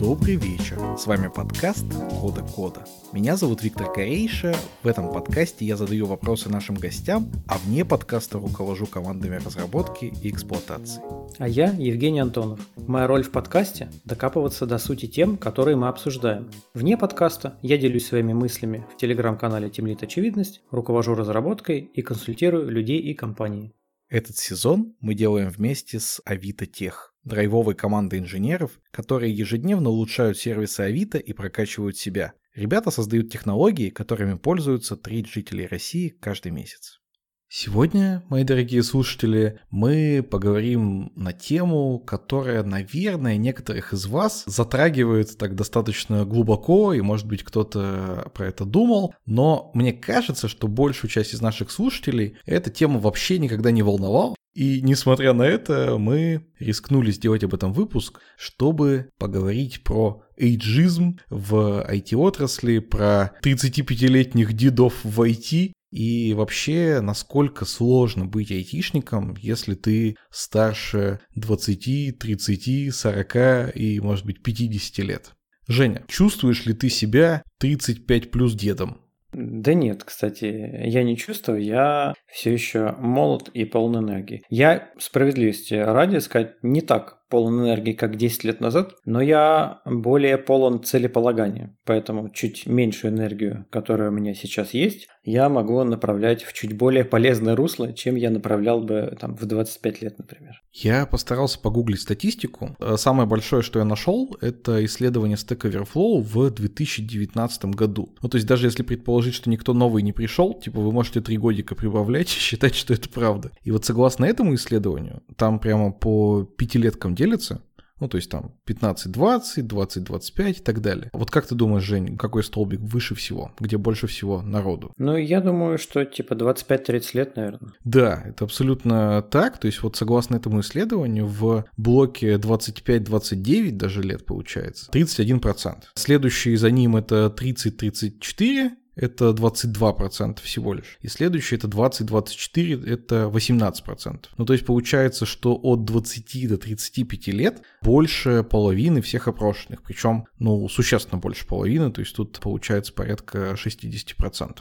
Добрый вечер. С вами подкаст Кода Кода. Меня зовут Виктор Корейша. В этом подкасте я задаю вопросы нашим гостям, а вне подкаста руковожу командами разработки и эксплуатации. А я Евгений Антонов. Моя роль в подкасте – докапываться до сути тем, которые мы обсуждаем. Вне подкаста я делюсь своими мыслями в телеграм-канале Темлит Очевидность, руковожу разработкой и консультирую людей и компании. Этот сезон мы делаем вместе с Авито Тех, драйвовой командой инженеров, которые ежедневно улучшают сервисы Авито и прокачивают себя. Ребята создают технологии, которыми пользуются треть жителей России каждый месяц. Сегодня, мои дорогие слушатели, мы поговорим на тему, которая, наверное, некоторых из вас затрагивает так достаточно глубоко, и, может быть, кто-то про это думал, но мне кажется, что большую часть из наших слушателей эта тема вообще никогда не волновала, и несмотря на это, мы рискнули сделать об этом выпуск, чтобы поговорить про эйджизм в IT-отрасли, про 35-летних дедов в IT и вообще, насколько сложно быть айтишником, если ты старше 20, 30, 40 и, может быть, 50 лет? Женя, чувствуешь ли ты себя 35 плюс дедом? Да нет, кстати, я не чувствую, я все еще молод и полон энергии. Я, справедливости ради сказать, не так полон энергии, как 10 лет назад, но я более полон целеполагания. Поэтому чуть меньшую энергию, которая у меня сейчас есть, я могу направлять в чуть более полезное русло, чем я направлял бы там, в 25 лет, например. Я постарался погуглить статистику. Э, самое большое, что я нашел, это исследование Stack Overflow в 2019 году. Ну, то есть даже если предположить, что никто новый не пришел, типа вы можете три годика прибавлять и считать, что это правда. И вот согласно этому исследованию, там прямо по пятилеткам делится, ну, то есть там 15-20, 20-25 и так далее. Вот как ты думаешь, Жень, какой столбик выше всего? Где больше всего народу? Ну, я думаю, что типа 25-30 лет, наверное. Да, это абсолютно так. То есть вот согласно этому исследованию в блоке 25-29 даже лет получается 31%. Следующий за ним это 30-34, это 22% всего лишь. И следующее это 20-24, это 18%. Ну, то есть получается, что от 20 до 35 лет больше половины всех опрошенных. Причем, ну, существенно больше половины, то есть тут получается порядка 60%.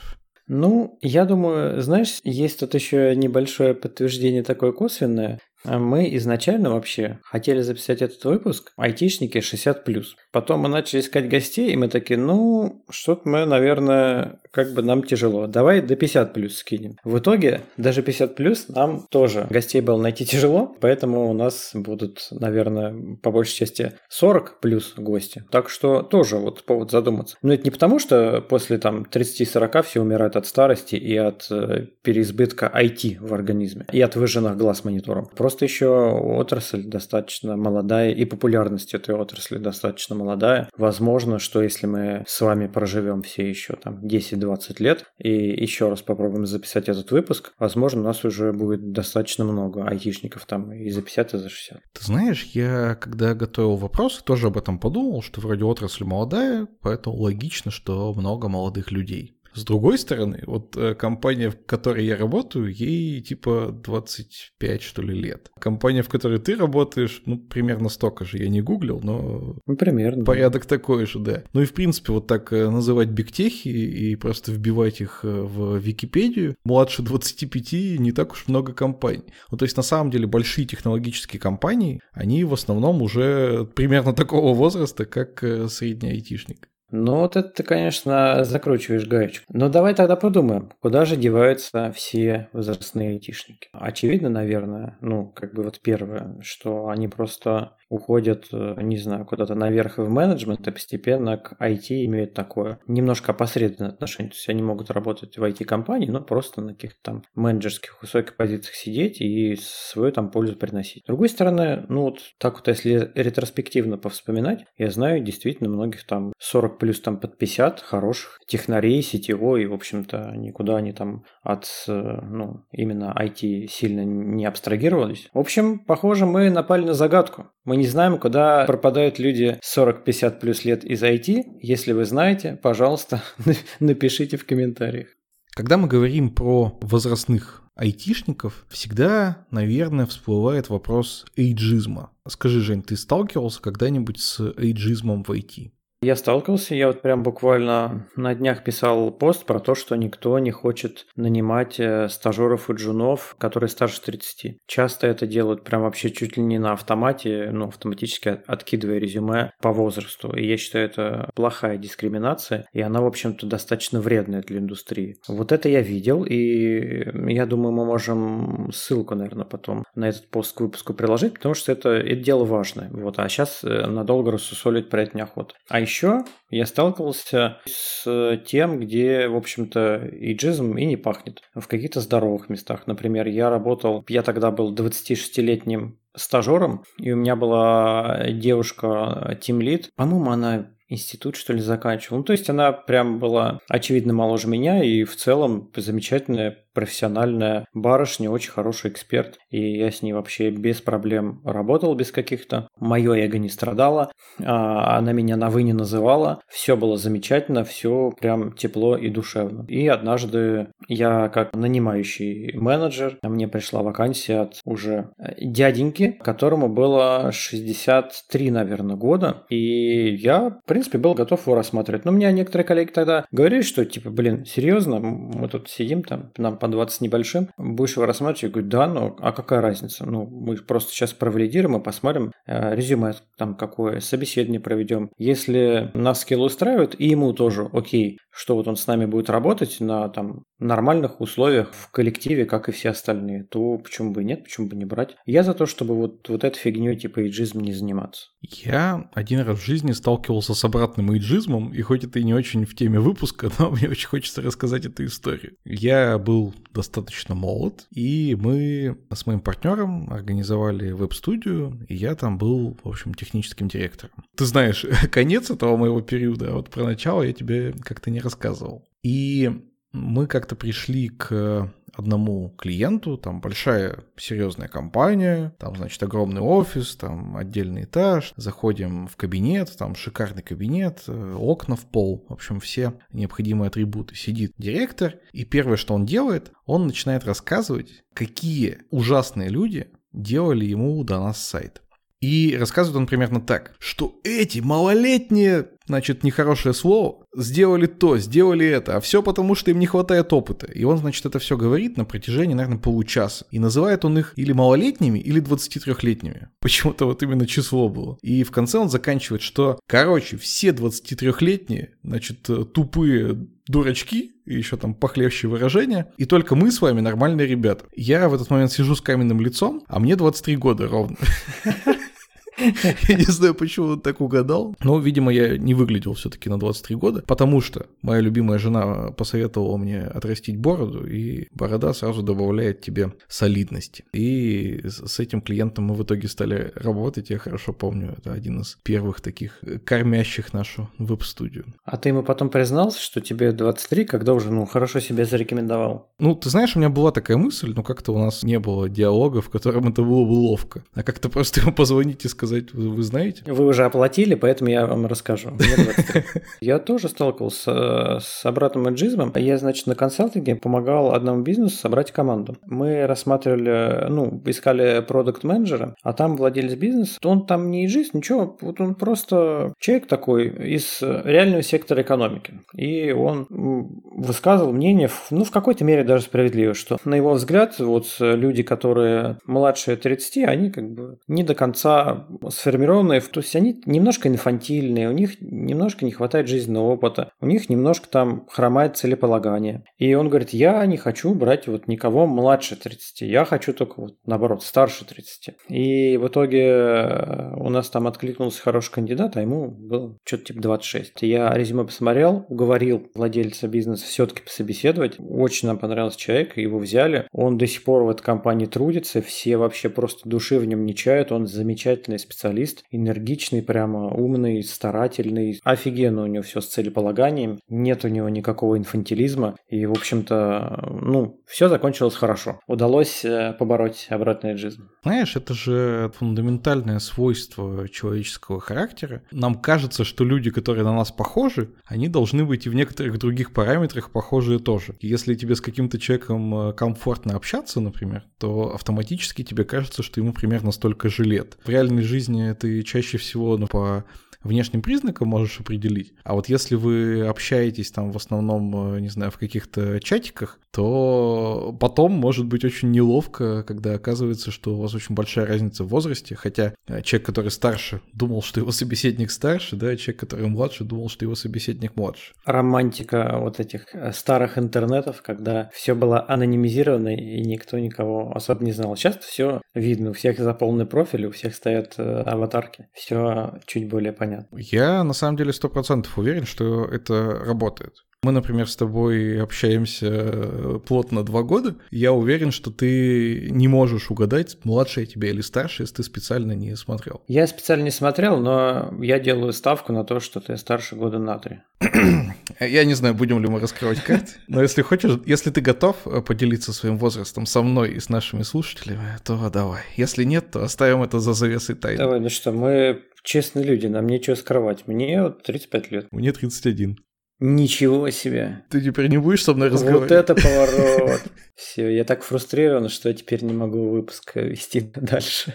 Ну, я думаю, знаешь, есть тут еще небольшое подтверждение такое косвенное. Мы изначально вообще хотели записать этот выпуск айтишники 60+. Потом мы начали искать гостей, и мы такие, ну, что-то мы, наверное, как бы нам тяжело. Давай до 50 плюс скинем. В итоге даже 50 плюс нам тоже гостей было найти тяжело, поэтому у нас будут, наверное, по большей части 40 плюс гости. Так что тоже вот повод задуматься. Но это не потому, что после там 30-40 все умирают от старости и от э, переизбытка IT в организме, и от выжженных глаз монитором. Просто еще отрасль достаточно молодая, и популярность этой отрасли достаточно молодая. Возможно, что если мы с вами проживем все еще там 10-20 лет и еще раз попробуем записать этот выпуск, возможно, у нас уже будет достаточно много айтишников там и за 50, и за 60. Ты знаешь, я когда готовил вопрос, тоже об этом подумал, что вроде отрасль молодая, поэтому логично, что много молодых людей. С другой стороны, вот э, компания, в которой я работаю, ей типа 25, что ли, лет. Компания, в которой ты работаешь, ну, примерно столько же. Я не гуглил, но... Ну, примерно. Порядок да. такой же, да. Ну и, в принципе, вот так э, называть бигтехи и просто вбивать их э, в Википедию, младше 25 не так уж много компаний. Ну, то есть, на самом деле, большие технологические компании, они в основном уже примерно такого возраста, как средний айтишник. Ну, вот это ты, конечно, закручиваешь гаечку. Но давай тогда подумаем, куда же деваются все возрастные айтишники. Очевидно, наверное, ну, как бы вот первое, что они просто уходят, э, не знаю, куда-то наверх в менеджмент, и постепенно к IT имеют такое немножко опосредованное отношение. То есть они могут работать в IT-компании, но просто на каких-то там менеджерских высоких позициях сидеть и свою там пользу приносить. С другой стороны, ну вот так вот, если ретроспективно повспоминать, я знаю действительно многих там 40 плюс там под 50 хороших технарей, сетевой, и, в общем-то, никуда они там от, э, ну, именно IT сильно не абстрагировались. В общем, похоже, мы напали на загадку. Мы не знаем, куда пропадают люди 40-50 плюс лет из IT. Если вы знаете, пожалуйста, напишите в комментариях. Когда мы говорим про возрастных айтишников, всегда, наверное, всплывает вопрос эйджизма. Скажи, Жень, ты сталкивался когда-нибудь с эйджизмом в IT? Я сталкивался, я вот прям буквально на днях писал пост про то, что никто не хочет нанимать э, стажеров и джунов, которые старше 30. Часто это делают прям вообще чуть ли не на автомате, ну, автоматически откидывая резюме по возрасту. И я считаю, это плохая дискриминация, и она, в общем-то, достаточно вредная для индустрии. Вот это я видел, и я думаю, мы можем ссылку, наверное, потом на этот пост к выпуску приложить, потому что это, это дело важное. Вот, а сейчас э, надолго рассусолить про это неохота. А еще я сталкивался с тем, где, в общем-то, иджизм и не пахнет. В каких-то здоровых местах. Например, я работал, я тогда был 26-летним стажером, и у меня была девушка тимлит. По-моему, она институт, что ли, заканчивала. Ну, то есть она прям была очевидно моложе меня и в целом замечательная профессиональная барышня, очень хороший эксперт, и я с ней вообще без проблем работал, без каких-то. Мое эго не страдало, а она меня на «вы» не называла, все было замечательно, все прям тепло и душевно. И однажды я как нанимающий менеджер, мне пришла вакансия от уже дяденьки, которому было 63, наверное, года, и я, в принципе, был готов его рассматривать. Но меня некоторые коллеги тогда говорили, что, типа, блин, серьезно, мы тут сидим там, нам по 20 с небольшим, будешь его рассматривать? Я говорю, да, ну а какая разница? Ну, мы просто сейчас провалидируем и посмотрим э, резюме там какое, собеседование проведем. Если нас скилл устраивает, и ему тоже окей, что вот он с нами будет работать на там нормальных условиях в коллективе, как и все остальные, то почему бы и нет, почему бы не брать. Я за то, чтобы вот, вот этой фигней типа эйджизм не заниматься. Я один раз в жизни сталкивался с обратным эйджизмом, и хоть это и не очень в теме выпуска, но мне очень хочется рассказать эту историю. Я был достаточно молод, и мы с моим партнером организовали веб-студию, и я там был, в общем, техническим директором. Ты знаешь, конец этого моего периода, а вот про начало я тебе как-то не рассказывал. И мы как-то пришли к одному клиенту, там большая серьезная компания, там, значит, огромный офис, там отдельный этаж, заходим в кабинет, там шикарный кабинет, э, окна в пол, в общем, все необходимые атрибуты. Сидит директор, и первое, что он делает, он начинает рассказывать, какие ужасные люди делали ему до нас сайт. И рассказывает он примерно так, что эти малолетние, значит, нехорошее слово, сделали то, сделали это, а все потому, что им не хватает опыта. И он, значит, это все говорит на протяжении, наверное, получаса. И называет он их или малолетними, или 23-летними. Почему-то вот именно число было. И в конце он заканчивает, что, короче, все 23-летние, значит, тупые дурачки, и еще там похлеще выражения, и только мы с вами нормальные ребята. Я в этот момент сижу с каменным лицом, а мне 23 года ровно. Я не знаю, почему он так угадал. Но, видимо, я не выглядел все-таки на 23 года, потому что моя любимая жена посоветовала мне отрастить бороду, и борода сразу добавляет тебе солидности. И с этим клиентом мы в итоге стали работать. Я хорошо помню, это один из первых таких кормящих нашу веб-студию. А ты ему потом признался, что тебе 23, когда уже, ну, хорошо себя зарекомендовал? Ну, ты знаешь, у меня была такая мысль, но как-то у нас не было диалога, в котором это было бы ловко. А как-то просто ему позвонить и сказать, сказать, вы, вы знаете? Вы уже оплатили, поэтому я вам расскажу. Я тоже сталкивался с обратным эджизмом. Я, значит, на консалтинге помогал одному бизнесу собрать команду. Мы рассматривали, ну, искали продукт менеджера а там владелец бизнеса. Он там не эджист, ничего, вот он просто человек такой из реального сектора экономики. И он высказывал мнение, ну, в какой-то мере даже справедливо, что, на его взгляд, вот люди, которые младше 30, они как бы не до конца сформированные, то есть они немножко инфантильные, у них немножко не хватает жизненного опыта, у них немножко там хромает целеполагание. И он говорит, я не хочу брать вот никого младше 30, я хочу только вот наоборот старше 30. И в итоге э, у нас там откликнулся хороший кандидат, а ему было что-то типа 26. Я резюме посмотрел, уговорил владельца бизнеса все-таки пособеседовать. Очень нам понравился человек, его взяли. Он до сих пор в этой компании трудится, все вообще просто души в нем не чают, он замечательный специалист, энергичный, прямо умный, старательный, офигенно у него все с целеполаганием, нет у него никакого инфантилизма, и, в общем-то, ну, все закончилось хорошо. Удалось э, побороть обратный эйджизм. Знаешь, это же фундаментальное свойство человеческого характера. Нам кажется, что люди, которые на нас похожи, они должны быть и в некоторых других параметрах похожие тоже. Если тебе с каким-то человеком э, комфортно общаться, например, то автоматически тебе кажется, что ему примерно столько же лет. В реальной жизни ты чаще всего ну, по внешним признакам можешь определить. А вот если вы общаетесь там в основном, э, не знаю, в каких-то чатиках, то потом может быть очень неловко, когда оказывается, что у вас очень большая разница в возрасте, хотя э, человек, который старше, думал, что его собеседник старше, да, человек, который младше, думал, что его собеседник младше. Романтика вот этих э, старых интернетов, когда все было анонимизировано и никто никого особо не знал. Сейчас все видно, у всех заполнены профили, у всех стоят аватарки, все чуть более понятно понятно. Я на самом деле сто процентов уверен, что это работает. Мы, например, с тобой общаемся э, плотно два года. Я уверен, что ты не можешь угадать, младше я тебя или старше, если ты специально не смотрел. Я специально не смотрел, но я делаю ставку на то, что ты старше года на три. Я не знаю, будем ли мы раскрывать карты, но если хочешь, если ты готов э, поделиться своим возрастом со мной и с нашими слушателями, то давай. Если нет, то оставим это за завесой тайны. Давай, ну что, мы честные люди, нам нечего скрывать. Мне вот 35 лет. Мне 31. Ничего себе. Ты теперь не будешь со мной разговаривать? Вот это поворот. Все, я так фрустрирован, что я теперь не могу выпуск вести дальше.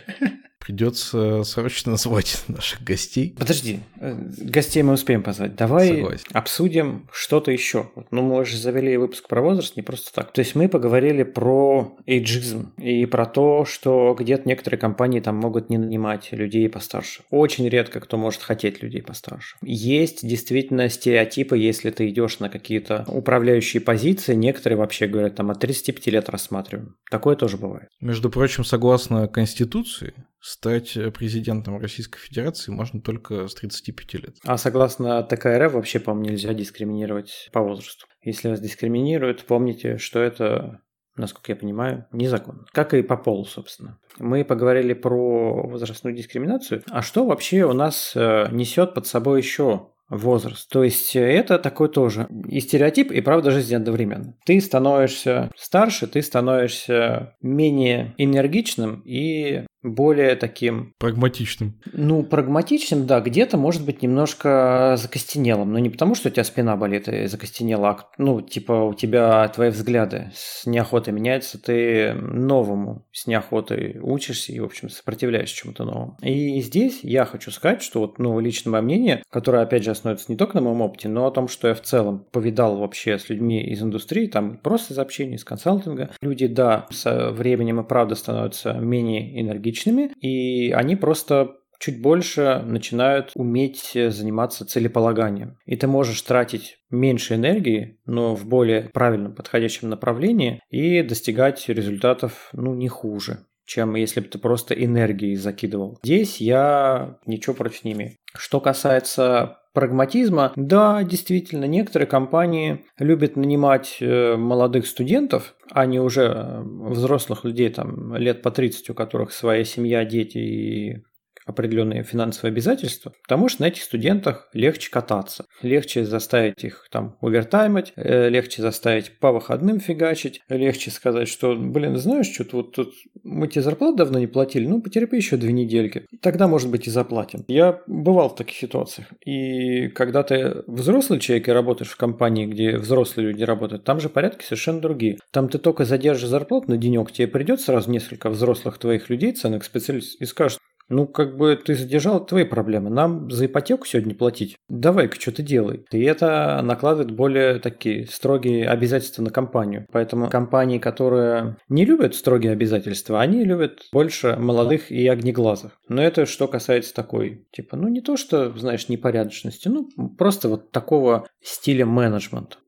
Придется срочно назвать наших гостей. Подожди, э, гостей мы успеем позвать. Давай Согласен. обсудим что-то еще. Ну, мы же завели выпуск про возраст не просто так. То есть мы поговорили про эйджизм и про то, что где-то некоторые компании там могут не нанимать людей постарше. Очень редко кто может хотеть людей постарше. Есть действительно стереотипы, если ты идешь на какие-то управляющие позиции, некоторые вообще говорят, там от 35 лет рассматриваем. Такое тоже бывает. Между прочим, согласно Конституции, стать э, президентом Российской Федерации можно только с 35 лет. А согласно ТКРФ вообще, по-моему, нельзя дискриминировать по возрасту. Если вас дискриминируют, помните, что это насколько я понимаю, незаконно. Как и по полу, собственно. Мы поговорили про возрастную дискриминацию. А что вообще у нас э, несет под собой еще возраст. То есть это такой тоже и стереотип, и правда жизни одновременно. Ты становишься старше, ты становишься менее энергичным и более таким... Прагматичным. Ну, прагматичным, да, где-то, может быть, немножко закостенелым. Но не потому, что у тебя спина болит и закостенела, а, ну, типа, у тебя твои взгляды с неохотой меняются, ты новому с неохотой учишься и, в общем, сопротивляешься чему-то новому. И здесь я хочу сказать, что вот, ну, лично мое мнение, которое, опять же, основывается не только на моем опыте, но о том, что я в целом повидал вообще с людьми из индустрии, там просто из общения, из консалтинга. Люди, да, со временем и правда становятся менее энергичными, личными, и они просто чуть больше начинают уметь заниматься целеполаганием. И ты можешь тратить меньше энергии, но в более правильном подходящем направлении и достигать результатов ну, не хуже чем если бы ты просто энергией закидывал. Здесь я ничего против не имею. Что касается прагматизма, да, действительно, некоторые компании любят нанимать э, молодых студентов, а не уже э, взрослых людей, там, лет по 30, у которых своя семья, дети и определенные финансовые обязательства, потому что на этих студентах легче кататься, легче заставить их там увертаймать, э, легче заставить по выходным фигачить, легче сказать, что, блин, знаешь, что-то вот тут мы тебе зарплату давно не платили, ну, потерпи еще две недельки, тогда, может быть, и заплатим. Я бывал в таких ситуациях, и когда ты взрослый человек и работаешь в компании, где взрослые люди работают, там же порядки совершенно другие. Там ты только задержишь зарплату на денек, тебе придет сразу несколько взрослых твоих людей, ценных специалистов, и скажут, ну, как бы ты задержал твои проблемы. Нам за ипотеку сегодня платить. Давай-ка что-то делай. И это накладывает более такие строгие обязательства на компанию. Поэтому компании, которые не любят строгие обязательства, они любят больше молодых и огнеглазых. Но это что касается такой, типа, ну не то, что, знаешь, непорядочности, ну просто вот такого стиля менеджмента.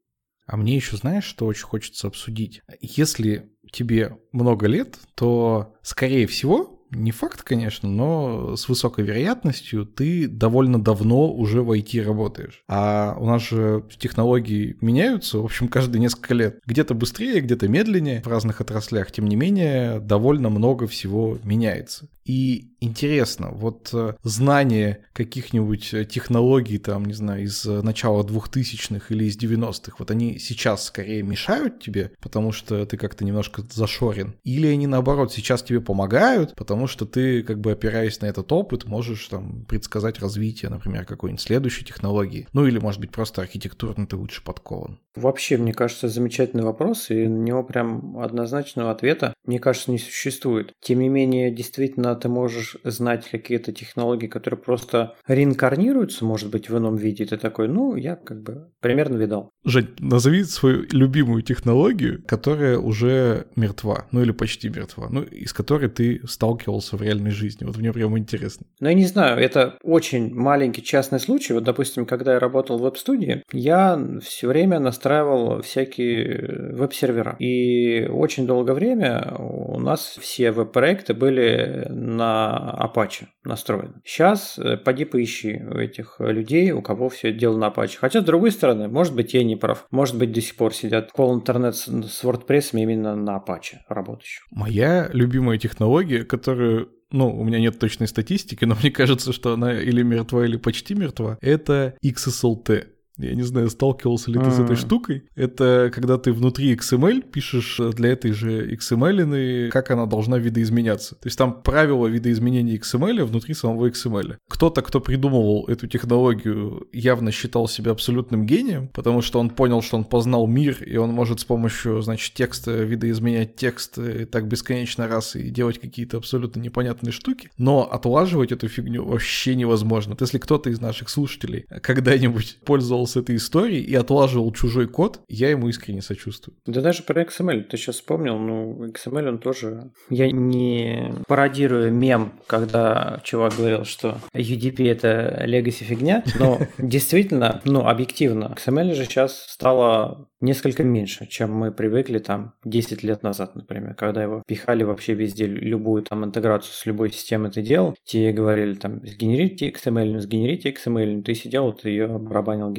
А мне еще, знаешь, что очень хочется обсудить? Если тебе много лет, то, скорее всего, не факт, конечно, но с высокой вероятностью ты довольно давно уже в IT работаешь. А у нас же технологии меняются, в общем, каждые несколько лет. Где-то быстрее, где-то медленнее в разных отраслях. Тем не менее, довольно много всего меняется. И интересно, вот э, знание каких-нибудь э, технологий, там, не знаю, из э, начала 2000-х или из 90-х, вот они сейчас скорее мешают тебе, потому что ты как-то немножко зашорен, или они наоборот сейчас тебе помогают, потому что ты, как бы опираясь на этот опыт, можешь там предсказать развитие, например, какой-нибудь следующей технологии, ну или, может быть, просто архитектурно ты лучше подкован. Вообще, мне кажется, замечательный вопрос, и на него прям однозначного ответа, мне кажется, не существует. Тем не менее, действительно, ты можешь знать какие-то технологии, которые просто реинкарнируются, может быть, в ином виде. Ты такой, ну, я как бы примерно видал. Жень, назови свою любимую технологию, которая уже мертва, ну или почти мертва, ну, из которой ты сталкивался в реальной жизни. Вот мне прям интересно. Ну, я не знаю, это очень маленький частный случай. Вот, допустим, когда я работал в веб-студии, я все время настраивал всякие веб-сервера. И очень долгое время у нас все веб-проекты были на Apache настроены. Сейчас э, поди поищи у этих людей, у кого все дело на Apache. Хотя, с другой стороны, может быть, я не прав. Может быть, до сих пор сидят пол интернет с WordPress именно на Apache работающих. Моя любимая технология, которую ну, у меня нет точной статистики, но мне кажется, что она или мертва, или почти мертва, это XSLT. Я не знаю, сталкивался ли ты с этой штукой. Это когда ты внутри XML пишешь для этой же XML, как она должна видоизменяться. То есть там правила видоизменения XML внутри самого XML. Кто-то, кто придумывал эту технологию, явно считал себя абсолютным гением, потому что он понял, что он познал мир, и он может с помощью, значит, текста видоизменять текст и так бесконечно раз и делать какие-то абсолютно непонятные штуки. Но отлаживать эту фигню вообще невозможно. Вот если кто-то из наших слушателей когда-нибудь пользовался с этой историей и отлаживал чужой код, я ему искренне сочувствую. Да даже про XML ты сейчас вспомнил, ну, XML он тоже... Я не пародирую мем, когда чувак говорил, что UDP это legacy фигня, но действительно, ну, объективно, XML же сейчас стало несколько меньше, чем мы привыкли там 10 лет назад, например, когда его пихали вообще везде, любую там интеграцию с любой системой ты делал, тебе говорили там сгенерите XML, сгенерите XML, ты сидел, ты ее барабанил,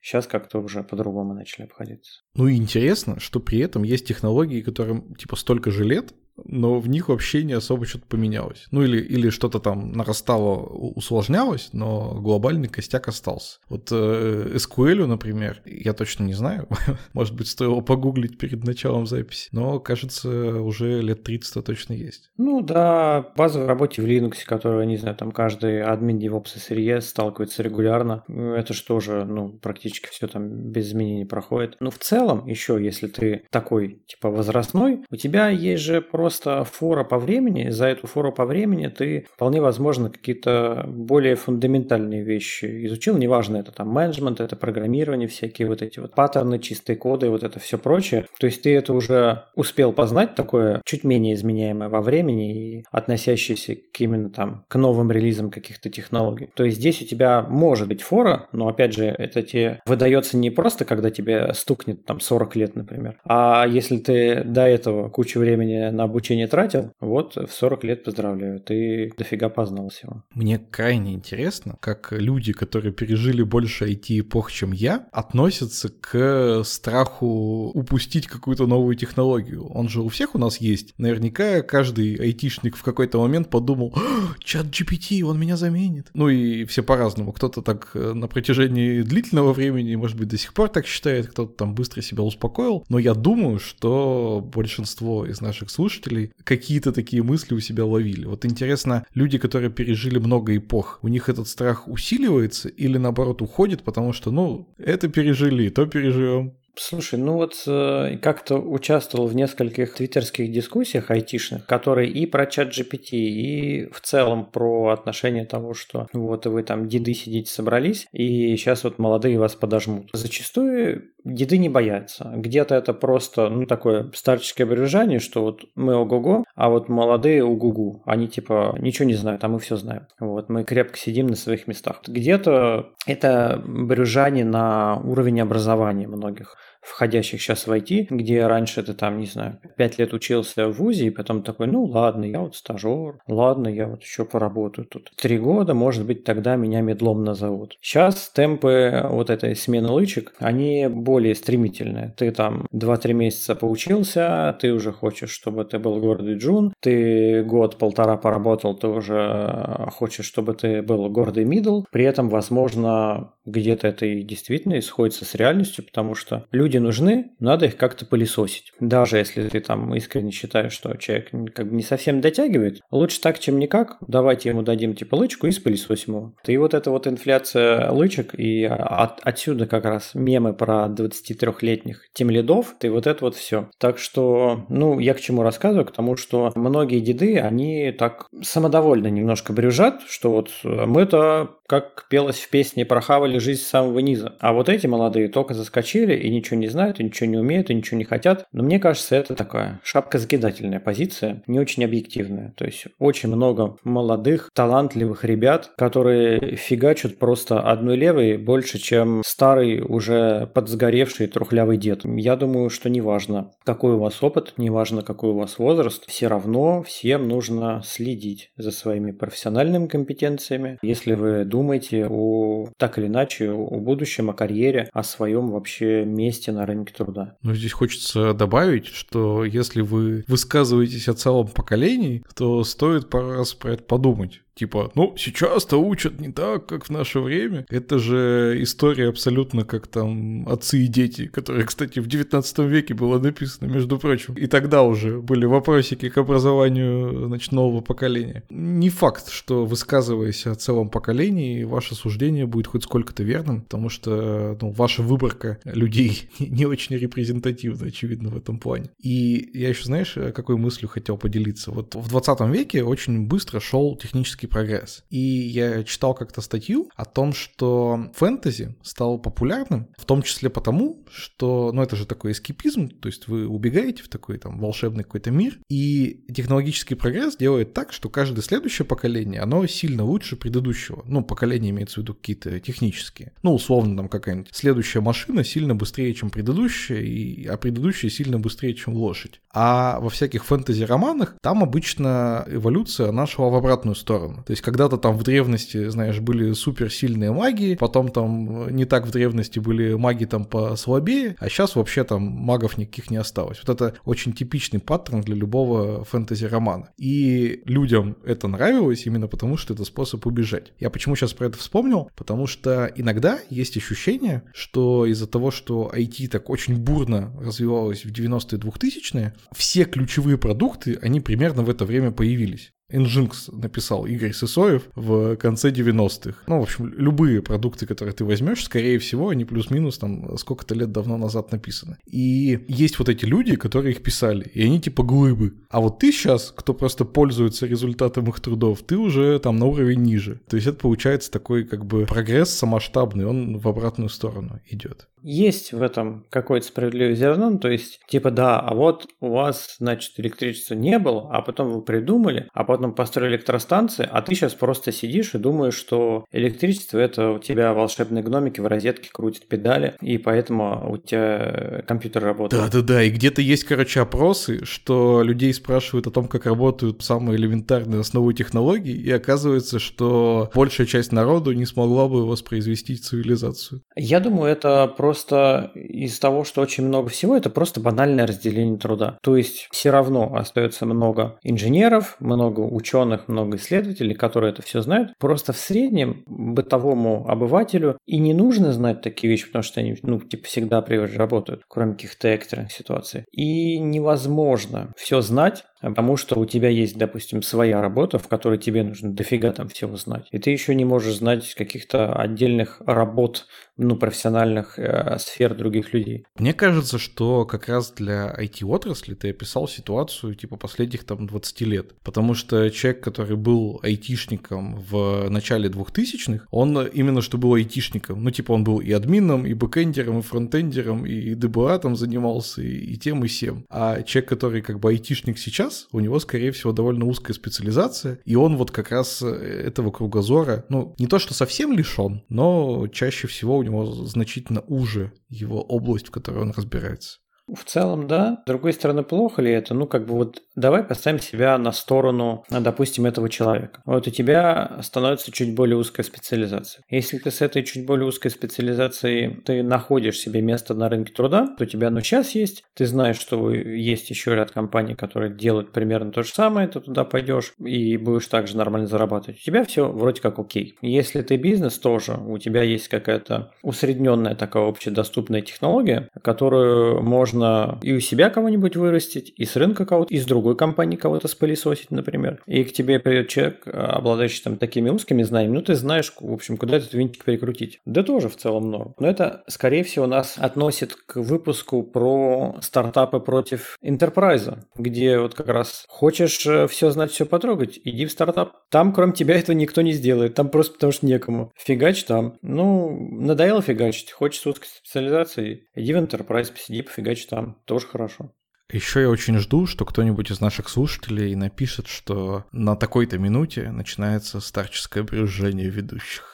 Сейчас как-то уже по-другому начали обходиться. Ну и интересно, что при этом есть технологии, которым типа столько же лет, но в них вообще не особо что-то поменялось. Ну или, или что-то там нарастало, усложнялось, но глобальный костяк остался. Вот э, SQL, например, я точно не знаю, может быть, стоило погуглить перед началом записи, но, кажется, уже лет 30 точно есть. Ну да, базовой работе в Linux, которая, не знаю, там каждый админ DevOps SRE сталкивается регулярно, это же, ну, практически все там без изменений проходит. Но в целом, еще, если ты такой, типа, возрастной, у тебя есть же просто просто фора по времени, за эту фору по времени ты вполне возможно какие-то более фундаментальные вещи изучил, неважно, это там менеджмент, это программирование, всякие вот эти вот паттерны, чистые коды, вот это все прочее. То есть ты это уже успел познать, такое чуть менее изменяемое во времени и относящееся к именно там к новым релизам каких-то технологий. То есть здесь у тебя может быть фора, но опять же это тебе выдается не просто, когда тебе стукнет там 40 лет, например, а если ты до этого кучу времени на обучение тратил, вот в 40 лет поздравляю, ты дофига познал всего. Мне крайне интересно, как люди, которые пережили больше IT-эпох, чем я, относятся к страху упустить какую-то новую технологию. Он же у всех у нас есть. Наверняка каждый айтишник в какой-то момент подумал, «А, чат GPT, он меня заменит. Ну и все по-разному. Кто-то так э, на протяжении длительного времени, может быть, до сих пор так считает, кто-то там быстро себя успокоил. Но я думаю, что большинство из наших слушателей слушателей какие-то такие мысли у себя ловили. Вот интересно, люди, которые пережили много эпох, у них этот страх усиливается или наоборот уходит, потому что, ну, это пережили, то переживем. Слушай, ну вот э, как-то участвовал в нескольких твиттерских дискуссиях айтишных, которые и про чат GPT, и в целом про отношение того, что вот вы там деды сидите собрались, и сейчас вот молодые вас подожмут. Зачастую деды не боятся. Где-то это просто, ну, такое старческое брюзжание, что вот мы ого-го, а вот молодые угугу. Они типа ничего не знают, а мы все знаем. Вот, мы крепко сидим на своих местах. Где-то это брюзжание на уровень образования многих входящих сейчас в IT, где раньше ты там, не знаю, пять лет учился в ВУЗе, и потом такой, ну ладно, я вот стажер, ладно, я вот еще поработаю тут. Три года, может быть, тогда меня мидлом назовут. Сейчас темпы вот этой смены лычек, они более стремительные. Ты там 2-3 месяца поучился, ты уже хочешь, чтобы ты был гордый джун, ты год-полтора поработал, ты уже хочешь, чтобы ты был гордый middle, при этом, возможно, где-то это и действительно сходится с реальностью, потому что люди нужны, надо их как-то пылесосить. Даже если ты там искренне считаешь, что человек как бы не совсем дотягивает, лучше так, чем никак. Давайте ему дадим типа лычку и спылесосим его. И вот эта вот инфляция лычек, и от, отсюда как раз мемы про 23-летних тимлидов, и вот это вот все. Так что, ну, я к чему рассказываю? К тому, что многие деды, они так самодовольно немножко брюжат, что вот мы-то, как пелось в песне, прохавали жизнь с самого низа. А вот эти молодые только заскочили и ничего не знают, и ничего не умеют, и ничего не хотят. Но мне кажется, это такая шапка-закидательная позиция, не очень объективная. То есть очень много молодых, талантливых ребят, которые фигачат просто одной левой больше, чем старый, уже подсгоревший трухлявый дед. Я думаю, что неважно, какой у вас опыт, неважно, какой у вас возраст, все равно всем нужно следить за своими профессиональными компетенциями. Если вы думаете о так или иначе о будущем, о карьере, о своем вообще месте на рынке труда. Ну, здесь хочется добавить, что если вы высказываетесь о целом поколении, то стоит пару раз про это подумать. Типа, ну, сейчас-то учат не так, как в наше время. Это же история абсолютно как там отцы и дети, которые, кстати, в 19 веке было написано, между прочим. И тогда уже были вопросики к образованию, значит, нового поколения. Не факт, что высказываясь о целом поколении, ваше суждение будет хоть сколько-то верным, потому что, ну, ваша выборка людей не очень репрезентативна, очевидно, в этом плане. И я еще, знаешь, какой мыслью хотел поделиться? Вот в 20 веке очень быстро шел технический прогресс. И я читал как-то статью о том, что фэнтези стал популярным, в том числе потому, что, ну это же такой эскипизм, то есть вы убегаете в такой там волшебный какой-то мир, и технологический прогресс делает так, что каждое следующее поколение, оно сильно лучше предыдущего. Ну, поколение имеется в виду какие-то технические. Ну, условно, там какая-нибудь следующая машина сильно быстрее, чем предыдущая, и, а предыдущая сильно быстрее, чем лошадь. А во всяких фэнтези-романах там обычно эволюция, она шла в обратную сторону. То есть когда-то там в древности, знаешь, были суперсильные маги, потом там э, не так в древности были маги там послабее, а сейчас вообще там магов никаких не осталось. Вот это очень типичный паттерн для любого фэнтези-романа. И людям это нравилось именно потому, что это способ убежать. Я почему сейчас про это вспомнил? Потому что иногда есть ощущение, что из-за того, что IT так очень бурно развивалось в 90-е 2000-е, все ключевые продукты, они примерно в это время появились. Nginx написал Игорь Сысоев в конце 90-х. Ну, в общем, любые продукты, которые ты возьмешь, скорее всего, они плюс-минус там сколько-то лет давно назад написаны. И есть вот эти люди, которые их писали, и они типа глыбы. А вот ты сейчас, кто просто пользуется результатом их трудов, ты уже там на уровень ниже. То есть это получается такой как бы прогресс самоштабный, он в обратную сторону идет. Есть в этом какое-то справедливое зерно, то есть, типа, да, а вот у вас, значит, электричества не было, а потом вы придумали, а потом построили электростанции, а ты сейчас просто сидишь и думаешь, что электричество – это у тебя волшебные гномики в розетке крутят педали, и поэтому у тебя компьютер работает. Да-да-да, и где-то есть, короче, опросы, что людей спрашивают о том, как работают самые элементарные основы технологий, и оказывается, что большая часть народу не смогла бы воспроизвести цивилизацию. Я думаю, это просто просто из того, что очень много всего, это просто банальное разделение труда. То есть все равно остается много инженеров, много ученых, много исследователей, которые это все знают. Просто в среднем бытовому обывателю и не нужно знать такие вещи, потому что они, ну, типа, всегда при работают, кроме каких-то экстренных ситуаций. И невозможно все знать потому что у тебя есть, допустим, своя работа, в которой тебе нужно дофига там всего знать. И ты еще не можешь знать каких-то отдельных работ, ну, профессиональных э, сфер других людей. Мне кажется, что как раз для IT-отрасли ты описал ситуацию типа последних там 20 лет. Потому что человек, который был айтишником в начале 2000-х, он именно что был айтишником. Ну, типа он был и админом, и бэкэндером, и фронтендером, и ДБА там занимался, и, и тем, и всем. А человек, который как бы айтишник сейчас, у него, скорее всего, довольно узкая специализация, и он вот как раз этого кругозора, ну, не то что совсем лишен, но чаще всего у него значительно уже его область, в которой он разбирается. В целом, да. С другой стороны, плохо ли это? Ну, как бы вот давай поставим себя на сторону, допустим, этого человека. Вот у тебя становится чуть более узкая специализация. Если ты с этой чуть более узкой специализацией ты находишь себе место на рынке труда, то у тебя, ну, сейчас есть, ты знаешь, что есть еще ряд компаний, которые делают примерно то же самое, ты туда пойдешь и будешь также нормально зарабатывать. У тебя все вроде как окей. Если ты бизнес тоже, у тебя есть какая-то усредненная такая общедоступная технология, которую можно и у себя кого-нибудь вырастить, и с рынка кого-то, и с другой компании кого-то спылесосить, например. И к тебе придет человек, обладающий там такими узкими знаниями, ну ты знаешь, в общем, куда этот винтик перекрутить. Да тоже в целом норм. Но это, скорее всего, нас относит к выпуску про стартапы против enterprise, где вот как раз хочешь э, все знать, все потрогать, иди в стартап. Там, кроме тебя, этого никто не сделает. Там просто потому что некому. Фигач там. Ну, надоело фигачить. Хочешь узкой специализации, иди в enterprise, посиди, пофигачь там тоже хорошо. Еще я очень жду, что кто-нибудь из наших слушателей напишет, что на такой-то минуте начинается старческое брюзжение ведущих.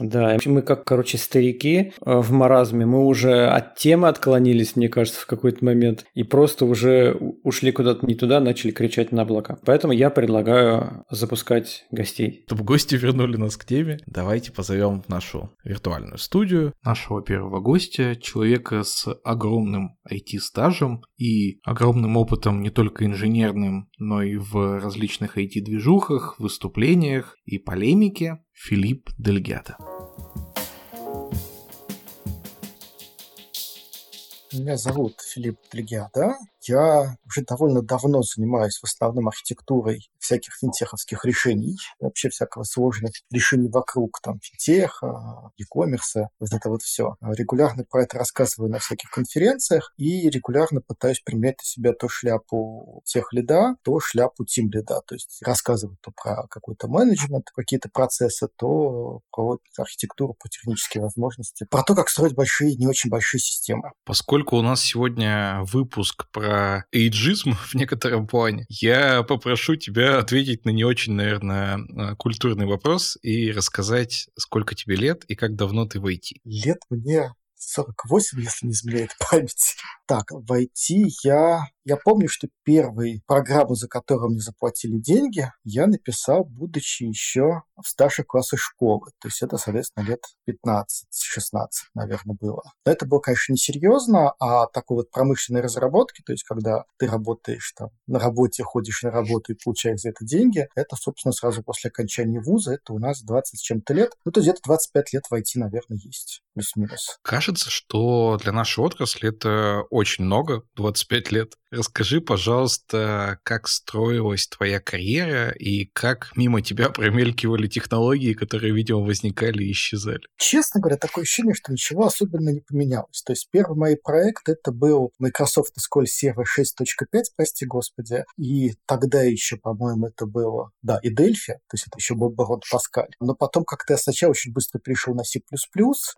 Да, мы как, короче, старики э, в маразме, мы уже от темы отклонились, мне кажется, в какой-то момент, и просто уже ушли куда-то не туда, начали кричать на облака. Поэтому я предлагаю запускать гостей. Чтобы гости вернули нас к теме, давайте позовем в нашу виртуальную студию нашего первого гостя, человека с огромным IT-стажем и огромным опытом не только инженерным, но и в различных IT-движухах, выступлениях и полемике. Филипп Дельгята. Меня зовут Филипп Дельгята. Я уже довольно давно занимаюсь в основном архитектурой всяких финтеховских решений, вообще всякого сложных решений вокруг там финтеха, e-commerce, вот это вот все. Регулярно про это рассказываю на всяких конференциях и регулярно пытаюсь применять на себя то шляпу тех лида, то шляпу тим лида, то есть рассказывать то про какой-то менеджмент, какие-то процессы, то про архитектуру, про технические возможности, про то, как строить большие, не очень большие системы. Поскольку у нас сегодня выпуск про эйджизм в некотором плане, я попрошу тебя ответить на не очень, наверное, э, культурный вопрос и рассказать, сколько тебе лет и как давно ты в IT. Лет мне 48, если не изменяет память. Так, в IT я я помню, что первую программу, за которую мне заплатили деньги, я написал, будучи еще в старших классах школы. То есть это, соответственно, лет 15-16, наверное, было. Но это было, конечно, несерьезно, а такой вот промышленной разработки, то есть когда ты работаешь там на работе, ходишь на работу и получаешь за это деньги, это, собственно, сразу после окончания вуза, это у нас 20 с чем-то лет. Ну, то где-то 25 лет в IT, наверное, есть, плюс-минус. Кажется, что для нашей отрасли это очень много, 25 лет. Расскажи, пожалуйста, как строилась твоя карьера и как мимо тебя промелькивали технологии, которые, видимо, возникали и исчезали? Честно говоря, такое ощущение, что ничего особенно не поменялось. То есть первый мой проект это был Microsoft SQL Server 6.5, прости господи, и тогда еще, по-моему, это было, да, и Delphi, то есть это еще был Барон Паскаль. Но потом как-то я сначала очень быстро перешел на C++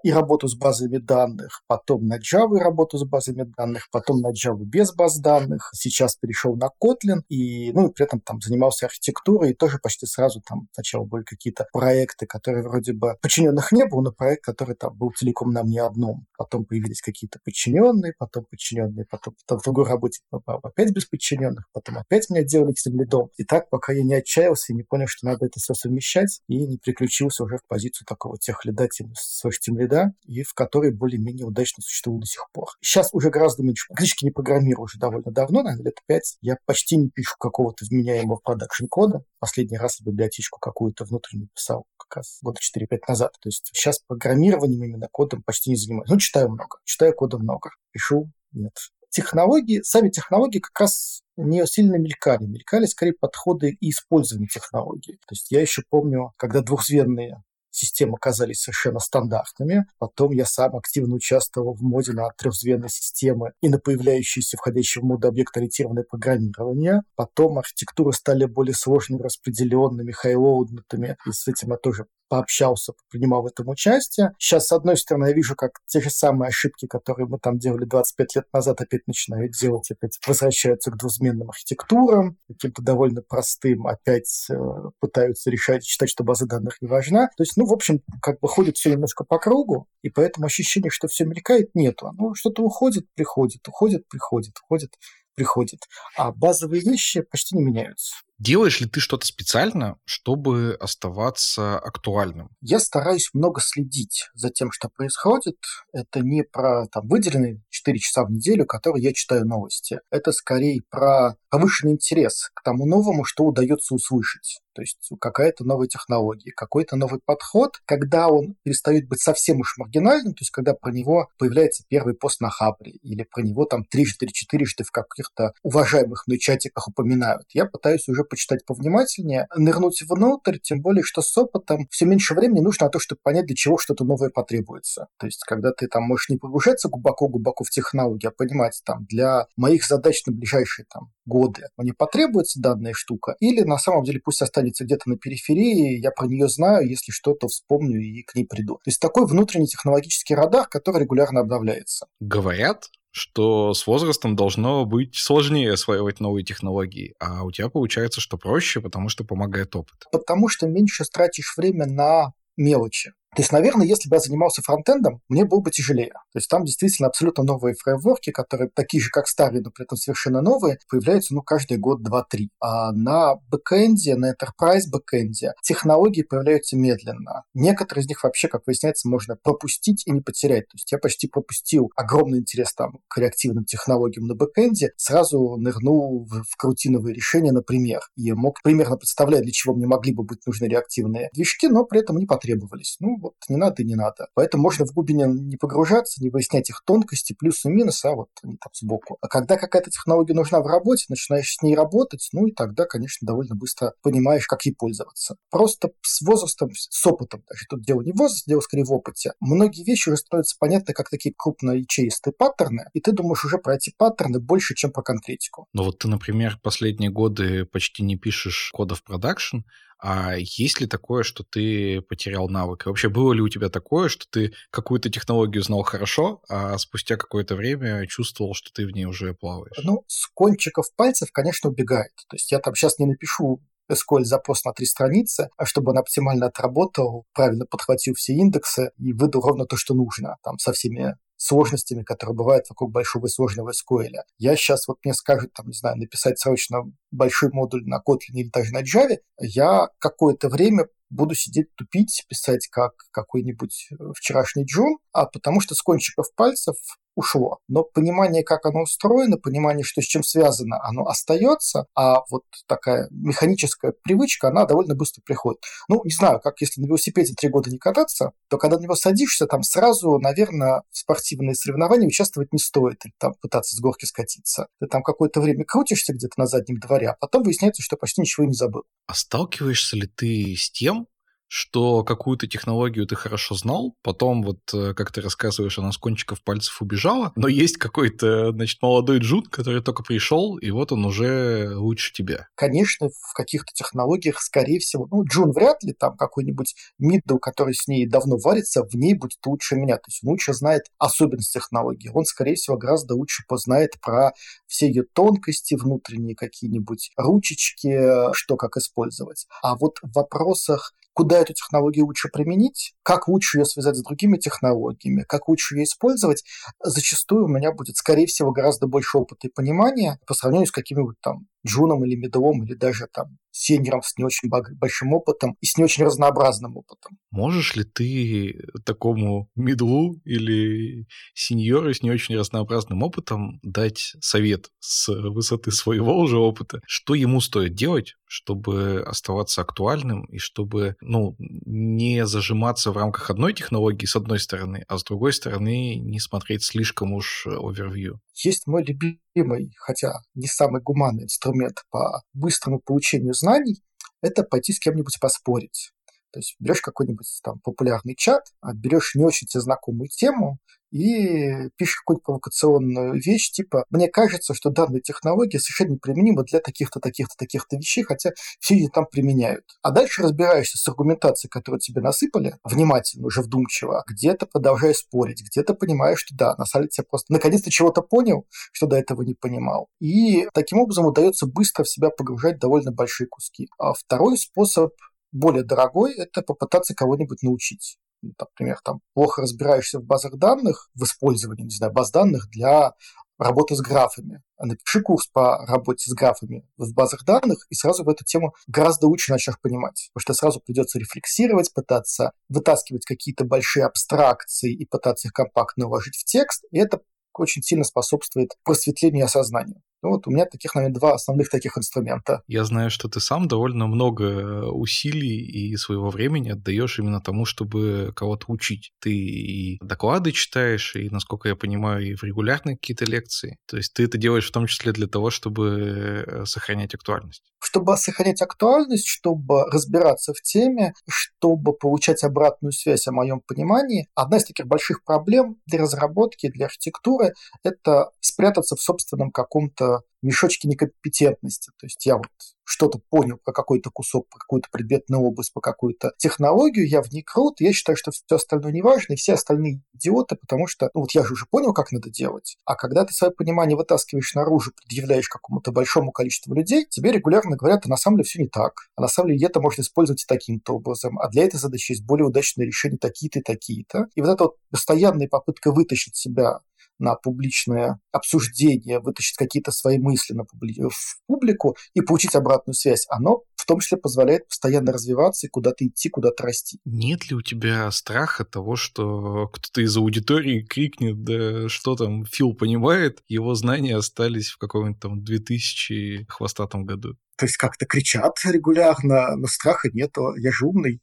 и работу с базами данных, потом на Java работу с базами данных, потом на Java без баз данных, данных, сейчас перешел на Kotlin, и, ну, при этом там занимался архитектурой, и тоже почти сразу там сначала были какие-то проекты, которые вроде бы подчиненных не было, но проект, который там был целиком на мне одном. Потом появились какие-то подчиненные, потом подчиненные, потом, потом в другой работе опять без подчиненных, потом опять меня делали к лидом. И так, пока я не отчаялся и не понял, что надо это все совмещать, и не приключился уже в позицию такого тех лида, тем, тем лида, и в которой более-менее удачно существую до сих пор. Сейчас уже гораздо меньше. Практически не программирую уже довольно давно, наверное, лет пять, я почти не пишу какого-то вменяемого продакшн кода. Последний раз библиотечку какую-то внутреннюю писал как раз года 4-5 назад. То есть сейчас программированием именно кодом почти не занимаюсь. Ну, читаю много. Читаю кода много. Пишу нет. технологии, сами технологии как раз не сильно мелькали. Мелькали скорее подходы и использование технологий. То есть я еще помню, когда двухзвенные системы оказались совершенно стандартными. Потом я сам активно участвовал в моде на трехзвенные системы и на появляющиеся входящие в моду объект-ориентированное программирование. Потом архитектуры стали более сложными, распределенными, хайлоудными, и с этим я тоже пообщался, принимал в этом участие. Сейчас, с одной стороны, я вижу, как те же самые ошибки, которые мы там делали 25 лет назад, опять начинают делать, опять возвращаются к двузменным архитектурам, каким-то довольно простым, опять э, пытаются решать, считать, что база данных не важна. То есть, ну, в общем, как бы ходит все немножко по кругу, и поэтому ощущение, что все мелькает, нету. Ну, что-то уходит, приходит, уходит, приходит, уходит, приходит. А базовые вещи почти не меняются. Делаешь ли ты что-то специально, чтобы оставаться актуальным? Я стараюсь много следить за тем, что происходит. Это не про там, выделенные 4 часа в неделю, которые я читаю новости. Это скорее про повышенный интерес к тому новому, что удается услышать. То есть какая-то новая технология, какой-то новый подход, когда он перестает быть совсем уж маргинальным, то есть когда про него появляется первый пост на Хабре или про него там трижды или четырежды в каких-то уважаемых мной чатиках упоминают. Я пытаюсь уже почитать повнимательнее, нырнуть внутрь, тем более, что с опытом все меньше времени нужно на то, чтобы понять, для чего что-то новое потребуется. То есть когда ты там можешь не погружаться глубоко-глубоко в технологии, а понимать там для моих задач на ближайшие там годы мне потребуется данная штука, или на самом деле пусть останется где-то на периферии, я про нее знаю, если что-то вспомню и к ней приду. То есть такой внутренний технологический радар, который регулярно обновляется. Говорят, что с возрастом должно быть сложнее осваивать новые технологии, а у тебя получается, что проще, потому что помогает опыт. Потому что меньше тратишь время на мелочи. То есть, наверное, если бы я занимался фронтендом, мне было бы тяжелее. То есть там действительно абсолютно новые фреймворки, которые такие же, как старые, но при этом совершенно новые, появляются ну, каждый год 2-3. А на бэкэнде, на enterprise бэкэнде технологии появляются медленно. Некоторые из них вообще, как выясняется, можно пропустить и не потерять. То есть я почти пропустил огромный интерес там, к реактивным технологиям на бэкэнде, сразу нырнул в, в корутиновые решения, например, и мог примерно представлять, для чего мне могли бы быть нужны реактивные движки, но при этом не потребовались. Ну, вот не надо и не надо. Поэтому можно в глубине не погружаться, не выяснять их тонкости, плюсы и минусы, а вот они там сбоку. А когда какая-то технология нужна в работе, начинаешь с ней работать, ну и тогда, конечно, довольно быстро понимаешь, как ей пользоваться. Просто с возрастом, с опытом, даже тут дело не в возрасте, дело скорее в опыте, многие вещи уже становятся понятны как такие крупные ячеистые паттерны, и ты думаешь уже про эти паттерны больше, чем про конкретику. Ну вот ты, например, последние годы почти не пишешь кода в продакшн, а есть ли такое, что ты потерял навык? И вообще было ли у тебя такое, что ты какую-то технологию знал хорошо, а спустя какое-то время чувствовал, что ты в ней уже плаваешь? Ну, с кончиков пальцев, конечно, убегает. То есть я там сейчас не напишу SQL запрос на три страницы, а чтобы он оптимально отработал, правильно подхватил все индексы и выдал ровно то, что нужно, там, со всеми сложностями, которые бывают вокруг большого и сложного SQL. Я сейчас, вот мне скажут, там, не знаю, написать срочно большой модуль на Kotlin или даже на Java, я какое-то время буду сидеть тупить, писать как какой-нибудь э, вчерашний Джун, а потому что с кончиков пальцев ушло. Но понимание, как оно устроено, понимание, что с чем связано, оно остается, а вот такая механическая привычка, она довольно быстро приходит. Ну, не знаю, как если на велосипеде три года не кататься, то когда на него садишься, там сразу, наверное, в спортивные соревнования участвовать не стоит, или там пытаться с горки скатиться. Ты там какое-то время крутишься где-то на заднем дворе, а потом выясняется, что почти ничего не забыл. А сталкиваешься ли ты с тем, что какую-то технологию ты хорошо знал, потом вот, э, как ты рассказываешь, она с кончиков пальцев убежала, но есть какой-то, значит, молодой джун, который только пришел, и вот он уже лучше тебя. Конечно, в каких-то технологиях, скорее всего, ну, джун вряд ли, там какой-нибудь мидл, который с ней давно варится, в ней будет лучше меня. То есть он лучше знает особенности технологии. Он, скорее всего, гораздо лучше познает про все ее тонкости внутренние какие-нибудь, ручечки, что как использовать. А вот в вопросах куда эту технологию лучше применить, как лучше ее связать с другими технологиями, как лучше ее использовать, зачастую у меня будет, скорее всего, гораздо больше опыта и понимания по сравнению с какими-нибудь там джуном или медлом, или даже там сеньором с не очень большим опытом и с не очень разнообразным опытом. Можешь ли ты такому медлу или сеньору с не очень разнообразным опытом дать совет с высоты своего уже опыта, что ему стоит делать, чтобы оставаться актуальным и чтобы, ну, не зажиматься в рамках одной технологии с одной стороны, а с другой стороны не смотреть слишком уж овервью. Есть мой любимый, хотя не самый гуманный инструмент по быстрому получению знаний, это пойти с кем-нибудь поспорить. То есть берешь какой-нибудь там популярный чат, берешь не очень тебе знакомую тему и пишешь какую-нибудь провокационную вещь, типа «Мне кажется, что данная технология совершенно неприменима для таких-то, таких-то, таких-то вещей, хотя все ее там применяют». А дальше разбираешься с аргументацией, которую тебе насыпали, внимательно, уже вдумчиво, где-то продолжаешь спорить, где-то понимаешь, что да, на самом деле тебе просто наконец-то чего-то понял, что до этого не понимал. И таким образом удается быстро в себя погружать довольно большие куски. А второй способ более дорогой – это попытаться кого-нибудь научить. Например, там плохо разбираешься в базах данных, в использовании, не знаю, баз данных для работы с графами. Напиши курс по работе с графами в базах данных, и сразу в эту тему гораздо лучше начнешь понимать. Потому что сразу придется рефлексировать, пытаться вытаскивать какие-то большие абстракции и пытаться их компактно уложить в текст. И это очень сильно способствует просветлению и осознанию. Ну вот у меня таких, наверное, два основных таких инструмента. Я знаю, что ты сам довольно много усилий и своего времени отдаешь именно тому, чтобы кого-то учить. Ты и доклады читаешь, и, насколько я понимаю, и в регулярные какие-то лекции. То есть ты это делаешь в том числе для того, чтобы э, сохранять актуальность. Чтобы сохранять актуальность, чтобы разбираться в теме, чтобы получать обратную связь о моем понимании, одна из таких больших проблем для разработки, для архитектуры – это спрятаться в собственном каком-то мешочки некомпетентности. То есть я вот что-то понял про какой-то кусок, про какую-то предметную область, по какую-то технологию, я в ней крут, я считаю, что все остальное не важно, и все остальные идиоты, потому что, ну вот я же уже понял, как надо делать, а когда ты свое понимание вытаскиваешь наружу, предъявляешь какому-то большому количеству людей, тебе регулярно говорят, а на самом деле все не так, а на самом деле это можно использовать таким-то образом, а для этой задачи есть более удачные решения такие-то и такие-то. И вот эта вот постоянная попытка вытащить себя на публичное обсуждение, вытащить какие-то свои мысли на публи... в публику и получить обратную связь, оно в том числе позволяет постоянно развиваться и куда-то идти, куда-то расти. Нет ли у тебя страха того, что кто-то из аудитории крикнет, да что там, Фил понимает, его знания остались в каком-нибудь там 2000 хвостатом году? То есть как-то кричат регулярно, но страха нету, я же умный.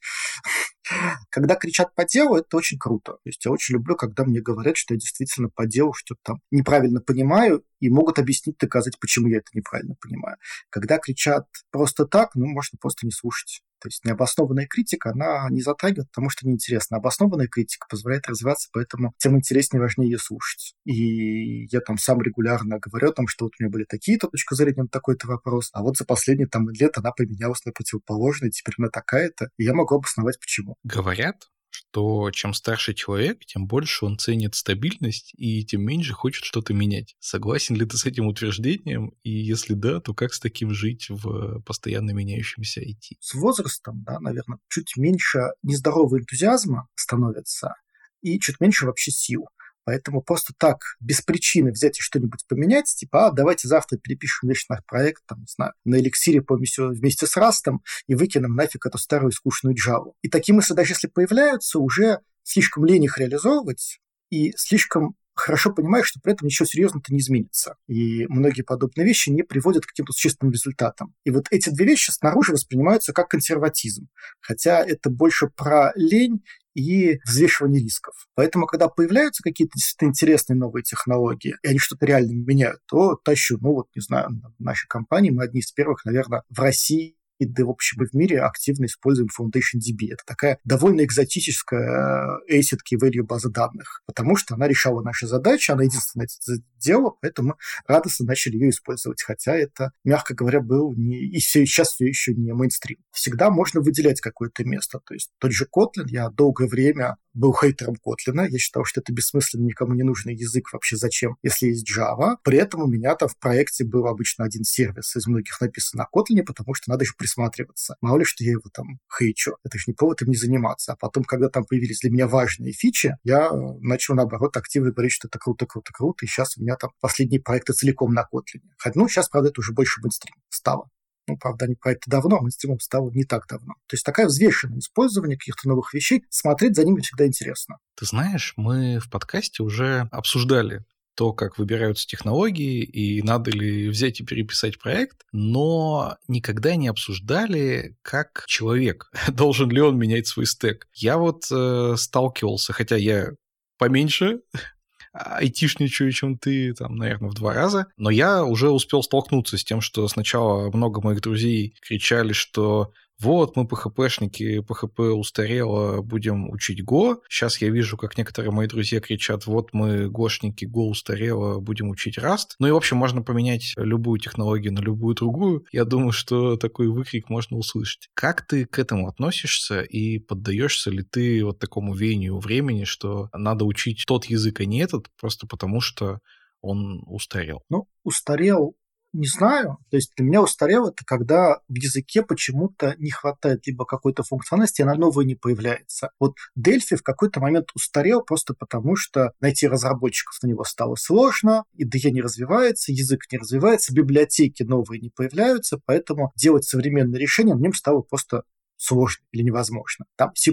Когда кричат по делу, это очень круто. То есть я очень люблю, когда мне говорят, что я действительно по делу что-то там неправильно понимаю, и могут объяснить, доказать, почему я это неправильно понимаю. Когда кричат просто так, ну, можно просто не слушать. То есть необоснованная критика, она не затрагивает, потому что неинтересно. Обоснованная критика позволяет развиваться, поэтому тем интереснее и важнее ее слушать. И я там сам регулярно говорю о том, что вот у меня были такие-то точки зрения на такой-то вопрос, а вот за последние там лет она поменялась на противоположную, теперь она такая-то, и я могу обосновать почему. Говорят, что чем старше человек, тем больше он ценит стабильность и тем меньше хочет что-то менять. Согласен ли ты с этим утверждением? И если да, то как с таким жить в постоянно меняющемся IT? С возрастом, да, наверное, чуть меньше нездорового энтузиазма становится и чуть меньше вообще сил. Поэтому просто так, без причины взять и что-нибудь поменять, типа, а, давайте завтра перепишем весь наш проект, там, не знаю, на эликсире вместе с Растом и выкинем нафиг эту старую скучную Java. И такие мысли, даже если появляются, уже слишком лень их реализовывать, и слишком хорошо понимаешь, что при этом ничего серьезного-то не изменится. И многие подобные вещи не приводят к каким-то существенным результатам. И вот эти две вещи снаружи воспринимаются как консерватизм. Хотя это больше про лень и взвешивание рисков. Поэтому, когда появляются какие-то действительно интересные новые технологии, и они что-то реально меняют, то тащу. Ну вот, не знаю, в нашей компании мы одни из первых, наверное, в России и да, в общем, и в мире активно используем FoundationDB. Это такая довольно экзотическая ACID Key Value база данных, потому что она решала наши задачи, она единственное это делала, поэтому радостно начали ее использовать, хотя это, мягко говоря, был не, и все, сейчас все еще не мейнстрим. Всегда можно выделять какое-то место, то есть тот же Kotlin, я долгое время был хейтером Kotlin. Я считал, что это бессмысленный, никому не нужный язык вообще зачем, если есть Java. При этом у меня там в проекте был обычно один сервис из многих написан на Kotlin, потому что надо же присмотреть присматриваться. Мало ли, что я его там хейчу. Это же не повод им не заниматься. А потом, когда там появились для меня важные фичи, я э, начал, наоборот, активно говорить, что это круто, круто, круто. И сейчас у меня там последние проекты целиком на Kotlin. Ну, сейчас, правда, это уже больше мейнстрим стало. Ну, правда, они про это давно, мейнстримом стало не так давно. То есть такая взвешенное использование каких-то новых вещей, смотреть за ними всегда интересно. Ты знаешь, мы в подкасте уже обсуждали то, как выбираются технологии и надо ли взять и переписать проект, но никогда не обсуждали, как человек, должен ли он менять свой стек. Я вот э, сталкивался, хотя я поменьше айтишничаю, чем ты, там, наверное, в два раза. Но я уже успел столкнуться с тем, что сначала много моих друзей кричали, что вот, мы PHP-шники, PHP устарело, будем учить Go. Сейчас я вижу, как некоторые мои друзья кричат, вот мы гошники, Go устарело, будем учить Rust. Ну и, в общем, можно поменять любую технологию на любую другую. Я думаю, что такой выкрик можно услышать. Как ты к этому относишься и поддаешься ли ты вот такому веянию времени, что надо учить тот язык, а не этот, просто потому что он устарел? Ну, устарел не знаю. То есть для меня устарел это, когда в языке почему-то не хватает либо какой-то функциональности, она новая не появляется. Вот Дельфи в какой-то момент устарел просто потому, что найти разработчиков на него стало сложно, IDE не развивается, язык не развивается, библиотеки новые не появляются, поэтому делать современные решения на нем стало просто сложно или невозможно. Там C++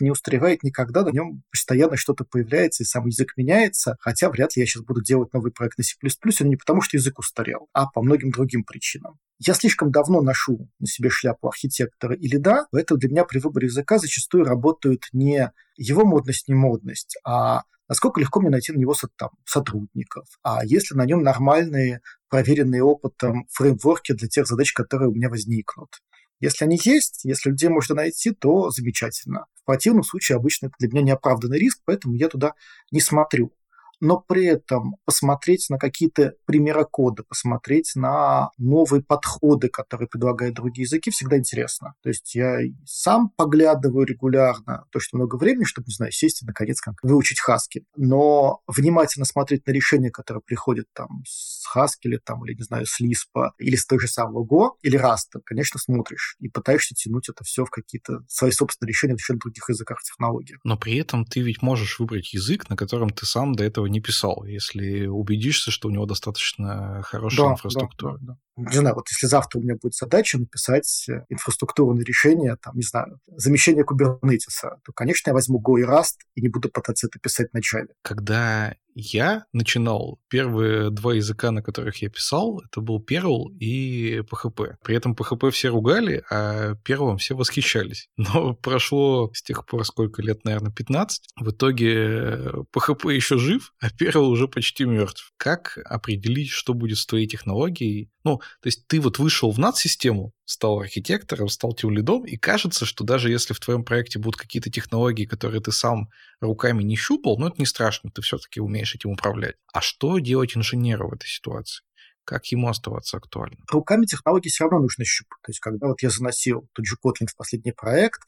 не устаревает никогда, на нем постоянно что-то появляется, и сам язык меняется, хотя вряд ли я сейчас буду делать новый проект на C++, но не потому, что язык устарел, а по многим другим причинам. Я слишком давно ношу на себе шляпу архитектора или да, поэтому для меня при выборе языка зачастую работают не его модность, не модность, а насколько легко мне найти на него там, сотрудников, а если на нем нормальные, проверенные опытом фреймворки для тех задач, которые у меня возникнут. Если они есть, если людей можно найти, то замечательно. В противном случае обычно это для меня неоправданный риск, поэтому я туда не смотрю но при этом посмотреть на какие-то примеры кода, посмотреть на новые подходы, которые предлагают другие языки, всегда интересно. То есть я сам поглядываю регулярно, то, что много времени, чтобы, не знаю, сесть и, наконец, как выучить Haskell. Но внимательно смотреть на решения, которые приходят там с Haskell, или, там, или, не знаю, с Lisp, или с той же самого Go, или Rust, конечно, смотришь и пытаешься тянуть это все в какие-то свои собственные решения в других языках и технологиях. Но при этом ты ведь можешь выбрать язык, на котором ты сам до этого не писал, если убедишься, что у него достаточно хорошая да, инфраструктура. Да, да. Не знаю, вот если завтра у меня будет задача написать э, инфраструктурное решение, там, не знаю, замещение кубернетиса, то, конечно, я возьму Go и Rust и не буду пытаться это писать вначале. Когда я начинал, первые два языка, на которых я писал, это был Perl и PHP. При этом PHP все ругали, а Perl все восхищались. Но прошло с тех пор сколько лет, наверное, 15. В итоге PHP еще жив, а Perl уже почти мертв. Как определить, что будет с твоей технологией? Ну, то есть ты вот вышел в над-систему, стал архитектором, стал тюлидом, и кажется, что даже если в твоем проекте будут какие-то технологии, которые ты сам руками не щупал, ну, это не страшно, ты все-таки умеешь этим управлять. А что делать инженеру в этой ситуации? как ему оставаться актуальным? Руками технологии все равно нужно щупать. То есть, когда вот я заносил тот же Kotlin в последний проект,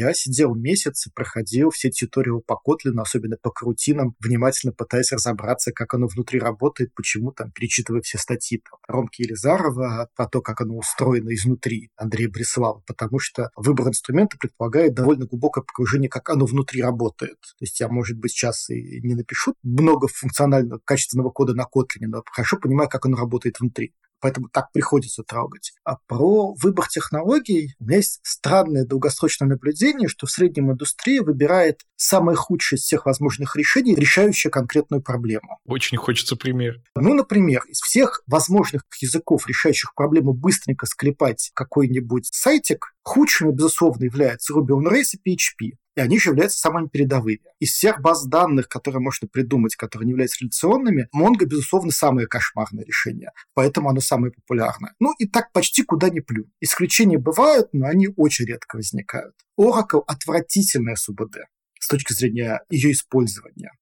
я сидел месяц и проходил все тьюториалы по Kotlin, особенно по крутинам, внимательно пытаясь разобраться, как оно внутри работает, почему там, перечитывая все статьи там, Ромки Елизарова про то, как оно устроено изнутри Андрея Брислава, потому что выбор инструмента предполагает довольно глубокое погружение, как оно внутри работает. То есть я, может быть, сейчас и не напишу много функционального, качественного кода на Kotlin, но хорошо понимаю, как оно работает внутри. Поэтому так приходится трогать. А про выбор технологий у меня есть странное долгосрочное наблюдение, что в среднем индустрия выбирает самое худшее из всех возможных решений, решающее конкретную проблему. Очень хочется пример. Ну, например, из всех возможных языков, решающих проблему быстренько склепать какой-нибудь сайтик, худшими, безусловно, являются Ruby on Rails и PHP и они же являются самыми передовыми. Из всех баз данных, которые можно придумать, которые не являются реляционными, Mongo, безусловно, самое кошмарное решение, поэтому оно самое популярное. Ну и так почти куда ни плюнь. Исключения бывают, но они очень редко возникают. Oracle – отвратительная СУБД с точки зрения ее использования.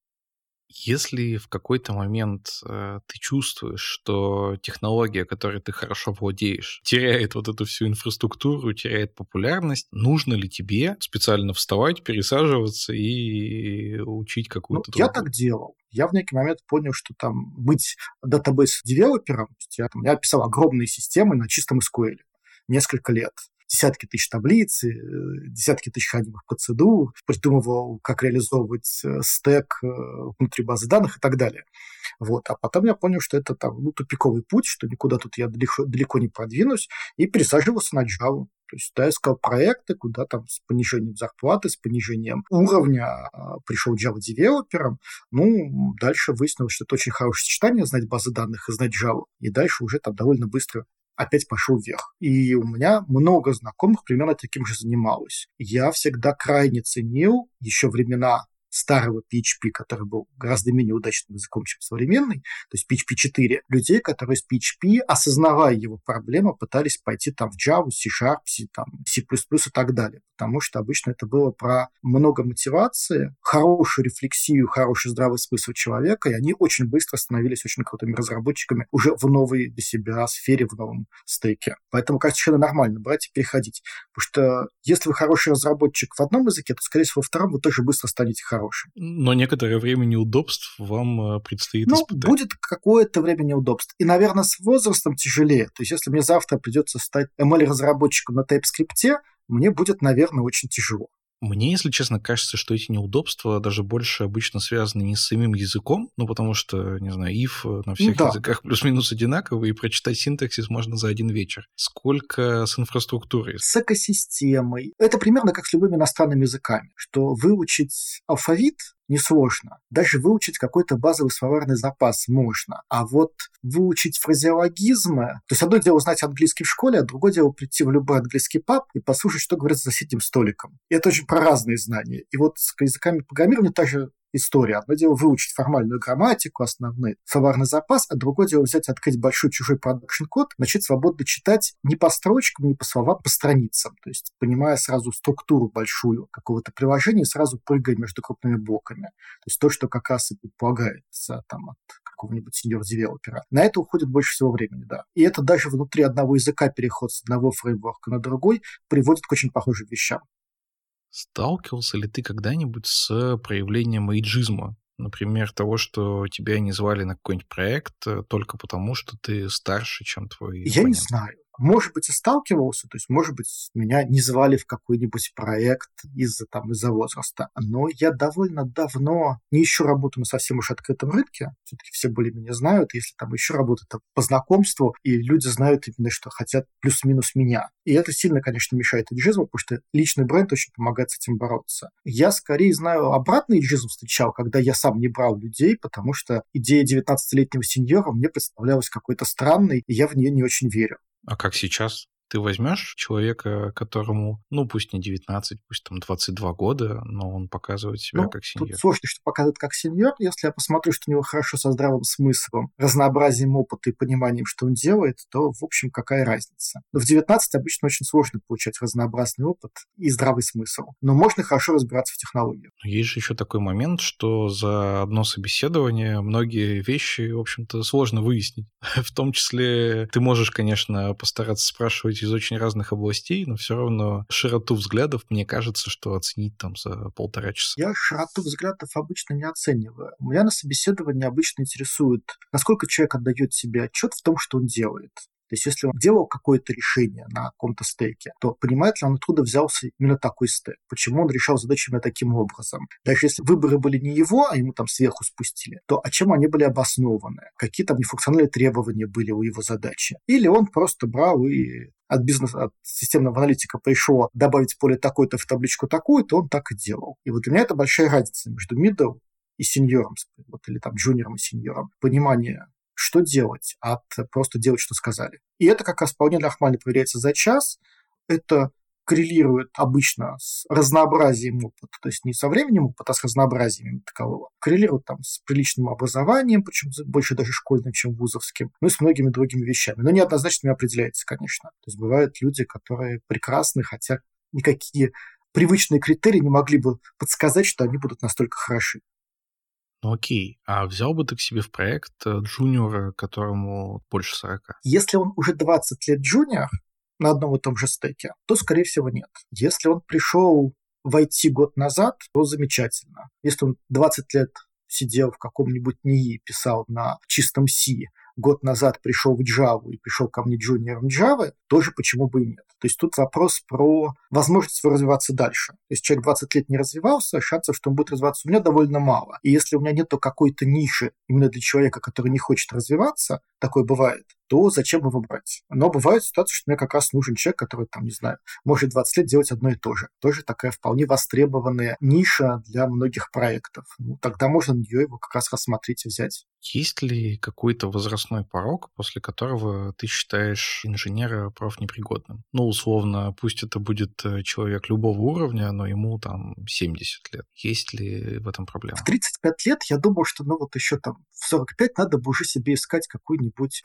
Если в какой-то момент э, ты чувствуешь, что технология, которой ты хорошо владеешь, теряет вот эту всю инфраструктуру, теряет популярность, нужно ли тебе специально вставать, пересаживаться и учить какую-то ну, Я так делал. Я в некий момент понял, что там быть database-девелопером, я, там, я писал огромные системы на чистом SQL несколько лет. Десятки тысяч таблиц, э, десятки тысяч хранимых процедур, придумывал, как реализовывать э, стек внутри базы данных и так далее. Вот. А потом я понял, что это там, ну, тупиковый путь, что никуда тут я далеко, далеко не продвинусь, и пересаживался на Java. То есть да, искал проекты, куда там с понижением зарплаты, с понижением уровня а, пришел Java девелопером. Ну, дальше выяснилось, что это очень хорошее сочетание знать базы данных и знать Java. И дальше уже там довольно быстро опять пошел вверх. И у меня много знакомых примерно таким же занималось. Я всегда крайне ценил еще времена старого PHP, который был гораздо менее удачным языком, чем современный, то есть PHP 4, людей, которые с PHP, осознавая его проблему, пытались пойти там в Java, C-Sharp, C, там, C++ и так далее. Потому что обычно это было про много мотивации, хорошую рефлексию, хороший здравый смысл человека, и они очень быстро становились очень крутыми разработчиками уже в новой для себя сфере, в новом стейке. Поэтому, кажется, совершенно нормально брать и переходить. Потому что если вы хороший разработчик в одном языке, то, скорее всего, во втором вы тоже быстро станете хорошим хорошим. Но некоторое время неудобств вам э, предстоит ну, испытать. будет какое-то время неудобств. И, наверное, с возрастом тяжелее. То есть, если мне завтра придется стать ML-разработчиком на TypeScript, мне будет, наверное, очень тяжело. Мне, если честно, кажется, что эти неудобства даже больше обычно связаны не с самим языком, ну, потому что, не знаю, if э, на всех да. языках плюс-минус одинаковый, и прочитать синтаксис можно за один вечер. Сколько с инфраструктурой? С экосистемой. Это примерно как с любыми иностранными языками, что выучить алфавит несложно. Даже выучить какой-то базовый словарный запас можно. А вот выучить фразеологизмы... То есть одно дело знать английский в школе, а другое дело прийти в любой английский паб и послушать, что говорят за соседним столиком. И это очень про разные знания. И вот с языками программирования также история. Одно дело выучить формальную грамматику, основной словарный запас, а другое дело взять, открыть большой чужой production-код, начать свободно читать не по строчкам, не по словам, по страницам. То есть, понимая сразу структуру большую какого-то приложения, сразу прыгая между крупными блоками. То есть то, что как раз и предполагается там, от какого-нибудь senior-девелопера. На это уходит больше всего времени, да. И это даже внутри одного языка переход с одного фреймворка на другой приводит к очень похожим вещам. Сталкивался ли ты когда-нибудь с проявлением эйджизма? Например, того, что тебя не звали на какой-нибудь проект э, только потому, что ты старше, чем твой Я оппонент. не знаю. Может быть, и сталкивался, то есть, может быть, меня не звали в какой-нибудь проект из-за там из-за возраста. Но я довольно давно не ищу работу на совсем уж открытом рынке. Все-таки все более меня знают. Если там еще работать по знакомству, и люди знают именно, что хотят плюс-минус меня. И это сильно, конечно, мешает иджизму, потому что личный бренд очень помогает с этим бороться. Я скорее знаю обратный иджизм встречал, когда я сам не брал людей, потому что идея 19-летнего сеньора мне представлялась какой-то странной, и я в нее не очень верю. А как сейчас? Ты возьмешь человека, которому, ну, пусть не 19, пусть там 22 года, но он показывает себя ну, как сеньор. Тут сложно, что показывает как сеньор. Если я посмотрю, что у него хорошо со здравым смыслом, разнообразием опыта и пониманием, что он делает, то, в общем, какая разница. Но в 19 обычно очень сложно получать разнообразный опыт и здравый смысл. Но можно хорошо разбираться в технологиях. Есть же еще такой момент, что за одно собеседование многие вещи, в общем-то, сложно выяснить. в том числе ты можешь, конечно, постараться спрашивать быть из очень разных областей, но все равно широту взглядов, мне кажется, что оценить там за полтора часа. Я широту взглядов обычно не оцениваю. Меня на собеседовании обычно интересует, насколько человек отдает себе отчет в том, что он делает. То есть если он делал какое-то решение на каком-то стейке, то понимает ли он, откуда взялся именно такой стейк? Почему он решал задачи именно таким образом? Даже если выборы были не его, а ему там сверху спустили, то о чем они были обоснованы? Какие там нефункциональные требования были у его задачи? Или он просто брал и от бизнеса, от системного аналитика пришло добавить поле такое-то в табличку такую-то, он так и делал. И вот для меня это большая разница между middle и сеньором, вот, или там джуниором и сеньором. Понимание что делать, от просто делать, что сказали. И это как раз вполне нормально проверяется за час. Это коррелирует обычно с разнообразием опыта, то есть не со временем опыта, а с разнообразием такового. Коррелирует там с приличным образованием, причем больше даже школьным, чем вузовским, ну и с многими другими вещами. Но неоднозначно не определяется, конечно. То есть бывают люди, которые прекрасны, хотя никакие привычные критерии не могли бы подсказать, что они будут настолько хороши. Ну окей, а взял бы ты к себе в проект э, джуниора, которому больше 40? Если он уже 20 лет джуниор на одном и том же стеке, то, скорее всего, нет. Если он пришел в IT год назад, то замечательно. Если он 20 лет сидел в каком-нибудь НИИ, писал на чистом C, год назад пришел в Java и пришел ко мне джуниором Java, тоже почему бы и нет. То есть тут вопрос про возможность развиваться дальше. То есть человек 20 лет не развивался, шансов, что он будет развиваться, у меня довольно мало. И если у меня нет какой-то ниши именно для человека, который не хочет развиваться, такое бывает, то зачем его брать? Но бывают ситуации, что мне как раз нужен человек, который, там, не знаю, может 20 лет делать одно и то же. Тоже такая вполне востребованная ниша для многих проектов. Ну, тогда можно на нее его как раз рассмотреть и взять. Есть ли какой-то возрастной порог, после которого ты считаешь инженера профнепригодным? Ну, условно, пусть это будет э, человек любого уровня, но ему там 70 лет. Есть ли в этом проблема? В 35 лет я думаю, что ну вот еще там в 45 надо бы уже себе искать какую-нибудь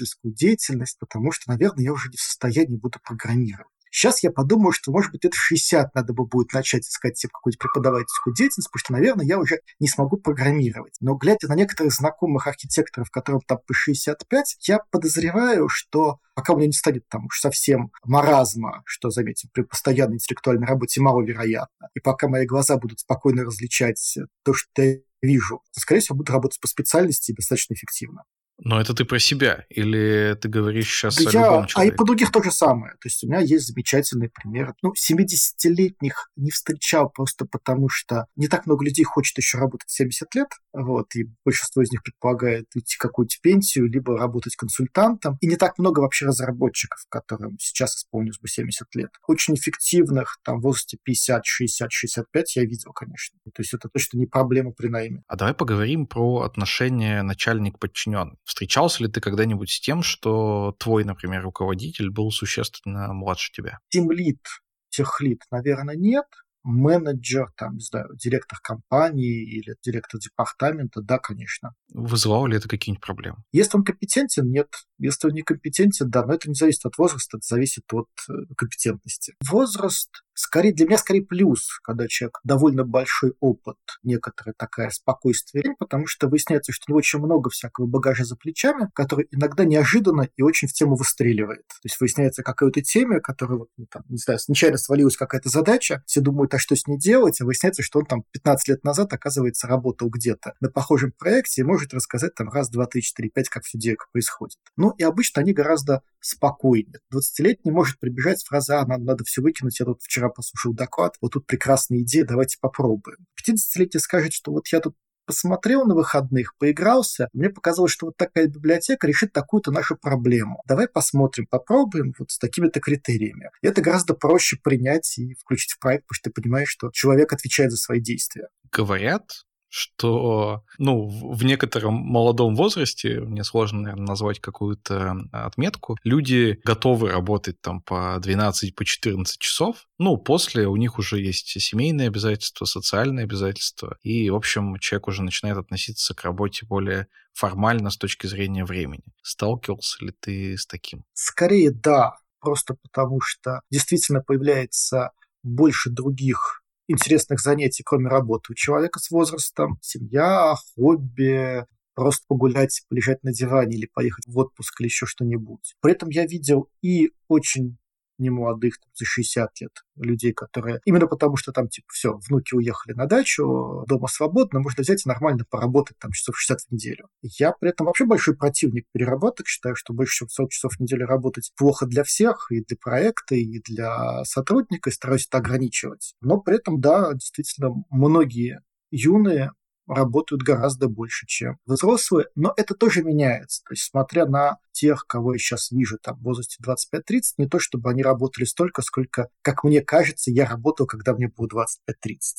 преподавательскую деятельность, потому что, наверное, я уже не в состоянии буду программировать. Сейчас я подумаю, что, может быть, это 60 надо бы будет начать искать себе какую-то преподавательскую деятельность, потому что, наверное, я уже не смогу программировать. Но глядя на некоторых знакомых архитекторов, которым там по 65, я подозреваю, что пока у меня не станет там уж совсем маразма, что, заметьте, при постоянной интеллектуальной работе маловероятно, и пока мои глаза будут спокойно различать то, что я вижу, то, скорее всего, буду работать по специальности достаточно эффективно. Но это ты про себя? Или ты говоришь сейчас да о я, любом человеке? А и по других то же самое. То есть у меня есть замечательный пример. Ну, 70-летних не встречал просто потому, что не так много людей хочет еще работать 70 лет. Вот, и большинство из них предполагает уйти какую-то пенсию, либо работать консультантом. И не так много вообще разработчиков, которым сейчас исполнилось бы 70 лет. Очень эффективных, там, в возрасте 50, 60, 65 я видел, конечно. То есть это точно не проблема при найме. А давай поговорим про отношения начальник-подчиненный. Встречался ли ты когда-нибудь с тем, что твой, например, руководитель был существенно младше тебя? Тимлит, техлит, наверное, нет менеджер, там, не знаю, директор компании или директор департамента, да, конечно. Вызывало ли это какие-нибудь проблемы? Если он компетентен, нет. Если он некомпетентен, да, но это не зависит от возраста, это зависит от э, компетентности. Возраст скорее для меня скорее плюс, когда человек довольно большой опыт, некоторая такая спокойствие, потому что выясняется, что у него очень много всякого багажа за плечами, который иногда неожиданно и очень в тему выстреливает. То есть выясняется какая-то тема, которая, ну, там, не знаю, нечаянно свалилась какая-то задача, все думают, а что с ней делать, а выясняется, что он там 15 лет назад, оказывается, работал где-то на похожем проекте и может рассказать там раз, два, три, четыре, пять, как все дело происходит. Ну и обычно они гораздо спокойнее. 20-летний может прибежать с фразы, а, надо, надо все выкинуть, я тут вчера послушал доклад, вот тут прекрасная идея, давайте попробуем. 50-летний скажет, что вот я тут посмотрел на выходных, поигрался, мне показалось, что вот такая библиотека решит такую-то нашу проблему. Давай посмотрим, попробуем вот с такими-то критериями. И это гораздо проще принять и включить в проект, потому что ты понимаешь, что человек отвечает за свои действия. Говорят, что, ну, в некотором молодом возрасте, мне сложно, наверное, назвать какую-то отметку, люди готовы работать там по 12, по 14 часов, ну, после у них уже есть семейные обязательства, социальные обязательства, и, в общем, человек уже начинает относиться к работе более формально с точки зрения времени. Сталкивался ли ты с таким? Скорее, да, просто потому что действительно появляется больше других интересных занятий, кроме работы у человека с возрастом. Семья, хобби, просто погулять, полежать на диване или поехать в отпуск или еще что-нибудь. При этом я видел и очень не молодых, там, за 60 лет людей, которые... Именно потому, что там, типа, все, внуки уехали на дачу, дома свободно, можно взять и нормально поработать там часов 60 в неделю. Я при этом вообще большой противник переработок, считаю, что больше чем 40 часов в неделю работать плохо для всех, и для проекта, и для сотрудника, и стараюсь это ограничивать. Но при этом, да, действительно, многие юные работают гораздо больше, чем взрослые, но это тоже меняется. То есть, смотря на тех, кого я сейчас вижу там в возрасте 25-30, не то чтобы они работали столько, сколько, как мне кажется, я работал, когда мне было 25-30.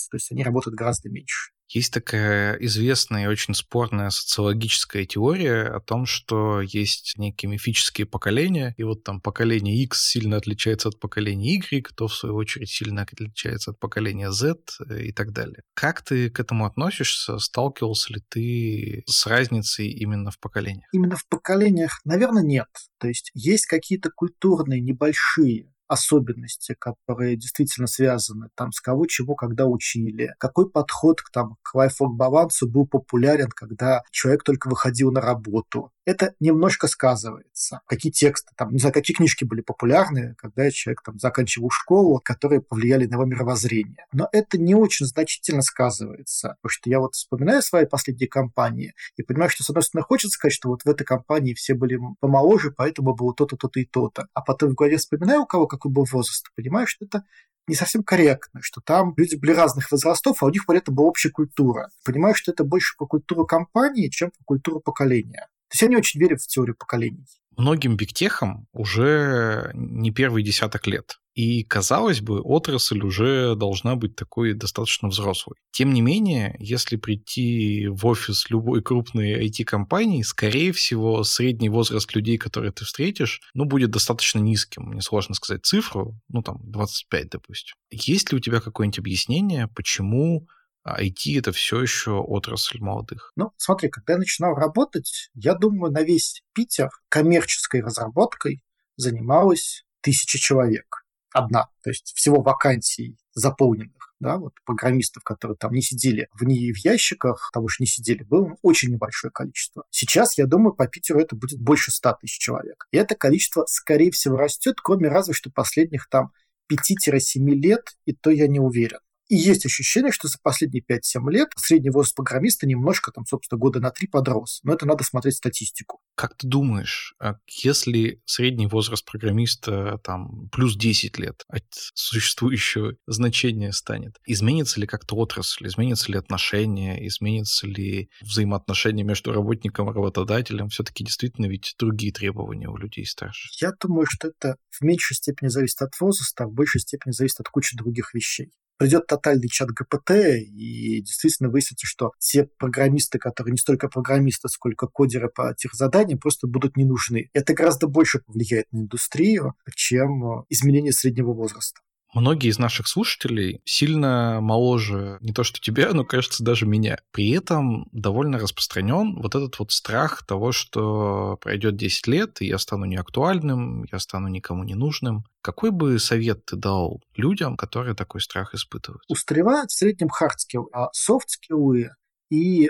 То есть они работают гораздо меньше. Есть такая известная и очень спорная социологическая теория о том, что есть некие мифические поколения, и вот там поколение X сильно отличается от поколения Y, то в свою очередь сильно отличается от поколения Z э, и так далее. Как ты к этому относишься? Сталкивался ли ты с разницей именно в поколениях? Именно в поколениях, наверное, нет. То есть есть какие-то культурные небольшие особенности, которые действительно связаны там с кого чего когда учили, какой подход к там к лайфворк балансу был популярен, когда человек только выходил на работу. Это немножко сказывается. Какие тексты, там, не знаю, какие книжки были популярны, когда человек там заканчивал школу, которые повлияли на его мировоззрение. Но это не очень значительно сказывается. Потому что я вот вспоминаю свои последние кампании и понимаю, что, с одной стороны, хочется сказать, что вот в этой компании все были помоложе, поэтому было то-то, то-то и то-то. А потом в голове вспоминаю, у кого какой был возраст, понимаю, что это не совсем корректно, что там люди были разных возрастов, а у них при этом была общая культура. Понимаю, что это больше по культуру компании, чем по культуру поколения. То есть я не очень верю в теорию поколений. Многим бигтехам уже не первый десяток лет. И, казалось бы, отрасль уже должна быть такой достаточно взрослой. Тем не менее, если прийти в офис любой крупной IT-компании, скорее всего, средний возраст людей, которые ты встретишь, ну, будет достаточно низким. Мне сложно сказать цифру, ну, там, 25, допустим. Есть ли у тебя какое-нибудь объяснение, почему IT это все еще отрасль молодых. Ну, смотри, когда я начинал работать, я думаю, на весь Питер коммерческой разработкой занималось тысяча человек. Одна. То есть всего вакансий заполненных, да, вот программистов, которые там не сидели в, не в ящиках, того что не сидели, было очень небольшое количество. Сейчас, я думаю, по Питеру это будет больше 100 тысяч человек. И это количество, скорее всего, растет, кроме разве что последних там 5-7 лет, и то я не уверен. И есть ощущение, что за последние 5-7 лет средний возраст программиста немножко, там, собственно, года на 3 подрос. Но это надо смотреть статистику. Как ты думаешь, а если средний возраст программиста там плюс 10 лет от существующего значения станет, изменится ли как-то отрасль, изменится ли отношения, изменится ли взаимоотношения между работником и работодателем? Все-таки действительно ведь другие требования у людей старше. Я думаю, что это в меньшей степени зависит от возраста, а в большей степени зависит от кучи других вещей придет тотальный чат ГПТ, и действительно выяснится, что те программисты, которые не столько программисты, сколько кодеры по тех заданиям, просто будут не нужны. Это гораздо больше повлияет на индустрию, чем изменение среднего возраста. Многие из наших слушателей сильно моложе не то что тебя, но, кажется, даже меня. При этом довольно распространен вот этот вот страх того, что пройдет 10 лет, и я стану неактуальным, я стану никому не нужным. Какой бы совет ты дал людям, которые такой страх испытывают? Устаревают в среднем хардскиллы, а софтскиллы и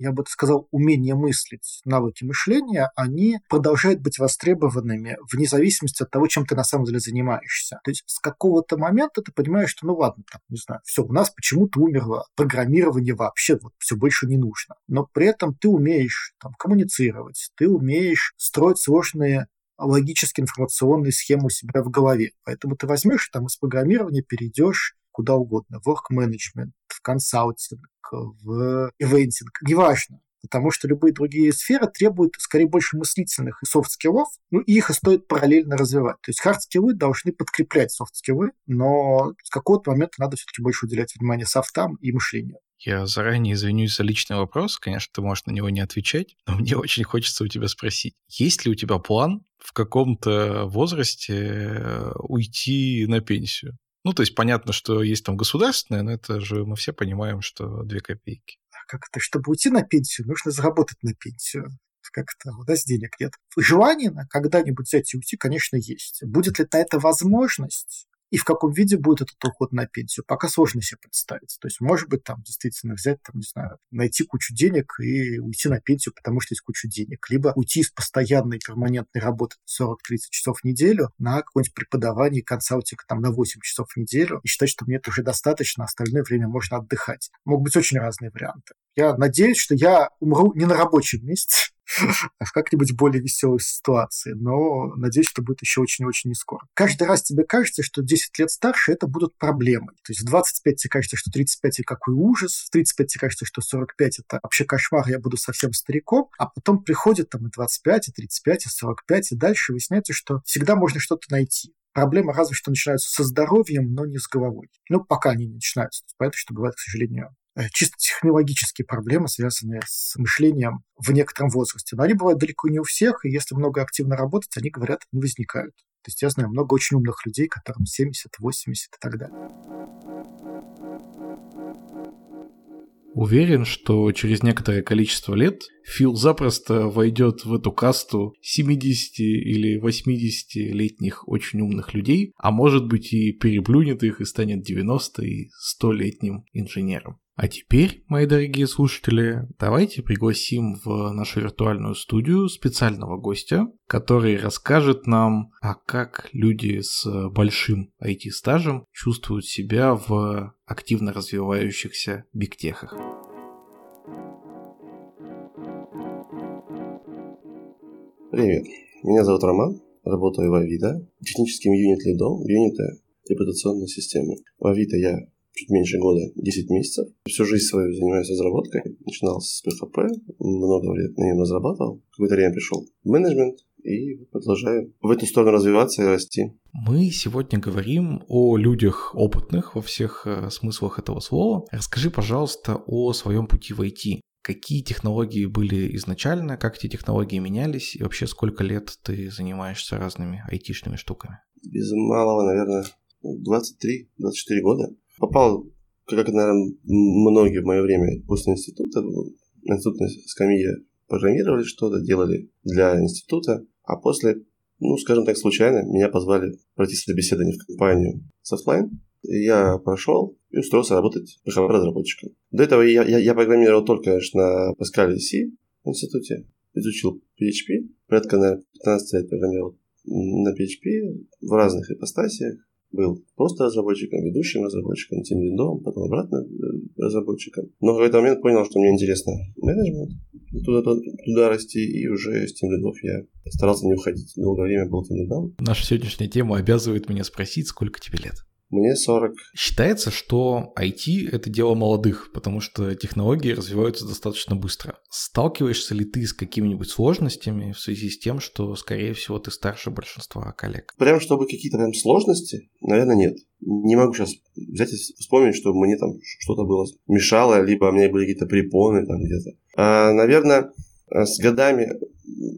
я бы сказал, умение мыслить, навыки мышления, они продолжают быть востребованными вне зависимости от того, чем ты на самом деле занимаешься. То есть с какого-то момента ты понимаешь, что, ну ладно, там, не знаю, все, у нас почему-то умерло программирование вообще, вот все больше не нужно. Но при этом ты умеешь там, коммуницировать, ты умеешь строить сложные логически информационные схемы у себя в голове. Поэтому ты возьмешь там из программирования перейдешь куда угодно, в work management, в консалтинг, в ивентинг, неважно. Потому что любые другие сферы требуют скорее больше мыслительных и софт-скиллов, ну и их стоит параллельно развивать. То есть хард-скиллы должны подкреплять софт-скиллы, но с какого-то момента надо все-таки больше уделять внимание софтам и мышлению. Я заранее извинюсь за личный вопрос, конечно, ты можешь на него не отвечать, но мне очень хочется у тебя спросить, есть ли у тебя план в каком-то возрасте э, уйти на пенсию? Ну, то есть понятно, что есть там государственное, но это же мы все понимаем, что две копейки. А как это, чтобы уйти на пенсию, нужно заработать на пенсию. Как-то у нас денег нет. Желание когда-нибудь взять и уйти, конечно, есть. Будет ли на это возможность? И в каком виде будет этот уход на пенсию, пока сложно себе представить. То есть, может быть, там действительно взять, там, не знаю, найти кучу денег и уйти на пенсию, потому что есть куча денег. Либо уйти из постоянной перманентной работы 40-30 часов в неделю на какое-нибудь преподавание, консалтинг там на 8 часов в неделю и считать, что мне это уже достаточно, а остальное время можно отдыхать. Могут быть очень разные варианты. Я надеюсь, что я умру не на рабочем месте, в как-нибудь более веселой ситуации. Но надеюсь, что будет еще очень-очень не скоро. Каждый раз тебе кажется, что 10 лет старше это будут проблемы. То есть в 25 тебе кажется, что 35 какой ужас, в 35 тебе кажется, что 45 это вообще кошмар, я буду совсем стариком, а потом приходит там и 25, и 35, и 45, и дальше выясняется, что всегда можно что-то найти. Проблемы разве что начинаются со здоровьем, но не с головой. Ну, пока они не начинаются. Понятно, что бывает, к сожалению, чисто технологические проблемы, связанные с мышлением в некотором возрасте. Но они бывают далеко не у всех, и если много активно работать, они, говорят, не возникают. То есть я знаю много очень умных людей, которым 70, 80 и так далее. Уверен, что через некоторое количество лет Фил запросто войдет в эту касту 70 или 80-летних очень умных людей, а может быть и переплюнет их и станет 90 и 100-летним инженером. А теперь, мои дорогие слушатели, давайте пригласим в нашу виртуальную студию специального гостя, который расскажет нам, а как люди с большим IT-стажем чувствуют себя в активно развивающихся бигтехах. Привет, меня зовут Роман, работаю в Авито, техническим юнит-лидом юнита репутационной системы. В Авито я чуть меньше года, 10 месяцев. Всю жизнь свою занимаюсь разработкой. Начинал с PHP, много лет на нем разрабатывал. Какое-то время пришел в менеджмент и продолжаю в эту сторону развиваться и расти. Мы сегодня говорим о людях опытных во всех э, смыслах этого слова. Расскажи, пожалуйста, о своем пути в IT. Какие технологии были изначально, как эти технологии менялись, и вообще сколько лет ты занимаешься разными айтишными штуками? Без малого, наверное, 23-24 года. Попал, как, наверное, многие в мое время после института, на институтной скамье программировали что-то, делали для института, а после, ну, скажем так, случайно меня позвали пройти собеседование в компанию Softline, я прошел и устроился работать разработчиком. До этого я, я, я программировал только, конечно, на Pascal и C в институте, изучил PHP, порядка, наверное, 15 лет программировал на PHP в разных ипостасиях, был просто разработчиком, ведущим разработчиком, тем лидом, потом обратно э, разработчиком. Но в какой-то момент понял, что мне интересно менеджмент, туда, туда, туда расти, и уже с тем лидов я старался не уходить. Долгое время был тем лидом. Наша сегодняшняя тема обязывает меня спросить, сколько тебе лет? Мне 40. Считается, что IT — это дело молодых, потому что технологии развиваются достаточно быстро. Сталкиваешься ли ты с какими-нибудь сложностями в связи с тем, что, скорее всего, ты старше большинства коллег? Прям чтобы какие-то прям сложности, наверное, нет. Не могу сейчас взять и вспомнить, что мне там что-то было мешало, либо у меня были какие-то препоны там где-то. А, наверное, с годами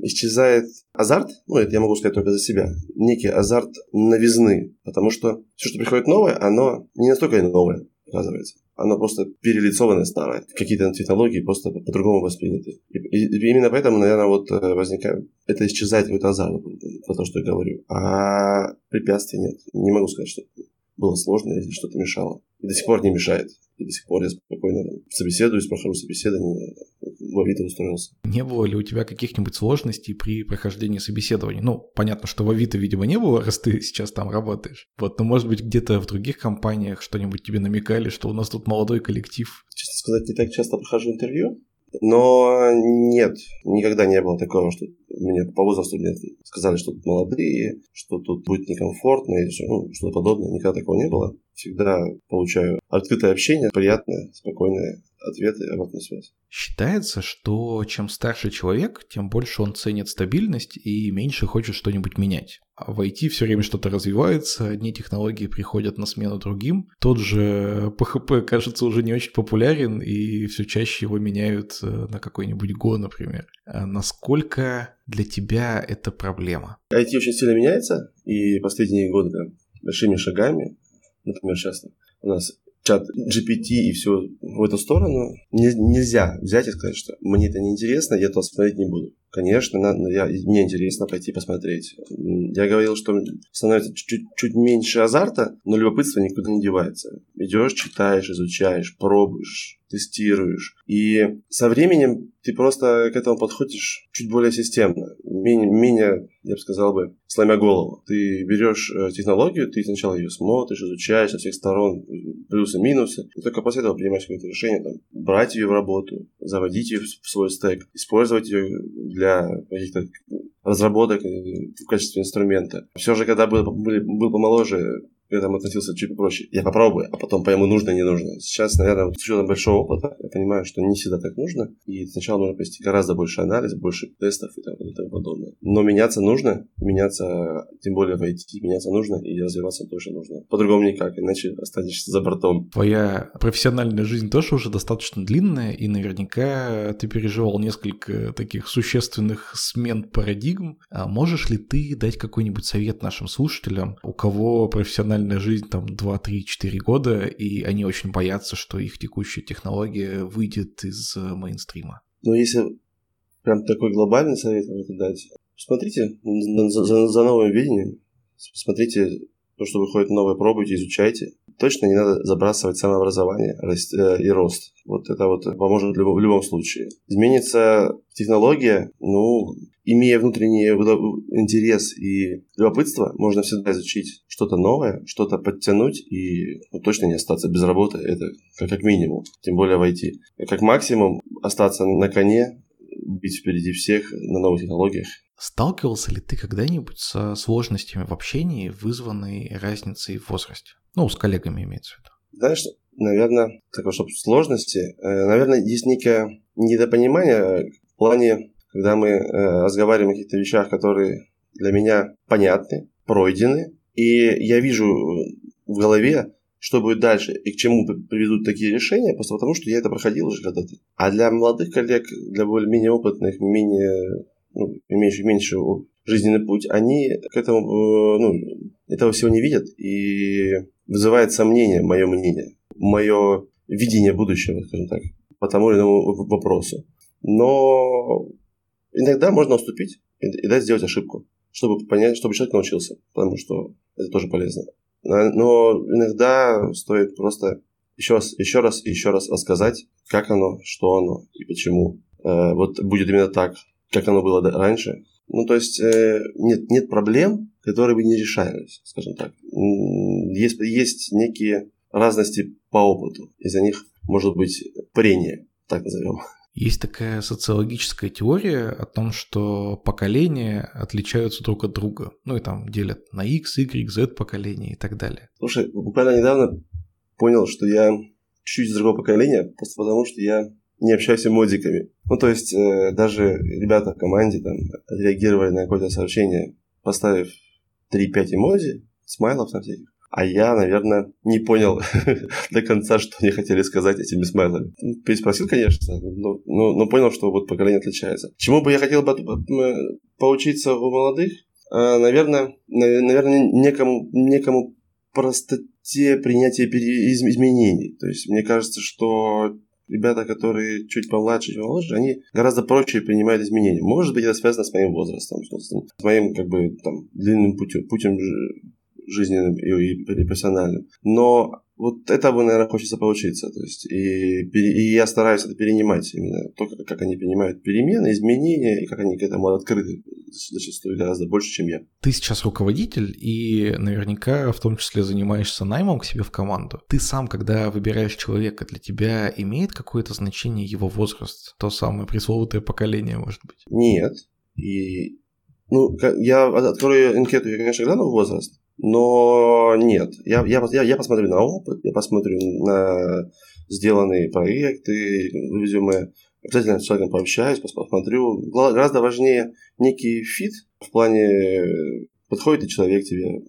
исчезает азарт, ну, это я могу сказать только за себя, некий азарт новизны, потому что все, что приходит новое, оно не настолько новое, оказывается. Оно просто перелицованное старое. Какие-то технологии просто по-другому восприняты. И, и, и именно поэтому, наверное, вот э, возникает... Это исчезает какой-то азарт, по то, что я говорю. А препятствий нет. Не могу сказать, что было сложно или что-то мешало. И до сих пор не мешает. И до сих пор я спокойно собеседуюсь, прохожу собеседование, в Авито устроился. Не было ли у тебя каких-нибудь сложностей при прохождении собеседований? Ну, понятно, что в Авито, видимо, не было, раз ты сейчас там работаешь. Вот, но может быть где-то в других компаниях что-нибудь тебе намекали, что у нас тут молодой коллектив? Честно сказать, не так часто прохожу интервью, но нет, никогда не было такого, что мне по возрасту мне сказали, что тут молодые, что тут будет некомфортно или что, ну, что-то подобное. Никогда такого не было. Всегда получаю открытое общение, приятное, спокойное ответы, обратную связь. Считается, что чем старше человек, тем больше он ценит стабильность и меньше хочет что-нибудь менять. А в IT все время что-то развивается, одни технологии приходят на смену другим. Тот же PHP, кажется, уже не очень популярен, и все чаще его меняют э, на какой-нибудь Go, например. А насколько для тебя это проблема? IT очень сильно меняется, и последние годы прям большими шагами, например, сейчас у нас чат GPT и все в эту сторону, не, нельзя взять и сказать, что мне это не интересно, я это смотреть не буду. Конечно, надо, я, мне интересно пойти посмотреть. Я говорил, что становится чуть, чуть меньше азарта, но любопытство никуда не девается. Идешь, читаешь, изучаешь, пробуешь, тестируешь. И со временем ты просто к этому подходишь чуть более системно, менее, менее я бы сказал бы, сломя голову. Ты берешь э, технологию, ты сначала ее смотришь, изучаешь со всех сторон, плюсы, минусы, и только после этого принимаешь какое-то решение, там, брать ее в работу, заводить ее в свой стек, использовать ее для каких-то разработок э, в качестве инструмента. Все же, когда был, был, был помоложе, я там относился чуть попроще. Я попробую, а потом пойму, нужно, не нужно. Сейчас, наверное, с учетом большого опыта, я понимаю, что не всегда так нужно. И сначала нужно провести гораздо больше анализа, больше тестов и, там, и тому подобное. Но меняться нужно, меняться, тем более в IT, меняться нужно и развиваться тоже нужно. По-другому никак, иначе останешься за бортом. Твоя профессиональная жизнь тоже уже достаточно длинная, и наверняка ты переживал несколько таких существенных смен парадигм. А можешь ли ты дать какой-нибудь совет нашим слушателям, у кого профессиональная реальная жизнь там 2, 3, 4 года, и они очень боятся, что их текущая технология выйдет из э, мейнстрима. Но если прям такой глобальный совет это дать, смотрите за, за, за новым видением, смотрите То, что выходит новое, пробуйте, изучайте. Точно не надо забрасывать самообразование э, и рост. Вот это вот поможет в любом, случае. Изменится технология, ну, имея внутренний интерес и любопытство, можно всегда изучить что-то новое, что-то подтянуть и ну, точно не остаться без работы. Это как минимум, тем более в IT. Как максимум остаться на коне, быть впереди всех на новых технологиях. Сталкивался ли ты когда-нибудь со сложностями в общении, вызванной разницей в возрасте? Ну, с коллегами имеется в виду. Знаешь, наверное, такое, чтобы сложности, э, наверное, есть некое недопонимание в плане, когда мы э, разговариваем о каких-то вещах, которые для меня понятны, пройдены, и я вижу в голове, что будет дальше и к чему приведут такие решения, просто потому что я это проходил уже когда-то. А для молодых коллег, для более-менее опытных, менее, ну, имеющих меньше жизненный путь, они к этому, э, ну, этого всего не видят и вызывает сомнение мое мнение, мое видение будущего, скажем так, по тому или иному вопросу. Но иногда можно уступить и, и дать сделать ошибку, чтобы понять, чтобы человек научился, потому что это тоже полезно. Но иногда стоит просто еще раз, еще раз еще раз рассказать, как оно, что оно и почему. Э, вот будет именно так, как оно было раньше. Ну, то есть э, нет, нет проблем, которые бы не решались, скажем так. Есть, есть некие разности по опыту. Из-за них может быть прение, так назовем. Есть такая социологическая теория о том, что поколения отличаются друг от друга. Ну и там делят на X, Y, Z поколения и так далее. Слушай, буквально недавно понял, что я чуть-чуть из другого поколения, просто потому что я не общаюсь эмодиками. Ну, то есть, э, даже ребята в команде там реагировали на какое-то сообщение, поставив 3-5 эмодзи, смайлов там всяких. А я, наверное, не понял до конца, что они хотели сказать этими смайлами. Переспросил, конечно, но, но, но понял, что вот поколение отличается. Чему бы я хотел бы поучиться у молодых? А, наверное, наверное, некому, некому простоте принятия изменений. То есть мне кажется, что ребята, которые чуть помладше, чуть моложе, они гораздо проще принимают изменения. Может быть, это связано с моим возрастом, с моим как бы там длинным путем, путем жизненным и, и профессиональным. Но вот это бы, наверное, хочется поучиться. То есть, и, и я стараюсь это перенимать именно то, как, как они принимают перемены, изменения, и как они к этому открыты зачастую гораздо больше, чем я. Ты сейчас руководитель и наверняка в том числе занимаешься наймом к себе в команду. Ты сам, когда выбираешь человека, для тебя имеет какое-то значение его возраст? То самое пресловутое поколение, может быть? Нет. И ну, я открою анкету, я, конечно, гляну возраст, но нет, я, я, я, я посмотрю на опыт, я посмотрю на сделанные проекты, резюме, обязательно с человеком пообщаюсь, посмотрю. Гораздо важнее некий fit в плане, подходит ли человек тебе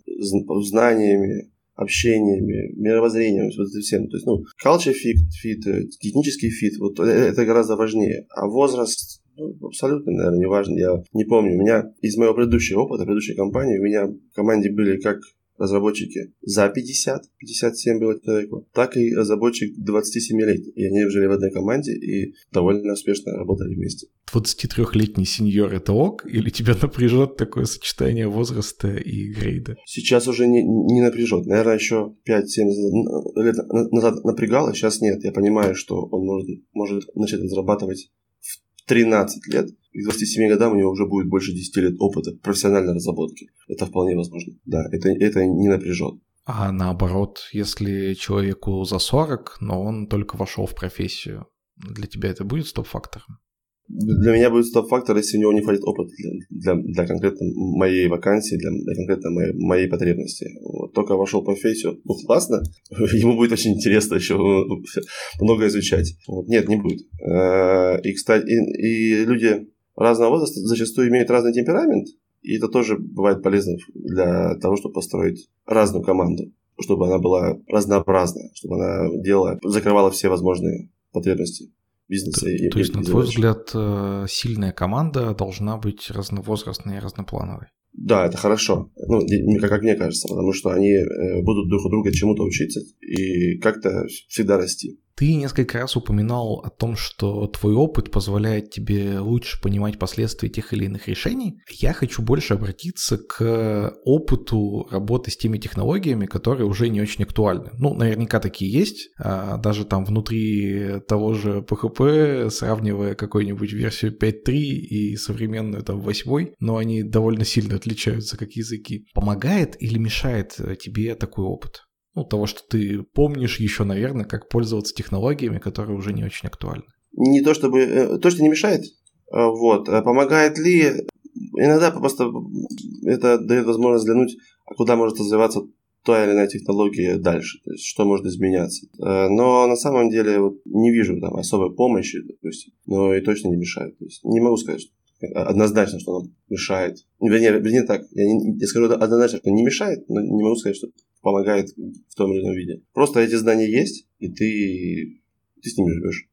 знаниями, общениями, мировоззрением, вот этим всем. То есть, ну, culture fit, fit, технический fit, вот э, это гораздо важнее. А возраст, ну, абсолютно, наверное, не важно. Я не помню. У меня из моего предыдущего опыта, предыдущей компании, у меня в команде были как разработчики за 50, 57 было человеку, так и разработчик 27-летний. И они жили в одной команде и довольно успешно работали вместе. 23-летний сеньор это ок? Или тебя напряжет такое сочетание возраста и грейда? Сейчас уже не, не напряжет. Наверное, еще 5-7 лет назад напрягало, сейчас нет. Я понимаю, что он может, может начать разрабатывать 13 лет, и к 27 годам у него уже будет больше 10 лет опыта профессиональной разработки. Это вполне возможно. Да, это, это не напряжет. А наоборот, если человеку за 40, но он только вошел в профессию, для тебя это будет стоп-фактором? Для меня будет стоп-фактор, если у него не хватит опыта для, для, для конкретно моей вакансии, для, для конкретно моей, моей потребности. Вот, только вошел в профессию, ну классно, ему будет очень интересно еще много изучать. Вот, нет, не будет. Э, и, кстати, и, и люди разного возраста зачастую имеют разный темперамент, и это тоже бывает полезно для того, чтобы построить разную команду, чтобы она была разнообразная, чтобы она делала, закрывала все возможные потребности бизнеса. То, и, то есть, на твой взгляд, э, сильная команда должна быть разновозрастной и разноплановой? Да, это хорошо. Ну, как, как мне кажется, потому что они э, будут друг у друга чему-то учиться и как-то всегда расти. Ты несколько раз упоминал о том, что твой опыт позволяет тебе лучше понимать последствия тех или иных решений. Я хочу больше обратиться к опыту работы с теми технологиями, которые уже не очень актуальны. Ну, наверняка такие есть. А даже там внутри того же PHP, сравнивая какую-нибудь версию 5.3 и современную там 8, но они довольно сильно отличаются как языки. Помогает или мешает тебе такой опыт? Ну, того, что ты помнишь еще, наверное, как пользоваться технологиями, которые уже не очень актуальны. Не то чтобы... Э, то, что не мешает, а, вот. А помогает ли? Иногда просто это дает возможность взглянуть, а куда может развиваться та или иная технология дальше, то есть что может изменяться. Э, но на самом деле вот, не вижу там особой помощи, допустим, но и точно не мешает. То есть не могу сказать, что однозначно, что она мешает. Вернее, вернее так, я, не, я скажу однозначно, что не мешает, но не могу сказать, что помогает в том или ином виде. Просто эти знания есть, и ты, ты с ними живешь.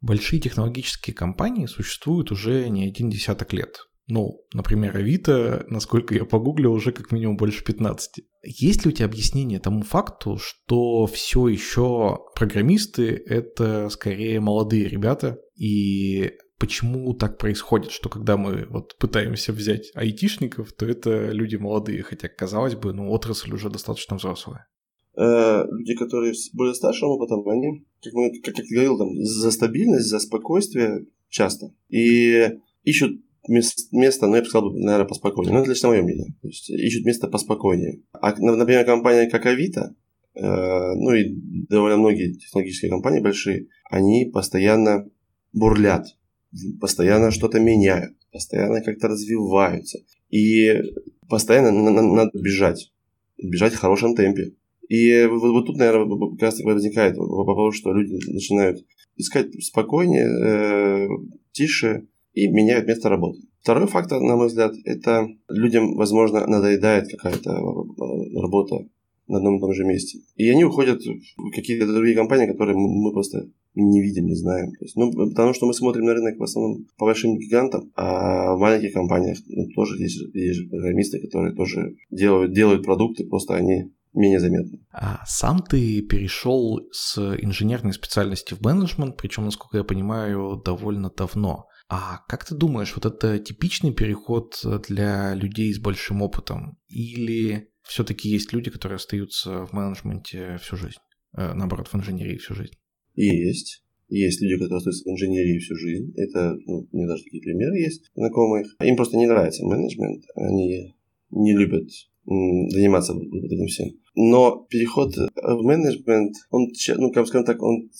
Большие технологические компании существуют уже не один десяток лет. Ну, например, Авито, насколько я погуглил, уже как минимум больше 15. Есть ли у тебя объяснение тому факту, что все еще программисты — это скорее молодые ребята, и почему так происходит, что когда мы вот пытаемся взять айтишников, то это люди молодые, хотя, казалось бы, ну, отрасль уже достаточно взрослая. Э, люди, которые с более старшим опытом, они, как, мы, как я говорил, там, за стабильность, за спокойствие часто. И ищут место, ну, я бы сказал, наверное, поспокойнее. Ну, это лично мое мнение. То есть ищут место поспокойнее. А, например, компания как Авито, э, ну и довольно многие технологические компании большие, они постоянно бурлят постоянно что-то меняют, постоянно как-то развиваются. И постоянно надо бежать. Бежать в хорошем темпе. И вот, вот тут, наверное, как раз возникает вопрос, что люди начинают искать спокойнее, э, тише и меняют место работы. Второй фактор, на мой взгляд, это людям, возможно, надоедает какая-то э, работа на одном и том же месте. И они уходят в какие-то другие компании, которые мы просто не видим, не знаем. То есть, ну, потому что мы смотрим на рынок в основном по большим гигантам, а в маленьких компаниях ну, тоже есть, есть программисты, которые тоже делают, делают продукты, просто они менее заметны. А сам ты перешел с инженерной специальности в менеджмент, причем, насколько я понимаю, довольно давно. А как ты думаешь, вот это типичный переход для людей с большим опытом? Или все-таки есть люди, которые остаются в менеджменте всю жизнь? Э, наоборот, в инженерии всю жизнь? Есть. Есть люди, которые остаются в инженерии всю жизнь. Это, ну, у меня даже такие примеры есть знакомых. Им просто не нравится менеджмент. Они не любят заниматься вот этим всем. Но переход в менеджмент, он, ну, как скажем так, он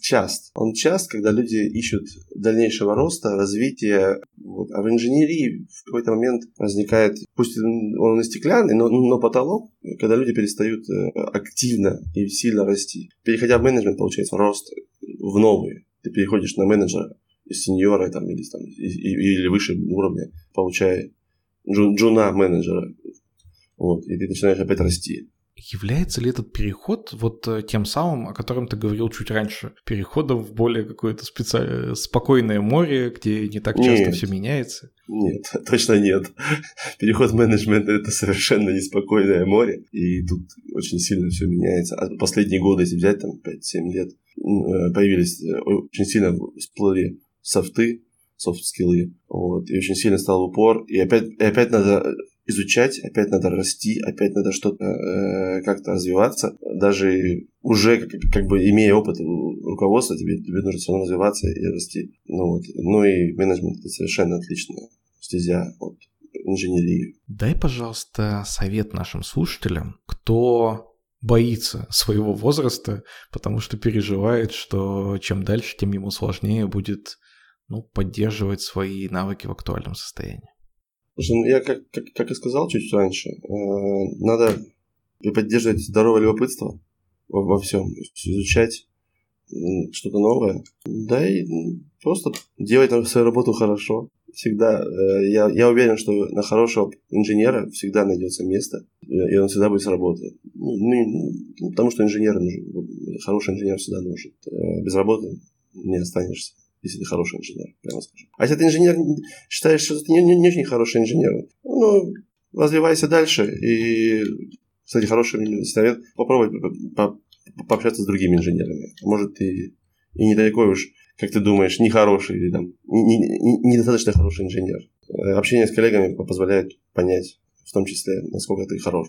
часто, Он часто, когда люди ищут дальнейшего роста, развития. Вот. А в инженерии в какой-то момент возникает, пусть он и стеклянный, но, но потолок, когда люди перестают э, активно и сильно расти. Переходя в менеджмент, получается рост в новые. Ты переходишь на менеджера, сеньора там, или, там, или выше уровня, получая джуна менеджера вот, и ты начинаешь опять расти. Является ли этот переход вот э, тем самым, о котором ты говорил чуть раньше, переходом в более какое-то специ... спокойное море, где не так часто нет. все меняется? Нет, точно нет. Переход в менеджмент – это совершенно неспокойное море, и тут очень сильно все меняется. А последние годы, если взять, там, 5-7 лет, э, появились, э, очень сильно всплыли софты, софт-скиллы, вот, и очень сильно стал упор, и опять, и опять надо изучать, опять надо расти, опять надо что-то э, как-то развиваться. Даже уже как, как бы имея опыт руководства, тебе, тебе нужно все равно развиваться и расти. Ну, вот. ну и менеджмент это совершенно отличная стезя от инженерии. Дай, пожалуйста, совет нашим слушателям, кто боится своего возраста, потому что переживает, что чем дальше, тем ему сложнее будет ну, поддерживать свои навыки в актуальном состоянии. Слушай, ну я как, как, как и сказал чуть раньше, э, надо поддерживать здоровое любопытство во, во всем, изучать что-то новое, да и просто делать свою работу хорошо. Всегда, э, я, я уверен, что на хорошего инженера всегда найдется место, и он всегда будет работать. Ну, ну, ну, потому что инженер нужен, хороший инженер всегда нужен. Э, без работы не останешься если ты хороший инженер, прямо скажем. А если ты инженер считаешь, что ты не, не, не очень хороший инженер, ну, развивайся дальше. И, кстати, хороший совет, попробуй пообщаться с другими инженерами. Может, ты и не такой уж, как ты думаешь, нехороший или там недостаточно не, не хороший инженер. Э, общение с коллегами позволяет понять, в том числе, насколько ты хорош.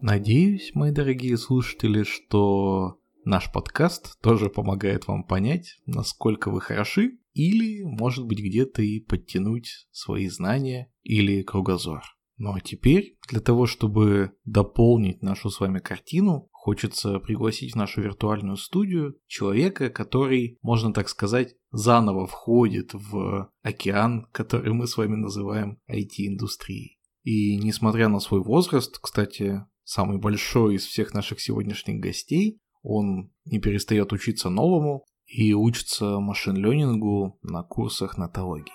Надеюсь, мои дорогие слушатели, что наш подкаст тоже помогает вам понять, насколько вы хороши, или, может быть, где-то и подтянуть свои знания или кругозор. Ну а теперь, для того, чтобы дополнить нашу с вами картину, хочется пригласить в нашу виртуальную студию человека, который, можно так сказать, заново входит в океан, который мы с вами называем IT-индустрией. И несмотря на свой возраст, кстати, самый большой из всех наших сегодняшних гостей, он не перестает учиться новому и учится машин-ленингу на курсах нотологии.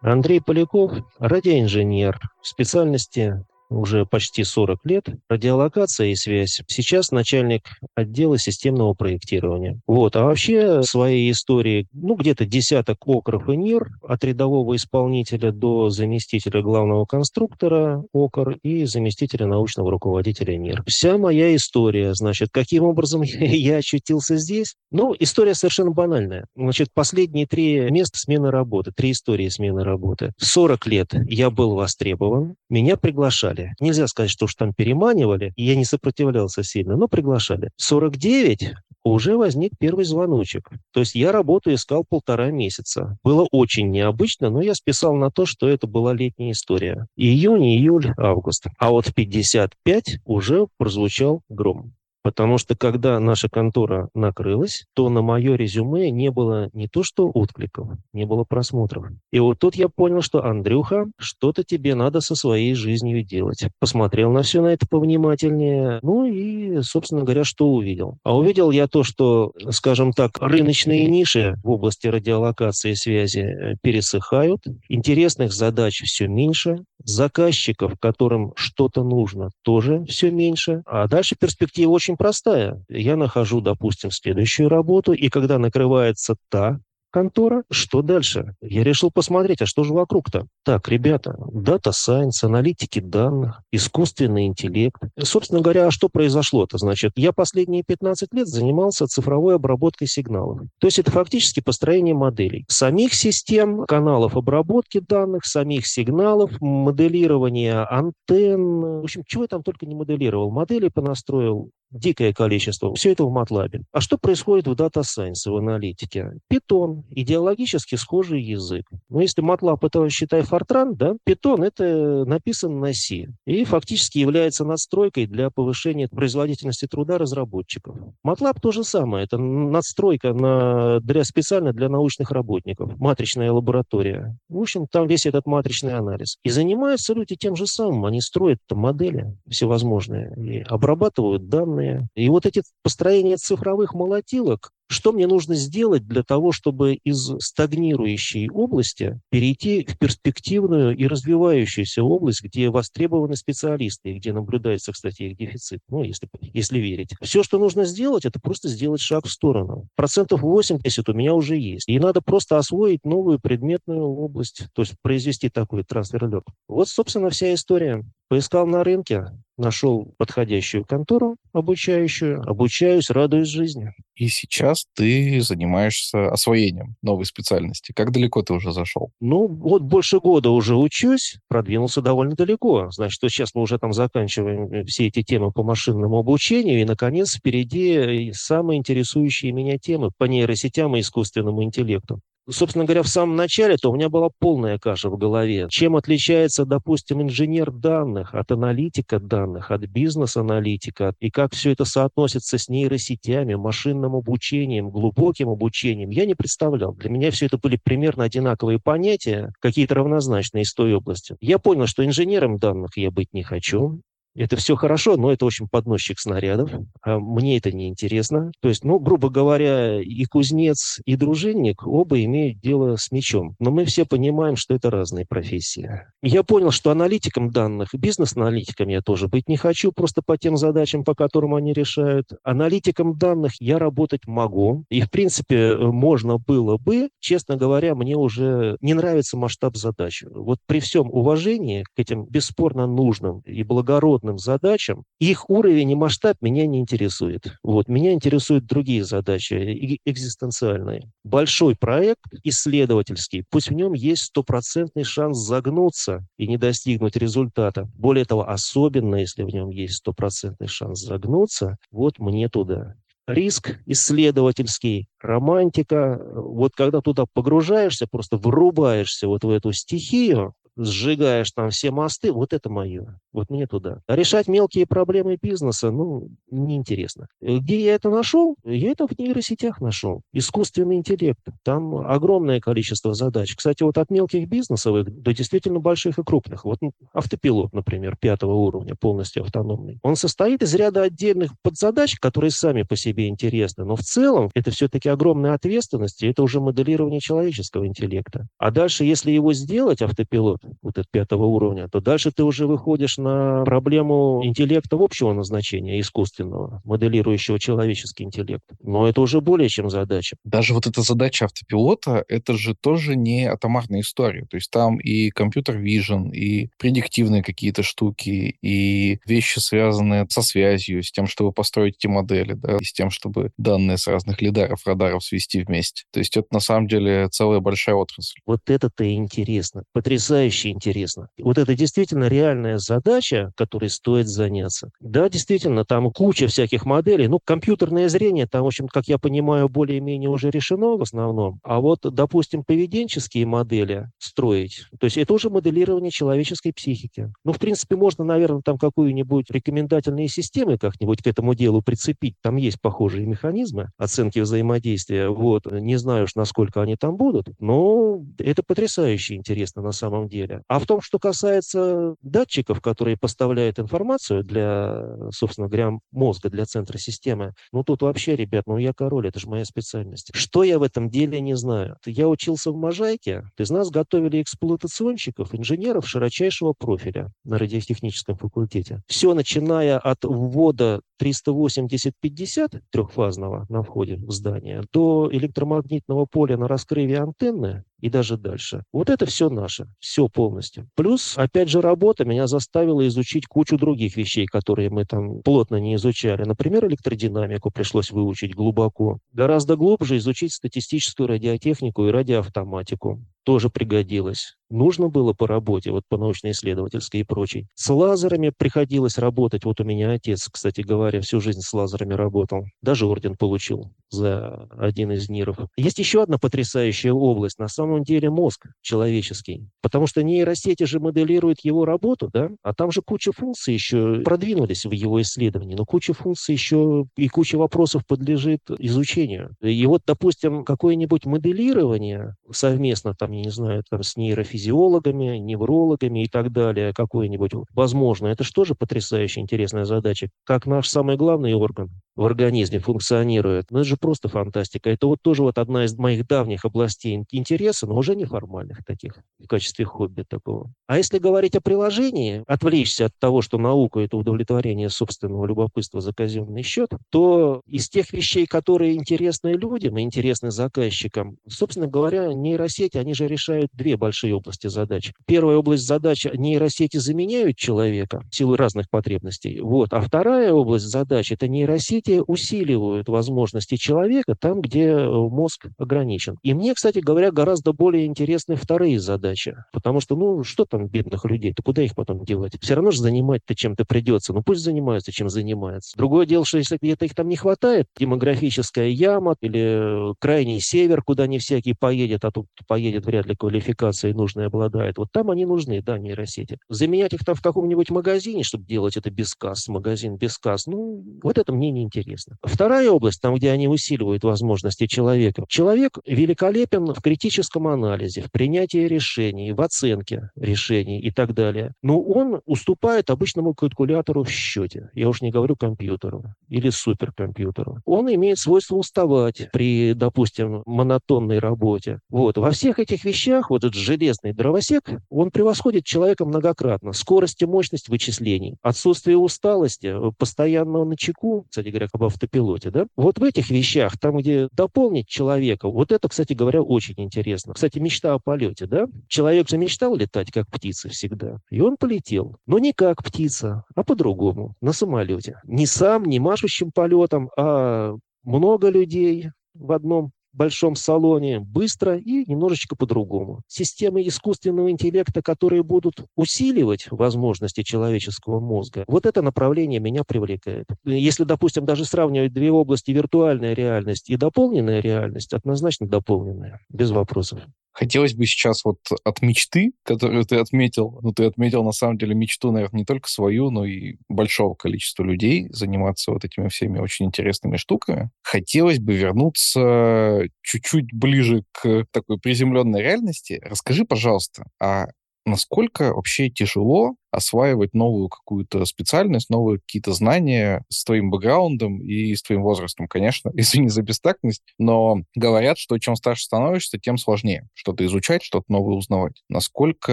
Андрей Поляков, радиоинженер, в специальности уже почти 40 лет, радиолокация и связь. Сейчас начальник отдела системного проектирования. Вот. А вообще своей истории, ну, где-то десяток окров и НИР, от рядового исполнителя до заместителя главного конструктора ОКР и заместителя научного руководителя НИР. Вся моя история, значит, каким образом я очутился здесь? Ну, история совершенно банальная. Значит, последние три места смены работы, три истории смены работы. 40 лет я был востребован, меня приглашали приглашали. Нельзя сказать, что уж там переманивали, и я не сопротивлялся сильно, но приглашали. 49 уже возник первый звоночек. То есть я работу искал полтора месяца. Было очень необычно, но я списал на то, что это была летняя история. Июнь, июль, август. А вот в 55 уже прозвучал гром. Потому что когда наша контора накрылась, то на мое резюме не было не то что откликов, не было просмотров. И вот тут я понял, что, Андрюха, что-то тебе надо со своей жизнью делать. Посмотрел на все на это повнимательнее, ну и, собственно говоря, что увидел? А увидел я то, что, скажем так, рыночные ниши в области радиолокации и связи э, пересыхают, интересных задач все меньше, заказчиков, которым что-то нужно, тоже все меньше, а дальше перспектива очень очень простая. Я нахожу, допустим, следующую работу, и когда накрывается та контора. Что дальше? Я решил посмотреть, а что же вокруг-то? Так, ребята, дата сайенс, аналитики данных, искусственный интеллект. Собственно говоря, а что произошло-то? Значит, я последние 15 лет занимался цифровой обработкой сигналов. То есть это фактически построение моделей. Самих систем, каналов обработки данных, самих сигналов, моделирование антенн. В общем, чего я там только не моделировал. Модели понастроил дикое количество. Все это в MATLAB. А что происходит в Data Science, в аналитике? Python, идеологически схожий язык. Но если MATLAB это, считай, Fortran, да, Python это написан на C. И фактически является надстройкой для повышения производительности труда разработчиков. MATLAB то же самое. Это надстройка на, для, специально для научных работников. Матричная лаборатория. В общем, там весь этот матричный анализ. И занимаются люди тем же самым. Они строят модели всевозможные и обрабатывают данные, данные. И вот эти построения цифровых молотилок, что мне нужно сделать для того, чтобы из стагнирующей области перейти в перспективную и развивающуюся область, где востребованы специалисты, где наблюдается, кстати, их дефицит, ну, если, если верить. Все, что нужно сделать, это просто сделать шаг в сторону. Процентов 80 у меня уже есть. И надо просто освоить новую предметную область, то есть произвести такой трансфер-лет. Вот, собственно, вся история. Поискал на рынке, нашел подходящую контору обучающую, обучаюсь, радуюсь жизни. И сейчас ты занимаешься освоением новой специальности. Как далеко ты уже зашел? Ну, вот больше года уже учусь, продвинулся довольно далеко. Значит, что сейчас мы уже там заканчиваем э, все эти темы по машинному обучению, и, наконец, впереди самые интересующие меня темы по нейросетям и искусственному интеллекту собственно говоря, в самом начале, то у меня была полная каша в голове. Чем отличается, допустим, инженер данных от аналитика данных, от бизнес-аналитика, и как все это соотносится с нейросетями, машинным обучением, глубоким обучением, я не представлял. Для меня все это были примерно одинаковые понятия, какие-то равнозначные из той области. Я понял, что инженером данных я быть не хочу, Это все хорошо, но это, общем, подносчик снарядов. А мне это не интересно. То есть, ну, грубо говоря, и кузнец, и дружинник оба имеют дело с мечом. Но мы все понимаем, что это разные профессии. Я понял, что аналитиком данных, бизнес-аналитиком я тоже быть не хочу, просто по тем задачам, по которым они решают. Аналитиком данных я работать могу. И, в принципе, можно было бы, честно говоря, мне уже не нравится масштаб задач. Вот при всем уважении к этим бесспорно нужным и благородным задачам, их уровень и масштаб меня не интересует. Вот, меня интересуют другие задачи, экзистенциальные. Большой проект исследовательский, пусть в нем есть стопроцентный шанс загнуться и не достигнуть результата. Более того, особенно если в нем есть стопроцентный шанс загнуться, вот мне туда риск исследовательский, романтика. Вот когда туда погружаешься, просто врубаешься вот в эту стихию, сжигаешь там все мосты, вот это мое. Вот мне туда. А решать мелкие проблемы бизнеса, ну, неинтересно. Где я это нашел? Я это в нейросетях нашел. Искусственный интеллект. Там огромное количество задач. Кстати, вот от мелких бизнесовых до действительно больших и крупных. Вот автопилот, например, пятого уровня, полностью автономный. Он состоит из ряда отдельных подзадач, которые сами по себе интересны. Но в целом это все-таки огромная ответственность, и это уже моделирование человеческого интеллекта. А дальше, если его сделать, автопилот, вот от пятого уровня, то дальше ты уже выходишь на проблему интеллекта общего назначения, искусственного, моделирующего человеческий интеллект. Но это уже более чем задача. Даже вот эта задача автопилота, это же тоже не атомарная история. То есть там и компьютер vision, и предиктивные какие-то штуки, и вещи, связанные со связью, с тем, чтобы построить эти модели, да, и с тем, чтобы данные с разных лидаров, радаров свести вместе. То есть это на самом деле целая большая отрасль. Вот это-то и интересно. Потрясающе потрясающе интересно. Вот это действительно реальная задача, которой стоит заняться. Да, действительно, там куча всяких моделей. Ну, компьютерное зрение там, в общем, как я понимаю, более-менее уже решено в основном. А вот, допустим, поведенческие модели строить, то есть это уже моделирование человеческой психики. Ну, в принципе, можно, наверное, там какую-нибудь рекомендательные системы как-нибудь к этому делу прицепить. Там есть похожие механизмы оценки взаимодействия. Вот, не знаю уж, насколько они там будут, но это потрясающе интересно на самом деле деле. А в том, что касается датчиков, которые поставляют информацию для, собственно говоря, мозга, для центра системы, ну тут вообще, ребят, ну я король, это же моя специальность. Что я в этом деле не знаю? Я учился в Можайке, из нас готовили эксплуатационщиков, инженеров широчайшего профиля на радиотехническом факультете. Все, начиная от ввода 380-50 трехфазного на входе в здание до электромагнитного поля на раскрыве антенны и даже дальше. Вот это все наше, все полностью. Плюс, опять же, работа меня заставила изучить кучу других вещей, которые мы там плотно не изучали. Например, электродинамику пришлось выучить глубоко. Гораздо глубже изучить статистическую радиотехнику и радиоавтоматику тоже пригодилось. Нужно было по работе, вот по научно-исследовательской и прочей. С лазерами приходилось работать. Вот у меня отец, кстати говоря, всю жизнь с лазерами работал. Даже орден получил за один из НИРов. Есть еще одна потрясающая область. На самом деле мозг человеческий. Потому что нейросети же моделируют его работу, да? А там же куча функций еще продвинулись в его исследовании. Но куча функций еще и куча вопросов подлежит изучению. И вот, допустим, какое-нибудь моделирование совместно там я не знаю, там, с нейрофизиологами, неврологами и так далее, какое-нибудь возможно. Это же тоже потрясающе интересная задача. Как наш самый главный орган в организме функционирует. Ну, это же просто фантастика. Это вот тоже вот одна из моих давних областей интереса, но уже неформальных таких, в качестве хобби такого. А если говорить о приложении, отвлечься от того, что наука – это удовлетворение собственного любопытства за казенный счет, то из тех вещей, которые интересны людям и интересны заказчикам, собственно говоря, нейросети, они же решают две большие области задач. Первая область задач – нейросети заменяют человека в силу разных потребностей. Вот. А вторая область задач – это нейросети усиливают возможности человека там, где э, мозг ограничен. И мне, кстати говоря, гораздо более интересны вторые задачи. Потому что, ну, что там бедных людей? то куда их потом девать? Все равно же занимать-то чем-то придется. Ну, пусть занимаются, чем занимаются. Другое дело, что если где-то их там не хватает, демографическая яма или крайний север, куда не всякий поедет, а тут поедет в вряд ли квалификацией нужной обладает. Вот там они нужны, да, нейросети. Заменять их там в каком-нибудь магазине, чтобы делать это без касс, магазин без касс, ну, вот это мне не интересно. Вторая область, там, где они усиливают возможности человека. Человек великолепен в критическом анализе, в принятии решений, в оценке решений и так далее. Но он уступает обычному калькулятору в счете. Я уж не говорю компьютеру или суперкомпьютеру. Он имеет свойство уставать при, допустим, монотонной работе. Вот. Во всех этих вещах вот этот железный дровосек, он превосходит человека многократно. Скорость и мощность вычислений, отсутствие усталости, э, постоянного на чеку, кстати говоря, об автопилоте, да? Вот в этих вещах, там, где дополнить человека, вот это, кстати говоря, очень интересно. Кстати, мечта о полете, да? Человек же мечтал летать как птица всегда, и он полетел. Но не как птица, а по-другому, на самолете. Не сам, не машущим полетом, а много людей в одном большом салоне быстро и немножечко по-другому. Системы искусственного интеллекта, которые будут усиливать возможности человеческого мозга, вот это направление меня привлекает. Если, допустим, даже сравнивать две области, виртуальная реальность и дополненная реальность, однозначно дополненная, без вопросов. Хотелось бы сейчас вот от мечты, которую ты отметил, ну, ты отметил на самом деле мечту, наверное, не только свою, но и большого количества людей заниматься вот этими всеми очень интересными штуками. Хотелось бы вернуться чуть-чуть ближе к такой приземленной реальности. Расскажи, пожалуйста, а насколько вообще тяжело осваивать новую какую-то специальность, новые какие-то знания с твоим бэкграундом и с твоим возрастом, конечно. Извини за бестактность, но говорят, что чем старше становишься, тем сложнее что-то изучать, что-то новое узнавать. Насколько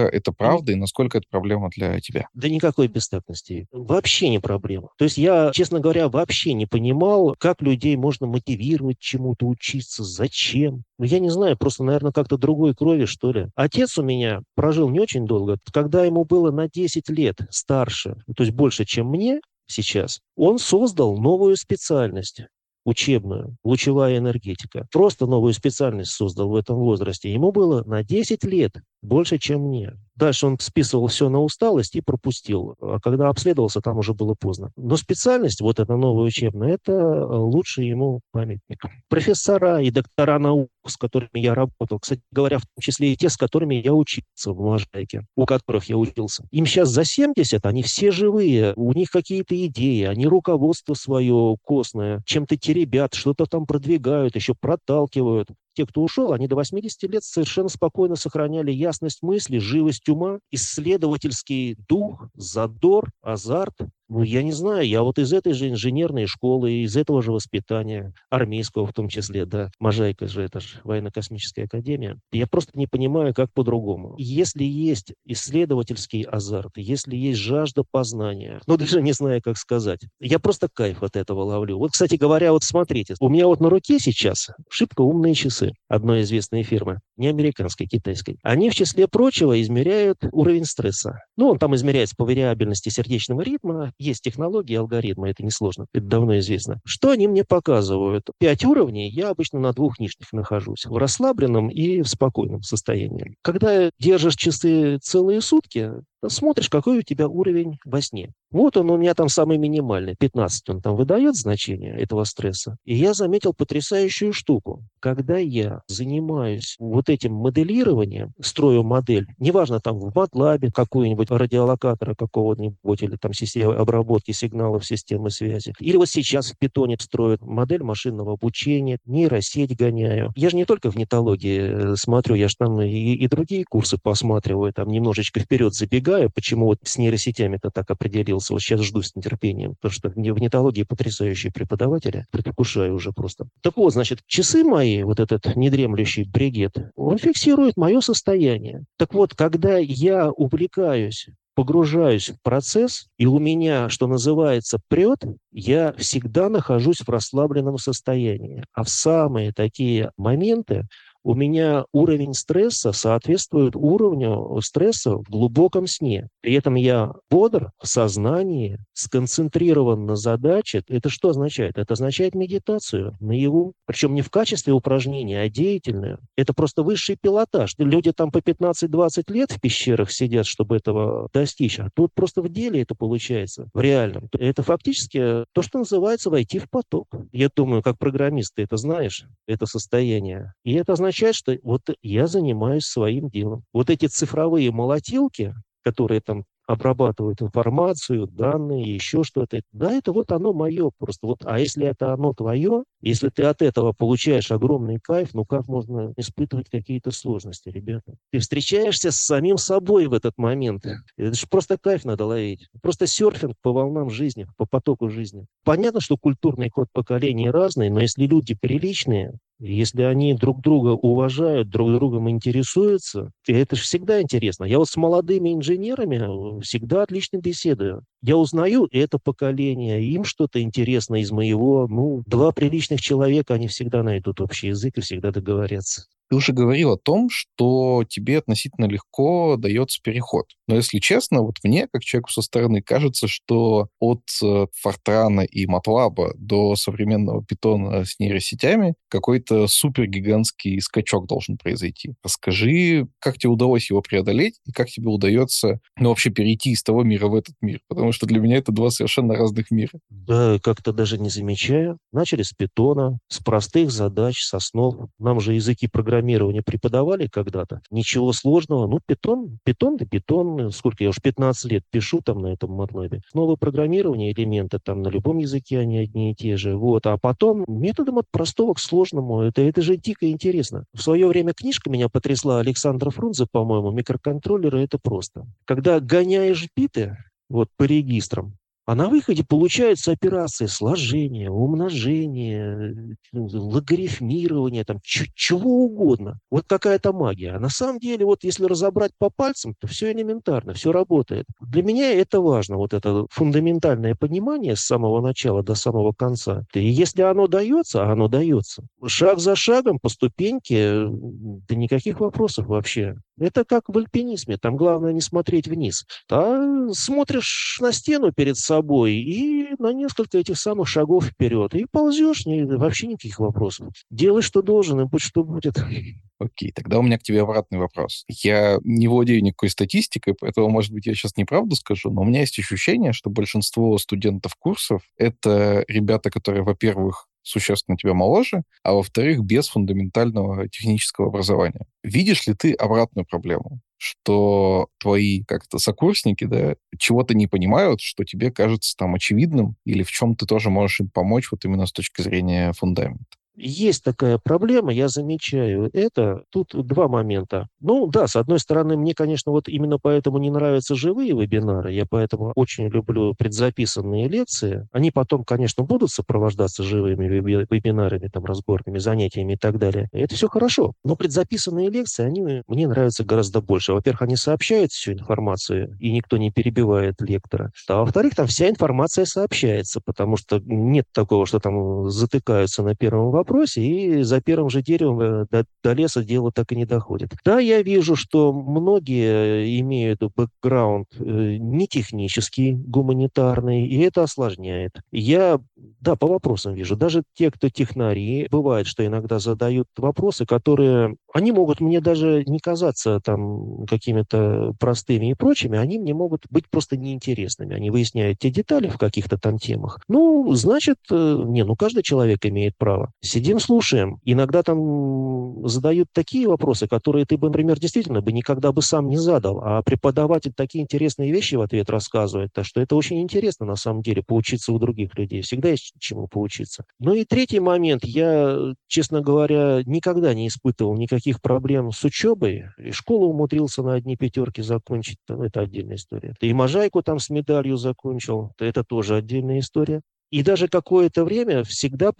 это правда и насколько это проблема для тебя? Да никакой бестактности. Вообще не проблема. То есть я, честно говоря, вообще не понимал, как людей можно мотивировать чему-то учиться, зачем. Ну, я не знаю, просто, наверное, как-то другой крови, что ли. Отец у меня прожил не очень долго. Когда ему было на 10 лет старше, то есть больше, чем мне сейчас, он создал новую специальность учебную, лучевая энергетика. Просто новую специальность создал в этом возрасте. Ему было на 10 лет больше, чем мне. Дальше он списывал все на усталость и пропустил. А когда обследовался, там уже было поздно. Но специальность, вот эта новая учебная, это лучший ему памятник. Профессора и доктора наук, с которыми я работал, кстати говоря, в том числе и те, с которыми я учился в Можайке, у которых я учился. Им сейчас за 70, они все живые, у них какие-то идеи, они руководство свое костное, чем-то теребят, что-то там продвигают, еще проталкивают те, кто ушел, они до 80 лет совершенно спокойно сохраняли ясность мысли, живость ума, исследовательский дух, задор, азарт. Ну, я не знаю, я вот из этой же инженерной школы, из этого же воспитания, армейского в том числе, да, Можайка же, это же военно-космическая академия. Я просто не понимаю, как по-другому. Если есть исследовательский азарт, если есть жажда познания, ну, даже не знаю, как сказать, я просто кайф от этого ловлю. Вот, кстати говоря, вот смотрите, у меня вот на руке сейчас шибко умные часы одной известной фирмы, не американской, китайской. Они, в числе прочего, измеряют уровень стресса. Ну, он там измеряется по вариабельности сердечного ритма, есть технологии, алгоритмы, это несложно, это давно известно. Что они мне показывают? Пять уровней, я обычно на двух нижних нахожусь, в расслабленном и в спокойном состоянии. Когда держишь часы целые сутки, смотришь, какой у тебя уровень во сне. Вот он у меня там самый минимальный, 15 он там выдает значение этого стресса. И я заметил потрясающую штуку. Когда я занимаюсь вот этим моделированием, строю модель, неважно там в MATLAB, какую-нибудь радиолокатора какого-нибудь, или там системы обработки сигналов системы связи, или вот сейчас в питоне строят модель машинного обучения, нейросеть гоняю. Я же не только в нетологии э, смотрю, я же там и, и другие курсы посматриваю, там немножечко вперед забегаю, наблюдаю, почему вот с нейросетями-то так определился. Вот сейчас жду с нетерпением, потому что в нетологии потрясающие преподаватели. Предвкушаю уже просто. Так вот, значит, часы мои, вот этот недремлющий бригет, он фиксирует мое состояние. Так вот, когда я увлекаюсь погружаюсь в процесс, и у меня, что называется, прет, я всегда нахожусь в расслабленном состоянии. А в самые такие моменты у меня уровень стресса соответствует уровню стресса в глубоком сне. При этом я бодр в сознании, сконцентрирован на задаче. Это что означает? Это означает медитацию наяву. Причем не в качестве упражнения, а деятельную. Это просто высший пилотаж. Люди там по 15-20 лет в пещерах сидят, чтобы этого достичь. А тут просто в деле это получается, в реальном. Это фактически то, что называется войти в поток. Я думаю, как программист ты это знаешь, это состояние. И это означает означает, что вот я занимаюсь своим делом. Вот эти цифровые молотилки, которые там обрабатывают информацию, данные, еще что-то. Да, это вот оно мое просто. Вот, а если это оно твое, если ты от этого получаешь огромный кайф, ну как можно испытывать какие-то сложности, ребята? Ты встречаешься с самим собой в этот момент. Это же просто кайф надо ловить. Просто серфинг по волнам жизни, по потоку жизни. Понятно, что культурный код поколений разный, но если люди приличные, если они друг друга уважают, друг другом интересуются, это же всегда интересно. Я вот с молодыми инженерами э, всегда отлично беседую. Я узнаю это поколение, им что-то интересно из моего. Ну, два приличных человека, они всегда найдут общий язык и всегда договорятся. Ты уже говорил о том, что тебе относительно легко дается переход. Но если честно, вот мне, как человеку со стороны, кажется, что от э, Фортрана и Матлаба до современного питона с нейросетями какой-то супергигантский скачок должен произойти. Расскажи, как тебе удалось его преодолеть и как тебе удается ну, вообще перейти из того мира в этот мир? Потому что для меня это два совершенно разных мира. Да, как-то даже не замечаю. Начали с питона, с простых задач, с основ. Нам же языки программирования программирования преподавали когда-то. Ничего сложного. Ну, питон, питон да питон. Сколько я уж 15 лет пишу там на этом MATLAB. Новое программирование, элементы там на любом языке, они одни и те же. Вот. А потом методом от простого к сложному. Это, это же дико интересно. В свое время книжка меня потрясла Александра Фрунзе, по-моему, микроконтроллеры это просто. Когда гоняешь биты, вот по регистрам, а на выходе получаются операции сложения, умножения, логарифмирования, там, чего угодно. Вот какая-то магия. А на самом деле, вот если разобрать по пальцам, то все элементарно, все работает. Для меня это важно, вот это фундаментальное понимание с самого начала до самого конца. И если оно дается, а оно дается, шаг за шагом, по ступеньке, да никаких вопросов вообще. Это как в альпинизме, там главное не смотреть вниз. А смотришь на стену перед собой и на несколько этих самых шагов вперед. И ползешь, не, вообще никаких вопросов. Делай, что должен, и будь что будет. Окей, тогда у меня к тебе обратный вопрос. Я не владею никакой статистикой, поэтому, может быть, я сейчас неправду скажу, но у меня есть ощущение, что большинство студентов курсов — это ребята, которые, во-первых, существенно тебя моложе, а во-вторых, без фундаментального технического образования. Видишь ли ты обратную проблему? что твои как-то сокурсники, да, чего-то не понимают, что тебе кажется там очевидным, или в чем ты тоже можешь им помочь вот именно с точки зрения фундамента. Есть такая проблема, я замечаю это. Тут два момента. Ну да, с одной стороны, мне, конечно, вот именно поэтому не нравятся живые вебинары. Я поэтому очень люблю предзаписанные лекции. Они потом, конечно, будут сопровождаться живыми вебинарами, там, разборными занятиями и так далее. Это все хорошо. Но предзаписанные лекции, они мне нравятся гораздо больше. Во-первых, они сообщают всю информацию, и никто не перебивает лектора. А во-вторых, там вся информация сообщается, потому что нет такого, что там затыкаются на первом вопросе, вопросе, и за первым же деревом э, до, до леса дело так и не доходит. Да, я вижу, что многие имеют бэкграунд э, не технический, гуманитарный, и это осложняет. Я, да, по вопросам вижу. Даже те, кто технари, бывает, что иногда задают вопросы, которые, они могут мне даже не казаться там какими-то простыми и прочими, они мне могут быть просто неинтересными. Они выясняют те детали в каких-то там темах. Ну, значит, э, не, ну каждый человек имеет право. Сидим, слушаем. Иногда там задают такие вопросы, которые ты бы, например, действительно бы никогда бы сам не задал, а преподаватель такие интересные вещи в ответ рассказывает, так что это очень интересно на самом деле, поучиться у других людей. Всегда есть чему поучиться. Ну и третий момент. Я, честно говоря, никогда не испытывал никаких проблем с учебой. И школу умудрился на одни пятерки закончить. Это отдельная история. И Можайку там с медалью закончил. Это тоже отдельная история. И даже какое-то время всегда,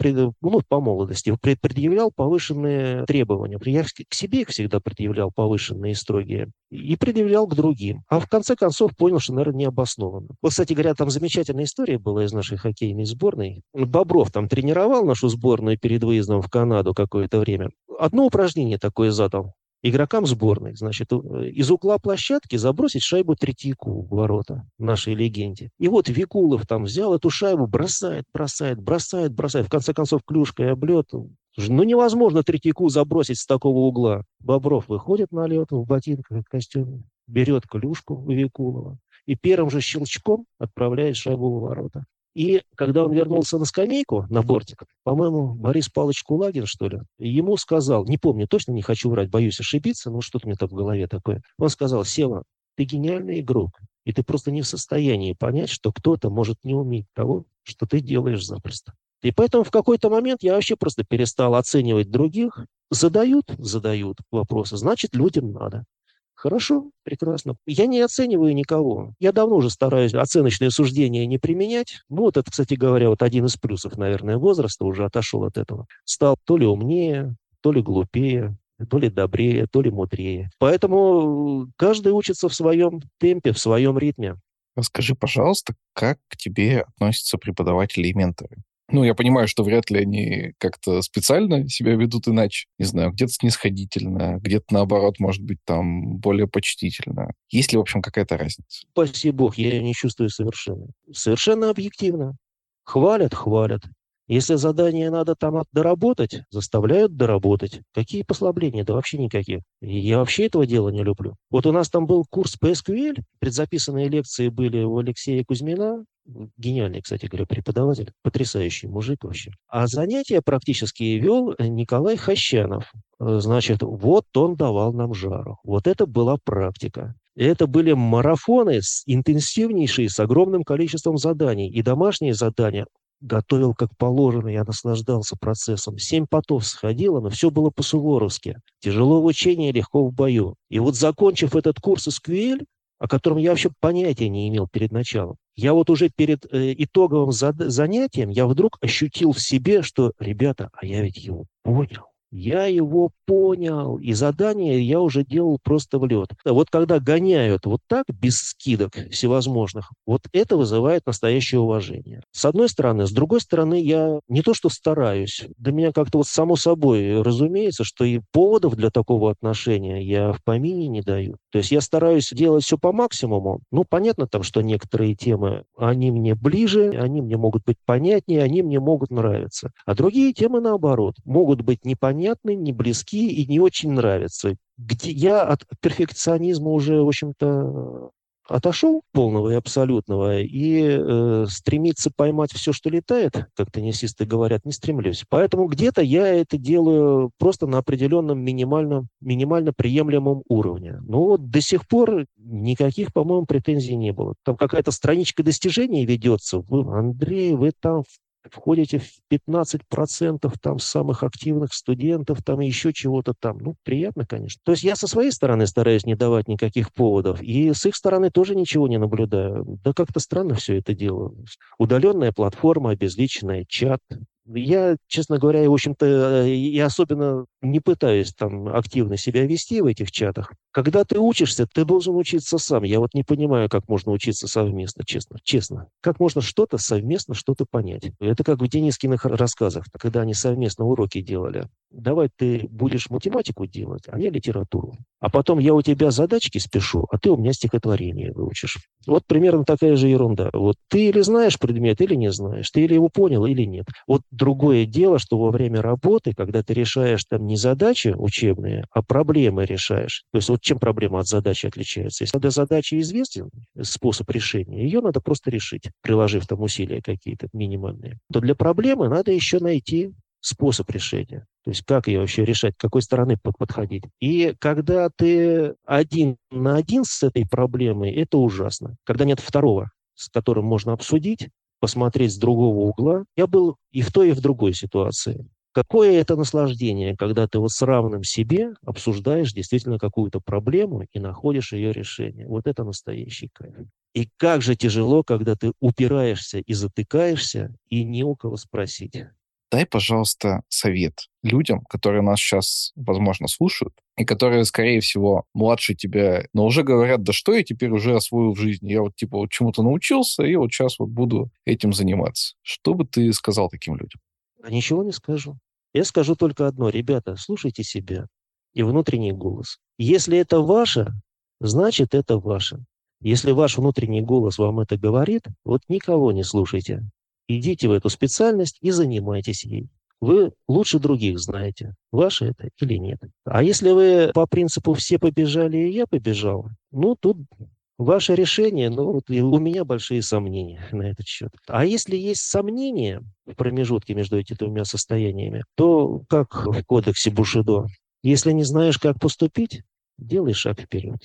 ну, по молодости, предъявлял повышенные требования. Я к себе всегда предъявлял повышенные и строгие. И предъявлял к другим. А в конце концов понял, что, наверное, необоснованно. Вот, кстати говоря, там замечательная история была из нашей хоккейной сборной. Бобров там тренировал нашу сборную перед выездом в Канаду какое-то время. Одно упражнение такое задал игрокам сборной, значит, э, из угла площадки забросить шайбу Третьяку в ворота нашей легенде. И вот Викулов там взял эту шайбу, бросает, бросает, бросает, бросает. В конце концов, клюшкой облет. Ну, невозможно Третьяку забросить с такого угла. Бобров выходит на лед в ботинках и костюме, берет клюшку у Викулова и первым же щелчком отправляет шайбу в ворота. И когда он вернулся на скамейку, на бортик, по-моему, Борис Павлович Кулагин, что ли, ему сказал, не помню, точно не хочу врать, боюсь ошибиться, но что-то мне там в голове такое. Он сказал, Сева, ты гениальный игрок, и ты просто не в состоянии понять, что кто-то может не уметь того, что ты делаешь запросто. И поэтому в какой-то момент я вообще просто перестал оценивать других. Задают, задают вопросы, значит, людям надо. Хорошо, прекрасно. Я не оцениваю никого. Я давно уже стараюсь оценочные суждения не применять. Ну, вот это, кстати говоря, вот один из плюсов, наверное, возраста, уже отошел от этого. Стал то ли умнее, то ли глупее, то ли добрее, то ли мудрее. Поэтому каждый учится в своем темпе, в своем ритме. Расскажи, пожалуйста, как к тебе относятся преподаватели и менторы? Ну, я понимаю, что вряд ли они как-то специально себя ведут иначе. Не знаю, где-то снисходительно, где-то наоборот, может быть, там более почтительно. Есть ли, в общем, какая-то разница? Спаси бог, я не чувствую совершенно. Совершенно объективно. Хвалят, хвалят. Если задание надо там доработать, заставляют доработать. Какие послабления? Да вообще никаких. Я вообще этого дела не люблю. Вот у нас там был курс по SQL, предзаписанные лекции были у Алексея Кузьмина, гениальный, кстати говоря, преподаватель, потрясающий мужик вообще. А занятия практически вел Николай Хащанов. Значит, вот он давал нам жару. Вот это была практика. Это были марафоны с интенсивнейшие, с огромным количеством заданий. И домашние задания готовил как положено, я наслаждался процессом. Семь потов сходило, но все было по-суворовски. Тяжело в учении, легко в бою. И вот закончив этот курс SQL, о котором я вообще понятия не имел перед началом, я вот уже перед э, итоговым занятием, я вдруг ощутил в себе, что, ребята, а я ведь его понял. Я его понял, и задание я уже делал просто в лед. Вот когда гоняют вот так, без скидок всевозможных, вот это вызывает настоящее уважение. С одной стороны. С другой стороны, я не то что стараюсь, для меня как-то вот само собой разумеется, что и поводов для такого отношения я в помине не даю. То есть я стараюсь делать все по максимуму. Ну, понятно там, что некоторые темы, они мне ближе, они мне могут быть понятнее, они мне могут нравиться. А другие темы, наоборот, могут быть непонятны, непонятны, не близки и не очень нравятся. Где я от перфекционизма уже, в общем-то, отошел полного и абсолютного, и э, стремиться поймать все, что летает, как теннисисты говорят, не стремлюсь. Поэтому где-то я это делаю просто на определенном минимальном, минимально приемлемом уровне. Но вот до сих пор никаких, по-моему, претензий не было. Там какая-то страничка достижений ведется. Вы, Андрей, вы там входите в 15% там самых активных студентов, там еще чего-то там. Ну, приятно, конечно. То есть я со своей стороны стараюсь не давать никаких поводов, и с их стороны тоже ничего не наблюдаю. Да как-то странно все это дело. Удаленная платформа, обезличенная чат, я, честно говоря, в общем-то, и особенно не пытаюсь там активно себя вести в этих чатах. Когда ты учишься, ты должен учиться сам. Я вот не понимаю, как можно учиться совместно, честно. Честно. Как можно что-то совместно, что-то понять. Это как в Денискиных рассказах, когда они совместно уроки делали. Давай ты будешь математику делать, а я литературу. А потом я у тебя задачки спешу, а ты у меня стихотворение выучишь. Вот примерно такая же ерунда. Вот ты или знаешь предмет, или не знаешь. Ты или его понял, или нет. Вот другое дело, что во время работы, когда ты решаешь там не задачи учебные, а проблемы решаешь. То есть вот чем проблема от задачи отличается? Если для задачи известен способ решения, ее надо просто решить, приложив там усилия какие-то минимальные, то для проблемы надо еще найти способ решения. То есть как ее вообще решать, какой стороны подходить. И когда ты один на один с этой проблемой, это ужасно. Когда нет второго, с которым можно обсудить, посмотреть с другого угла. Я был и в той, и в другой ситуации. Какое это наслаждение, когда ты вот с равным себе обсуждаешь действительно какую-то проблему и находишь ее решение. Вот это настоящий кайф. И как же тяжело, когда ты упираешься и затыкаешься, и не у кого спросить. Дай, пожалуйста, совет людям, которые нас сейчас, возможно, слушают, и которые, скорее всего, младше тебя, но уже говорят, да что я теперь уже освоил в жизни? Я вот, типа, вот чему-то научился, и вот сейчас вот буду этим заниматься. Что бы ты сказал таким людям? А ничего не скажу. Я скажу только одно. Ребята, слушайте себя и внутренний голос. Если это ваше, значит, это ваше. Если ваш внутренний голос вам это говорит, вот никого не слушайте. Идите в эту специальность и занимайтесь ей. Вы лучше других знаете, ваше это или нет. А если вы по принципу «все побежали, и я побежал», ну, тут Ваше решение, ну, вот у меня большие сомнения на этот счет. А если есть сомнения в промежутке между этими двумя состояниями, то как в кодексе Бушидо, если не знаешь, как поступить, делай шаг вперед.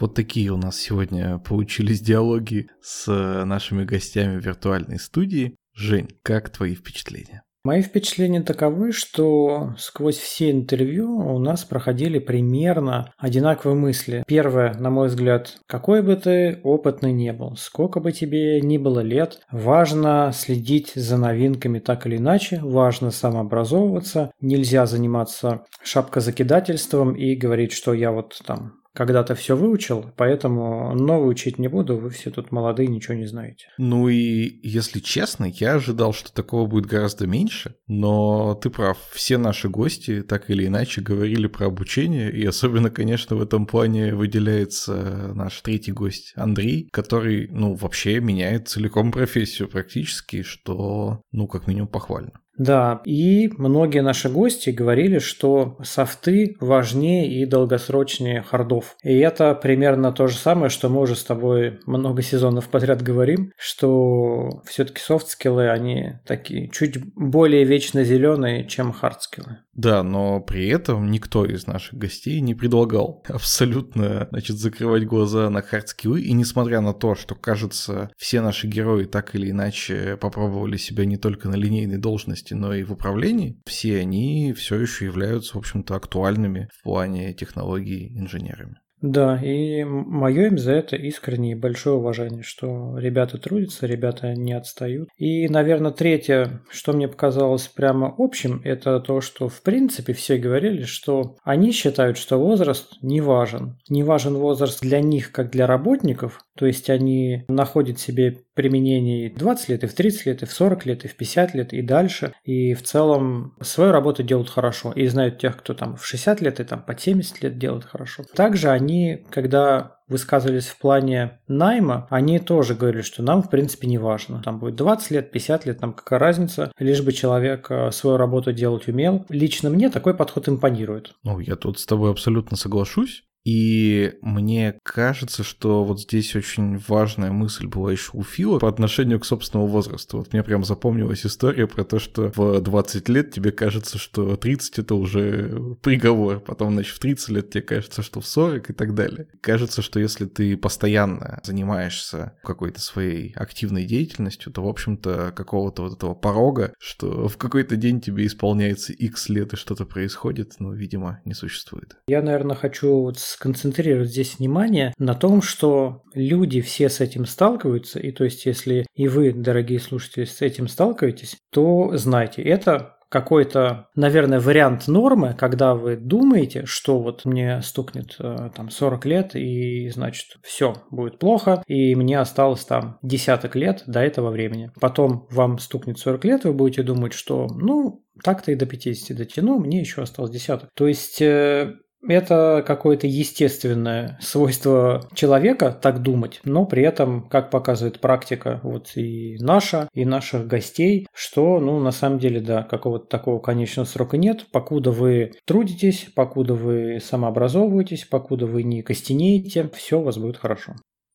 Вот такие у нас сегодня получились диалоги с нашими гостями виртуальной студии. Жень, как твои впечатления? Мои впечатления таковы, что сквозь все интервью у нас проходили примерно одинаковые мысли. Первое, на мой взгляд, какой бы ты опытный не был, сколько бы тебе ни было лет, важно следить за новинками так или иначе, важно самообразовываться, нельзя заниматься шапкозакидательством и говорить, что я вот там когда-то все выучил, поэтому новый учить не буду, вы все тут молодые, ничего не знаете. Ну и, если честно, я ожидал, что такого будет гораздо меньше, но ты прав, все наши гости так или иначе говорили про обучение, и особенно, конечно, в этом плане выделяется наш третий гость Андрей, который, ну, вообще меняет целиком профессию практически, что, ну, как минимум похвально. Да, и многие наши гости говорили, что софты важнее и долгосрочнее хардов. И это примерно то же самое, что мы уже с тобой много сезонов подряд говорим, что все-таки софт-скиллы, они такие чуть более вечно зеленые, чем хардскиллы. Да, но при этом никто из наших гостей не предлагал абсолютно, значит, закрывать глаза на хардскиллы. И несмотря на то, что, кажется, все наши герои так или иначе попробовали себя не только на линейной должности, но и в управлении, все они все еще являются, в общем-то, актуальными в плане технологий инженерами. Да, и мое им за это искреннее большое уважение, что ребята трудятся, ребята не отстают. И, наверное, третье, что мне показалось прямо общим, это то, что в принципе все говорили, что они считают, что возраст не важен. Не важен возраст для них, как для работников, то есть они находят себе применение и в 20 лет, и в 30 лет, и в 40 лет, и в 50 лет, и дальше. И в целом свою работу делают хорошо. И знают тех, кто там в 60 лет и там под 70 лет делает хорошо. Также они, когда высказывались в плане найма, они тоже говорили, что нам, в принципе, не важно. Там будет 20 лет, 50 лет, там какая разница, лишь бы человек э, свою работу делать умел. Лично мне такой подход импонирует. Ну, я тут с тобой абсолютно соглашусь. И мне кажется, что вот здесь очень важная мысль была еще у Фила по отношению к собственному возрасту. Вот мне прям запомнилась история про то, что в 20 лет тебе кажется, что 30 это уже приговор, потом, значит, в 30 лет тебе кажется, что в 40 и так далее. Кажется, что если ты постоянно занимаешься какой-то своей активной деятельностью, то, в общем-то, какого-то вот этого порога, что в какой-то день тебе исполняется X лет и что-то происходит, ну, видимо, не существует. Я, наверное, хочу вот сконцентрировать здесь внимание на том, что люди все с этим сталкиваются, и то есть если и вы, дорогие слушатели, с этим сталкиваетесь, то знайте, это какой-то, наверное, вариант нормы, когда вы думаете, что вот мне стукнет э, там 40 лет и, значит, все будет плохо, и мне осталось там десяток лет до этого времени. Потом вам стукнет 40 лет, вы будете думать, что, ну, так-то и до 50 дотяну, мне еще осталось десяток. То есть э, это какое-то естественное свойство человека так думать, но при этом, как показывает практика, вот и наша, и наших гостей, что, ну, на самом деле, да, какого-то такого конечного срока нет, покуда вы трудитесь, покуда вы самообразовываетесь, покуда вы не костенеете, все у вас будет хорошо.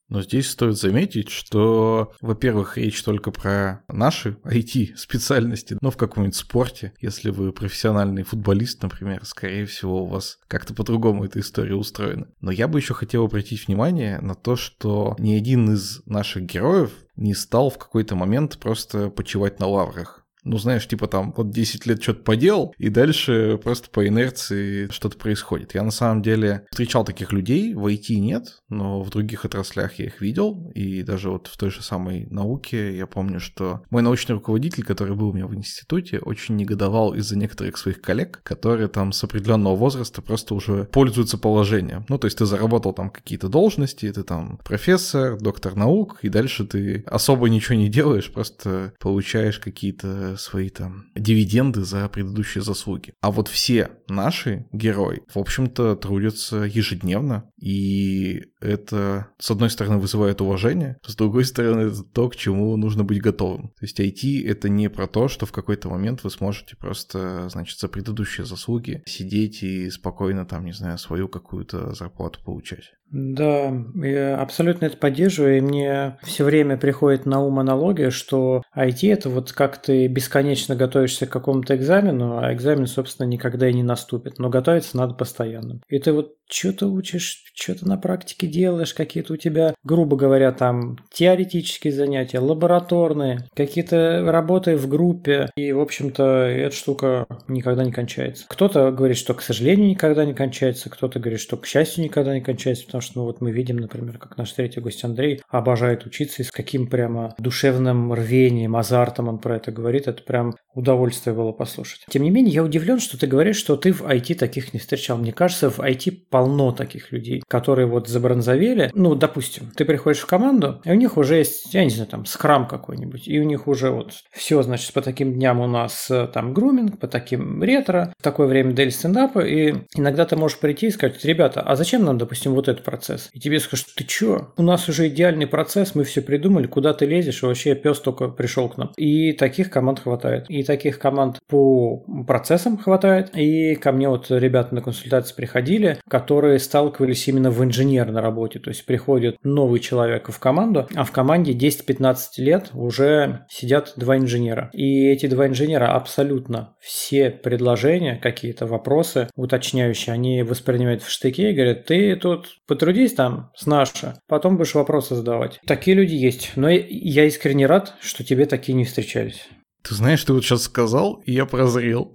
Но здесь стоит заметить, что, во-первых, речь только про наши IT-специальности, но в каком-нибудь спорте, если вы профессиональный футболист, например, скорее всего, у вас как-то по-другому эта история устроена. Но я бы еще хотел обратить внимание на то, что ни один из наших героев не стал в какой-то момент просто почивать на лаврах ну, знаешь, типа там вот 10 лет что-то поделал, и дальше просто по инерции что-то происходит. Я на самом деле встречал таких людей, в IT нет, но в других отраслях я их видел, и даже вот в той же самой науке я помню, что мой научный руководитель, который был у меня в институте, очень негодовал из-за некоторых своих коллег, которые там с определенного возраста просто уже пользуются положением. Ну, то есть ты заработал там какие-то должности, ты там профессор, доктор наук, и дальше ты особо ничего не делаешь, просто получаешь какие-то свои там дивиденды за предыдущие заслуги. А вот все наши герои, в общем-то, трудятся ежедневно, и это, с одной стороны, вызывает уважение, с другой стороны, это то, к чему нужно быть готовым. То есть IT — это не про то, что в какой-то момент вы сможете просто, значит, за предыдущие заслуги сидеть и спокойно там, не знаю, свою какую-то зарплату получать. Да, я абсолютно это поддерживаю, и мне все время приходит на ум аналогия, что IT – это вот как ты бесконечно готовишься к какому-то экзамену, а экзамен, собственно, никогда и не наступит, но готовиться надо постоянно. И ты вот что-то учишь, что-то на практике делаешь, какие-то у тебя, грубо говоря, там теоретические занятия, лабораторные, какие-то работы в группе, и, в общем-то, эта штука никогда не кончается. Кто-то говорит, что, к сожалению, никогда не кончается, кто-то говорит, что, к счастью, никогда не кончается, потому что, ну, вот мы видим, например, как наш третий гость Андрей обожает учиться, и с каким прямо душевным рвением, азартом он про это говорит, это прям удовольствие было послушать. Тем не менее, я удивлен, что ты говоришь, что ты в IT таких не встречал. Мне кажется, в IT полно таких людей, которые вот забронзовели. Ну, допустим, ты приходишь в команду, и у них уже есть, я не знаю, там, скрам какой-нибудь, и у них уже вот все, значит, по таким дням у нас э, там груминг, по таким ретро, в такое время дели стендапа, и иногда ты можешь прийти и сказать, ребята, а зачем нам, допустим, вот этот процесс? И тебе скажут, ты чё? У нас уже идеальный процесс, мы все придумали, куда ты лезешь, вообще пес только пришел к нам. И таких команд хватает. И таких команд по процессам хватает. И ко мне вот ребята на консультации приходили, которые сталкивались именно в инженерной работе. То есть приходит новый человек в команду, а в команде 10-15 лет уже сидят два инженера. И эти два инженера абсолютно все предложения, какие-то вопросы уточняющие, они воспринимают в штыке и говорят, ты тут потрудись там с нашей, потом будешь вопросы задавать. Такие люди есть. Но я искренне рад, что тебе такие не встречались. Ты знаешь, ты вот сейчас сказал, и я прозрел.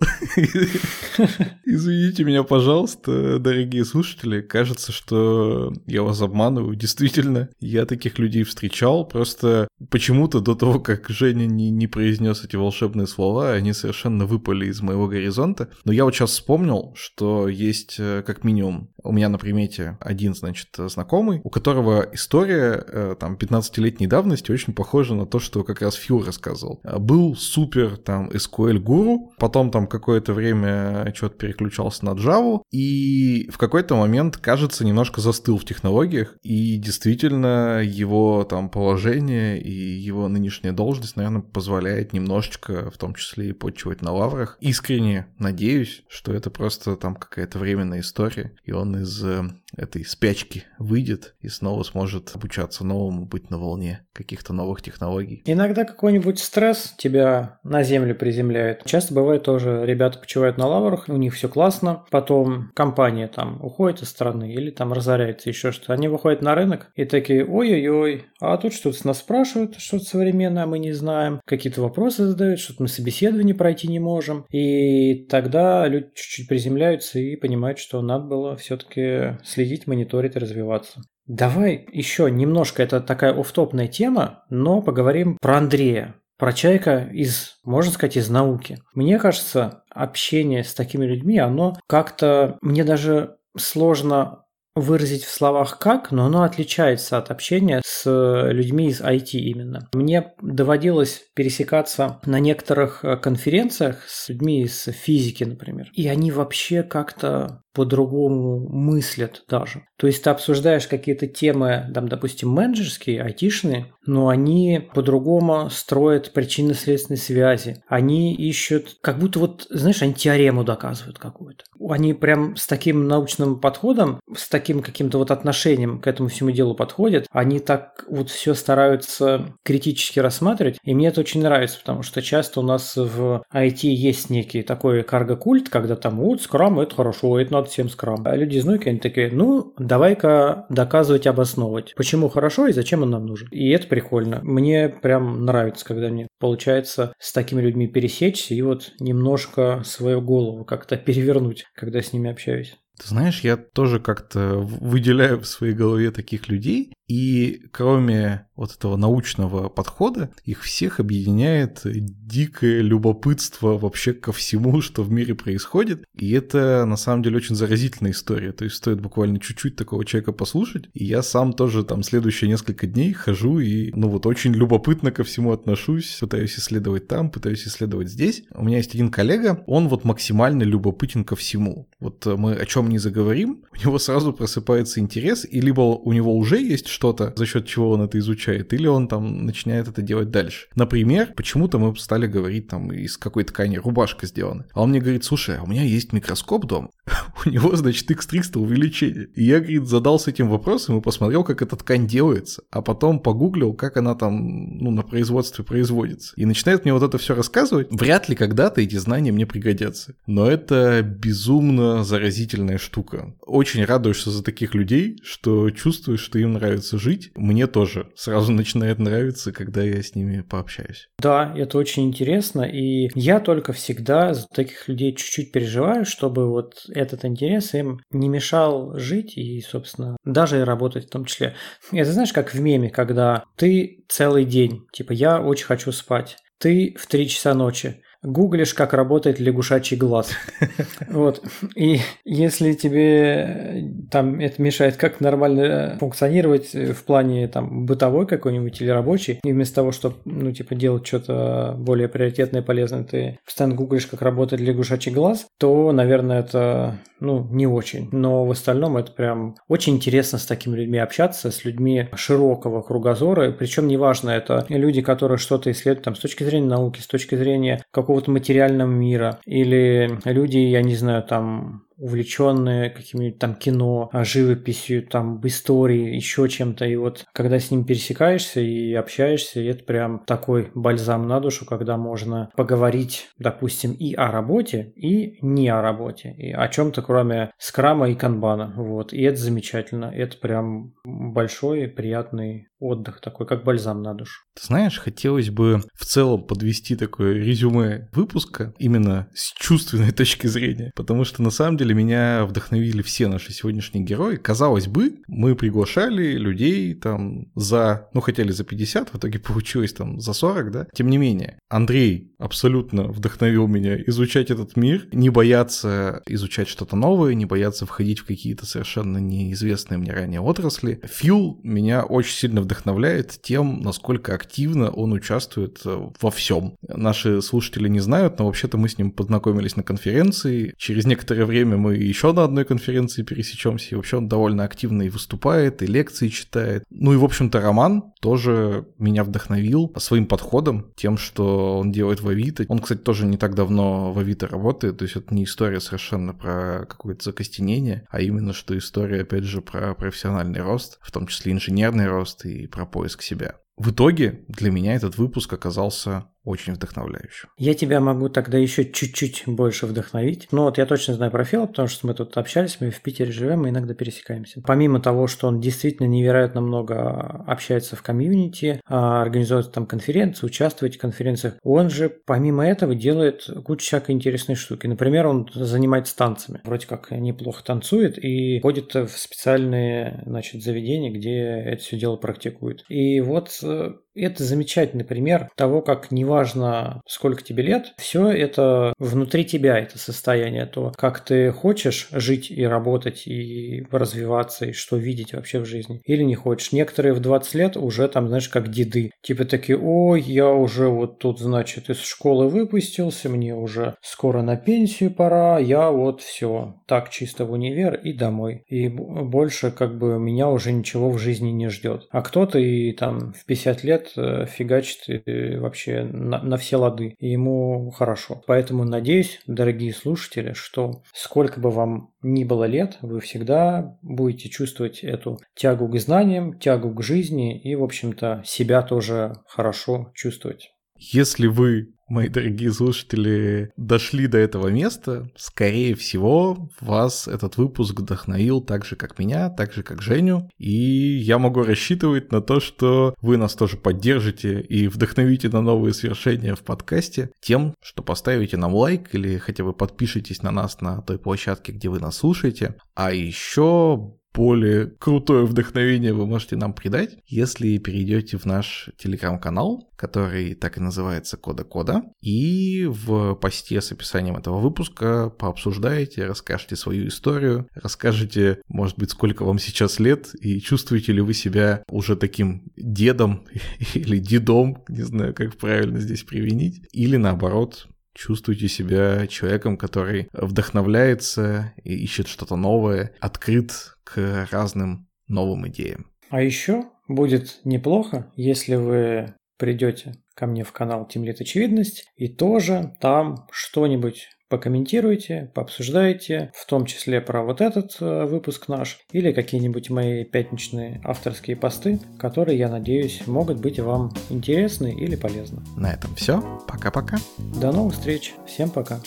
Извините меня, пожалуйста, дорогие слушатели. Кажется, что я вас обманываю. Действительно, я таких людей встречал. Просто почему-то до того, как Женя не, не произнес эти волшебные слова, они совершенно выпали из моего горизонта. Но я вот сейчас вспомнил, что есть э, как минимум у меня на примете один, значит, знакомый, у которого история э, там 15-летней давности очень похожа на то, что как раз Фью рассказывал. Был супер там SQL гуру, потом там какое-то время что-то переключался на Java, и в какой-то момент, кажется, немножко застыл в технологиях, и действительно его там положение и его нынешняя должность, наверное, позволяет немножечко, в том числе и почивать на лаврах. Искренне надеюсь, что это просто там какая-то временная история, и он из э, этой спячки выйдет и снова сможет обучаться новому, быть на волне каких-то новых технологий. Иногда какой-нибудь стресс тебя на землю приземляет. Часто бывает тоже, ребята почивают на лаврах, у них все классно, потом компания там уходит из страны или там разоряется еще что-то. Они выходят на рынок и такие, ой-ой-ой, а тут что-то нас спрашивают, что-то современное мы не знаем, какие-то вопросы задают, что-то мы собеседование пройти не можем. И тогда люди чуть-чуть приземляются и понимают, что надо было все-таки следить, мониторить, развиваться. Давай еще немножко, это такая офтопная тема, но поговорим про Андрея, про человека из, можно сказать, из науки. Мне кажется, общение с такими людьми, оно как-то, мне даже сложно выразить в словах как, но оно отличается от общения с людьми из IT именно. Мне доводилось пересекаться на некоторых конференциях с людьми из физики, например. И они вообще как-то по-другому мыслят даже. То есть ты обсуждаешь какие-то темы, там, допустим, менеджерские, айтишные, но они по-другому строят причинно-следственные связи. Они ищут, как будто вот, знаешь, они теорему доказывают какую-то. Они прям с таким научным подходом, с таким каким-то вот отношением к этому всему делу подходят. Они так вот все стараются критически рассматривать. И мне это очень нравится, потому что часто у нас в IT есть некий такой карго-культ, когда там вот скрам это хорошо, это надо всем скрам. А люди из Nokia, они такие, ну, давай-ка доказывать, обосновывать, почему хорошо и зачем он нам нужен. И это прикольно. Мне прям нравится, когда мне получается с такими людьми пересечься и вот немножко свою голову как-то перевернуть, когда с ними общаюсь. Ты знаешь, я тоже как-то выделяю в своей голове таких людей, и кроме вот этого научного подхода, их всех объединяет дикое любопытство вообще ко всему, что в мире происходит. И это на самом деле очень заразительная история. То есть стоит буквально чуть-чуть такого человека послушать. И я сам тоже там следующие несколько дней хожу и, ну вот, очень любопытно ко всему отношусь. Пытаюсь исследовать там, пытаюсь исследовать здесь. У меня есть один коллега, он вот максимально любопытен ко всему. Вот мы о чем не заговорим, у него сразу просыпается интерес, и либо у него уже есть что-то, за счет чего он это изучает, или он там начинает это делать дальше. Например, почему-то мы стали говорить там из какой ткани рубашка сделана. А он мне говорит, слушай, а у меня есть микроскоп дома, у него, значит, x300 увеличение. И я, говорит, задался этим вопросом и посмотрел, как эта ткань делается, а потом погуглил, как она там, ну, на производстве производится. И начинает мне вот это все рассказывать. Вряд ли когда-то эти знания мне пригодятся. Но это безумно заразительная штука. Очень радуешься за таких людей, что чувствуешь, что им нравится жить. Мне тоже сразу начинает нравиться, когда я с ними пообщаюсь. Да, это очень интересно. И я только всегда за таких людей чуть-чуть переживаю, чтобы вот этот интерес им не мешал жить и, собственно, даже и работать в том числе. Это знаешь, как в меме, когда ты целый день, типа, я очень хочу спать, ты в 3 часа ночи гуглишь, как работает лягушачий глаз. Вот. И если тебе там это мешает как нормально функционировать в плане там бытовой какой-нибудь или рабочий, и вместо того, чтобы, ну, типа, делать что-то более приоритетное и полезное, ты постоянно гуглишь, как работает лягушачий глаз, то, наверное, это, ну, не очень. Но в остальном это прям очень интересно с такими людьми общаться, с людьми широкого кругозора, причем неважно, это люди, которые что-то исследуют там с точки зрения науки, с точки зрения какого какого-то материального мира, или люди, я не знаю, там увлеченные каким-нибудь там кино, а, живописью, там, историей, еще чем-то. И вот когда с ним пересекаешься и общаешься, это прям такой бальзам на душу, когда можно поговорить, допустим, и о работе, и не о работе, и о чем-то кроме скрама и канбана. Вот. И это замечательно. Это прям большой приятный отдых, такой как бальзам на душу. Ты знаешь, хотелось бы в целом подвести такое резюме выпуска именно с чувственной точки зрения, потому что на самом деле меня вдохновили все наши сегодняшние герои. Казалось бы, мы приглашали людей там за, ну хотели за 50, в итоге получилось там за 40, да? Тем не менее, Андрей абсолютно вдохновил меня изучать этот мир, не бояться изучать что-то новое, не бояться входить в какие-то совершенно неизвестные мне ранее отрасли. Фил меня очень сильно вдохновляет тем, насколько активно он участвует э, во всем. Наши слушатели не знают, но вообще-то мы с ним познакомились на конференции. Через некоторое время мы еще на одной конференции пересечемся, и вообще он довольно активно и выступает, и лекции читает. Ну и, в общем-то, Роман тоже меня вдохновил своим подходом, тем, что он делает в Авито. Он, кстати, тоже не так давно в Авито работает, то есть это не история совершенно про какое-то закостенение, а именно что история, опять же, про профессиональный рост, в том числе инженерный рост и про поиск себя. В итоге для меня этот выпуск оказался очень вдохновляющим. Я тебя могу тогда еще чуть-чуть больше вдохновить. Ну вот я точно знаю про Фила, потому что мы тут общались, мы в Питере живем, мы иногда пересекаемся. Помимо того, что он действительно невероятно много общается в комьюнити, а, организует там конференции, участвует в конференциях, он же помимо этого делает кучу всякой интересной штуки. Например, он занимается танцами. Вроде как неплохо танцует и ходит в специальные значит, заведения, где это все дело практикует. И вот э, это замечательный пример того, как неважно, сколько тебе лет, все это внутри тебя, это состояние, то, как ты хочешь жить и работать, и развиваться, и что видеть вообще в жизни, или не хочешь. Некоторые в 20 лет уже там, знаешь, как деды. Типа такие, ой, я уже вот тут, значит, из школы выпустился, мне уже скоро на пенсию пора, я вот все, так чисто в универ и домой. И больше как бы меня уже ничего в жизни не ждет. А кто-то и там в 50 лет лет э, фигачит э, вообще на, на все лады. И ему хорошо. Поэтому надеюсь, дорогие слушатели, что сколько бы вам ни было лет, вы всегда будете чувствовать эту тягу к знаниям, тягу к жизни и, в общем-то, себя тоже хорошо чувствовать. Если вы мои дорогие слушатели, дошли до этого места, скорее всего, вас этот выпуск вдохновил так же, как меня, так же, как Женю. И я могу рассчитывать на то, что вы нас тоже поддержите и вдохновите на новые свершения в подкасте тем, что поставите нам лайк или хотя бы подпишитесь на нас на той площадке, где вы нас слушаете. А еще более крутое вдохновение вы можете нам придать, если перейдете в наш телеграм-канал, который так и называется Кода Кода, и в посте с описанием этого выпуска пообсуждаете, расскажете свою историю, расскажете, может быть, сколько вам сейчас лет, и чувствуете ли вы себя уже таким дедом или дедом, не знаю, как правильно здесь применить, или наоборот, чувствуете себя человеком, который вдохновляется и ищет что-то новое, открыт к разным новым идеям. А еще будет неплохо, если вы придете ко мне в канал Тимлит Очевидность и тоже там что-нибудь покомментируйте, пообсуждайте, в том числе про вот этот э, выпуск наш или какие-нибудь мои пятничные авторские посты, которые, я надеюсь, могут быть вам интересны или полезны. На этом все. Пока-пока. До новых встреч. Всем пока.